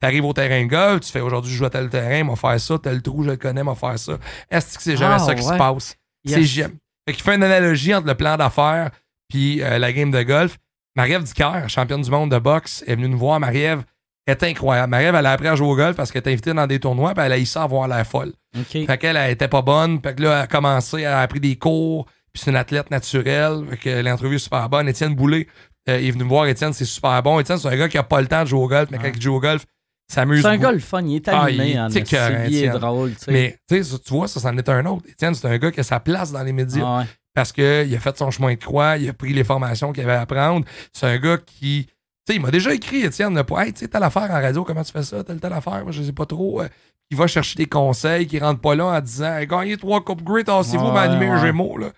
Tu arrives au terrain de golf, tu fais aujourd'hui, je joue à tel terrain, m'a faire ça, tel trou, je le connais, m'a faire ça. Est-ce que c'est jamais ah, ça qui se passe? C'est JM. Fait qu'il fait une analogie entre le plan d'affaires puis euh, la game de golf. Marie-Ève Dicker, championne du monde de boxe, est venue nous voir. Marie-Ève est incroyable. Marie-Ève, elle a appris à jouer au golf parce qu'elle était invitée dans des tournois, puis elle a eu ça à avoir l'air folle. Fait qu'elle, elle était pas bonne. Fait que là, elle a commencé, elle a appris des cours, puis c'est une athlète naturelle. Fait que l'entrevue est super bonne. Étienne Boulay euh, est venu me voir. Étienne, c'est super bon. Étienne, c'est un gars qui a pas le temps de jouer au golf, mais quand il joue au golf, s'amuse. C'est un gars le fun, il est animé ah, il est, en il est drôle. Mais tu vois, ça, c'en est un autre. Étienne, c'est un gars qui a sa place dans les médias. Ah parce qu'il a fait son chemin de croix, il a pris les formations qu'il avait à apprendre. C'est un gars qui. Tu sais, il m'a déjà écrit, Étienne, hey, tu sais, telle affaire en radio, comment tu fais ça, telle, telle affaire, moi, je sais pas trop. Euh, il va chercher des conseils, qui rentre pas là en disant, hey, gagnez trois Coupe Great, si vous m'animez un Gémeaux, là.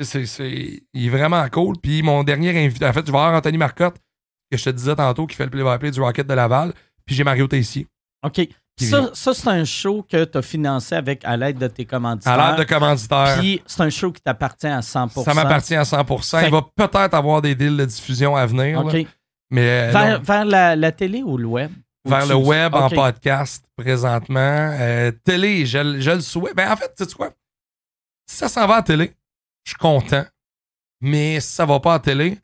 C'est, il est vraiment cool. Puis mon dernier invité, en fait, je vais avoir Anthony Marcotte, que je te disais tantôt, qui fait le play-by-play du Rocket de Laval. Puis j'ai Mario Tessier. OK. Ça, ça c'est un show que tu as financé avec à l'aide de tes commanditaires. À l'aide de commanditaires. Puis c'est un show qui t'appartient à 100 Ça m'appartient à 100% Il va peut-être avoir des deals de diffusion à venir. OK. mais, vers, vers la, télé ou le web? Vers le web en podcast présentement. Euh, télé, je, je, le souhaite. Ben, en fait, tu sais quoi? Si ça s'en va à télé, je suis content. Mais si ça va pas à télé,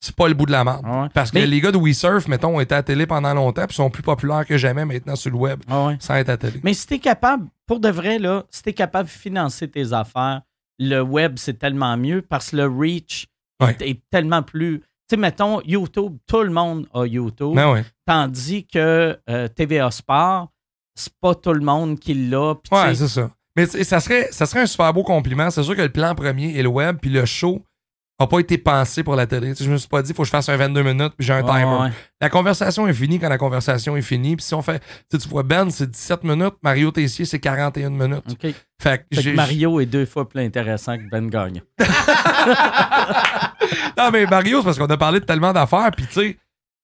c'est pas le bout de la merde. Ah Parce que les gars de WeSurf, mettons, ont été à télé pendant longtemps puis sont plus populaires que jamais maintenant sur le web ah sans être à télé. Mais si t'es capable, pour de vrai, là, si t'es capable de financer tes affaires, le web, c'est tellement mieux parce que le reach est tellement plus. Tu sais, mettons, YouTube, tout le monde a YouTube. Ben tandis que euh, TVA Sport, c'est pas tout le monde qui l'a. Ouais, c'est ça. Mais ça serait, ça serait un super beau compliment. C'est sûr que le plan premier est le web, puis le show n'a pas été pensé pour la télé. je me suis pas dit, il faut que je fasse un 22 minutes, puis j'ai un timer. La conversation est finie quand la conversation est finie. Puis si on fait, tu vois, Ben, c'est 17 minutes, Mario Tessier, c'est 41 minutes. Fait, que, Mario est deux fois plus intéressant que Ben Gagne. non, mais Mario, c'est parce qu'on a parlé de tellement d'affaires, puis tu sais,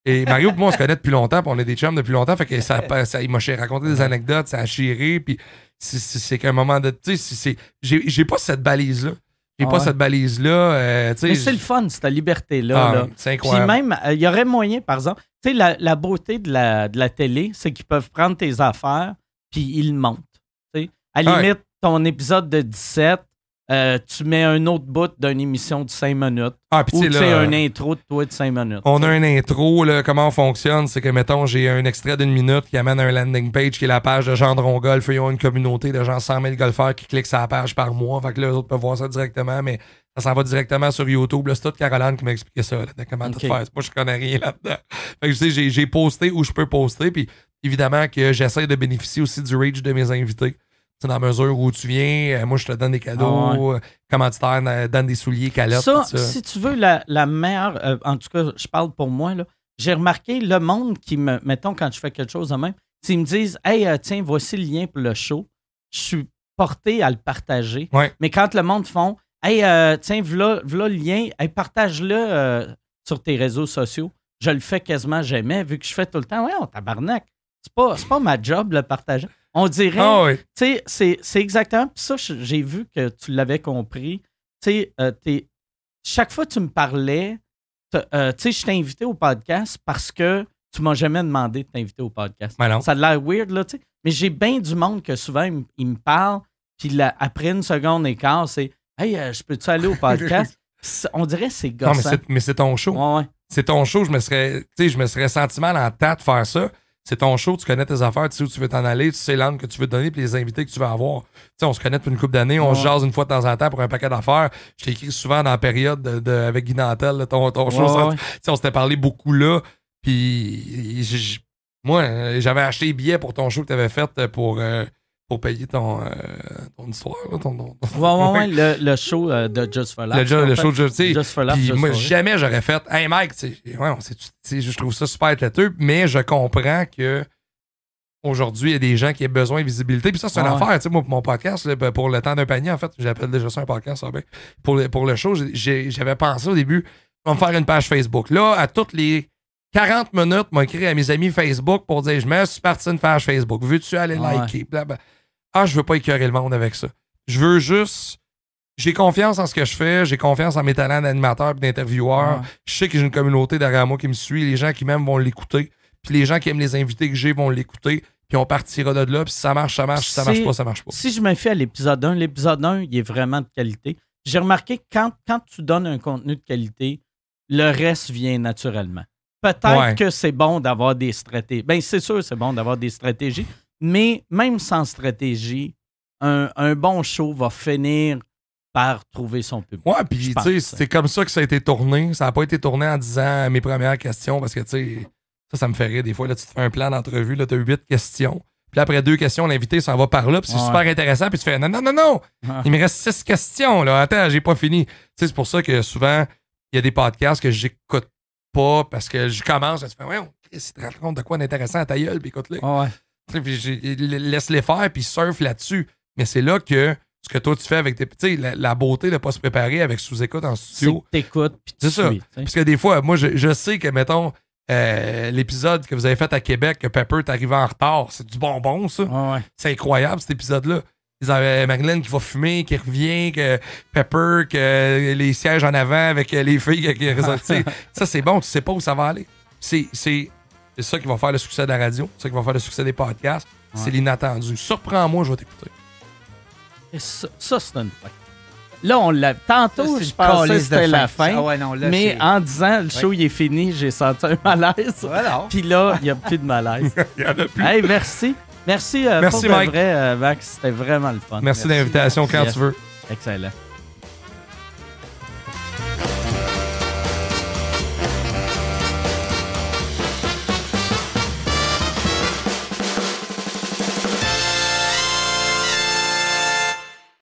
et Mario, moi, on se connaît depuis longtemps, puis on est des chums depuis longtemps. Fait que ça, ça il m'a raconté des anecdotes, ça a chiré, puis c'est qu'à un moment de. Tu sais, j'ai pas cette balise-là. J'ai pas cette balise-là. Euh, mais c'est le fun, cette liberté-là. Ah, c'est incroyable. Puis même, euh, il y aurait moyen, par exemple, tu sais, la, la, beauté de la, de la télé, c'est qu'ils peuvent prendre tes affaires, puis ils le montent. À la limite, ton épisode de 17, euh, tu mets un autre bout d'une émission de 5 minutes. Ah, puis tu sais, un intro de toi de 5 minutes. On a un intro, là, comment on fonctionne, c'est que, mettons, j'ai un extrait d'une minute qui amène un landing page qui est la page de Gendron Golf. Ils ont une communauté de gens 100 000 golfeurs qui cliquent sur la page par mois. Fait que là, les autres peuvent voir ça directement, mais ça s'en va directement sur YouTube. C'est toute Caroline qui m'a expliqué ça, de comment tout faire. Moi, je connais rien là-dedans. Fait que, je sais, j'ai posté où je peux poster, puis évidemment que j'essaie de bénéficier aussi du reach de mes invités dans la mesure où tu viens, euh, moi, je te donne des cadeaux, ah commanditaires, euh, donne des souliers, calottes. Ça, si tu veux, la, meilleure, euh, en tout cas, je parle pour moi, j'ai remarqué le monde qui me, mettons, quand je fais quelque chose de même, s'ils me disent, hey, tiens, voici le lien pour le show, je suis porté à le partager. Mais quand le monde font, hey, tiens, voilà, le lien, hey, partage-le sur tes réseaux sociaux, je le fais quasiment jamais, vu que je fais tout le temps, ouais, on tabarnak. C'est pas, pas ma job le partager. On dirait. Ah tu sais, c'est exactement ça. J'ai vu que tu l'avais compris. Tu sais, euh, chaque fois que tu me parlais, euh, tu sais, je t'ai invité au podcast parce que tu m'as jamais demandé de t'inviter au podcast. Ben ça a l'air weird, là, tu sais. Mais j'ai bien du monde que souvent, ils, me parlent, puis après une seconde et quart, c'est Hey, euh, je peux-tu aller au podcast? On dirait que c'est gossant. Non, mais c'est ton show. C'est ton show. Je me serais, je me serais senti mal en tête de faire ça c'est ton show, tu connais tes affaires, tu sais où tu veux t'en aller, tu sais l'angle que tu veux donner, puis les invités que tu veux avoir. Tu sais, on se connaît depuis une couple d'années, on se jase une fois de temps en temps pour un paquet d'affaires. Je t'ai écrit souvent dans la période de, avec Guy Nantel, ton, ton show. Tu sais, on s'était parlé beaucoup là. Puis moi, j'avais acheté des billets pour ton show que tu avais fait pour. Euh, pour payer ton, euh, ton histoire. Là, ton, ton, Ouais, ouais, le, le, show euh, de Just for Life. Le, le show de Just, for Life. moi, jamais j'aurais fait Hey Mike, ouais, je trouve ça super têteux, mais je comprends que aujourd'hui, il y a des gens qui ont besoin de visibilité. Puis ça, c'est une affaire. Moi, pour mon podcast, ben, pour le temps d'un panier, en fait, j'appelle déjà ça un podcast. Ça, pour, le, pour le show, j'avais pensé au début, on va me faire une page Facebook. Là, à toutes les 40 minutes, m'a écrit à mes amis Facebook pour dire Je me suis parti une page Facebook. Veux-tu aller liker? Ah, je veux pas écœurer le monde avec ça. Je veux juste. J'ai confiance en ce que je fais, j'ai confiance en mes talents d'animateur et d'intervieweur. Je sais que j'ai une communauté derrière moi qui me suit. Les gens qui m'aiment vont l'écouter. Puis les gens qui aiment les invités que j'ai vont l'écouter. puis on partira de là, puis si ça marche, ça marche, si ça marche pas, ça marche pas. Si je me fais à l'épisode 1, l'épisode 1, il est vraiment de qualité. J'ai remarqué que quand, quand tu donnes un contenu de qualité, le reste vient naturellement. Peut-être que c'est bon d'avoir des stratégies. Bien, c'est sûr, c'est bon d'avoir des stratégies, mais même sans stratégie, un, un bon show va finir par trouver son public. Ouais, puis tu sais, c'est comme ça que ça a été tourné. Ça n'a pas été tourné en disant mes premières questions parce que tu sais, ça, ça me fait rire. Des fois, là, tu te fais un plan d'entrevue, là, tu as huit questions. Puis après deux questions, l'invité s'en va par là, puis c'est super intéressant, puis tu fais non, non, non, non, ah. il me reste six questions, là. Attends, j'ai pas fini. Tu sais, c'est pour ça que souvent, il y a des podcasts que j'écoute pas parce que je commence, et tu fais, ouais, tu te rends compte de quoi d'intéressant à ta gueule, puis écoute-le. ouais. Laisse-les faire, puis surfe là-dessus. Mais c'est là que ce que toi tu fais avec tes. Tu sais, la, beauté de pas se préparer avec sous-écoute en studio. T'écoutes, puis C'est ça. Parce que des fois, moi, je, sais que, mettons, euh, l'épisode que vous avez fait à Québec, que Pepper est arrivé en retard, c'est du bonbon, ça. C'est incroyable, cet épisode-là. Ils avaient Marilyn qui va fumer, qui revient, que Pepper, que les sièges en avant avec les filles. Qui, ça, c'est bon, tu sais pas où ça va aller. C'est ça qui va faire le succès de la radio, c'est ça qui va faire le succès des podcasts. C'est l'inattendu. Surprends-moi, je vais t'écouter. Ça, ça c'est une fin. Là, on l'a. Tantôt, je pensais que c'était la fin. Ah mais en disant le show il est fini, j'ai senti un malaise. Puis là, il n'y a plus de malaise. il n'y en a plus. Hey, merci. Merci, euh, merci Mike. Vrai, euh, Max. C'était vraiment le fun. Merci, de l'invitation quand tu veux. Excellent.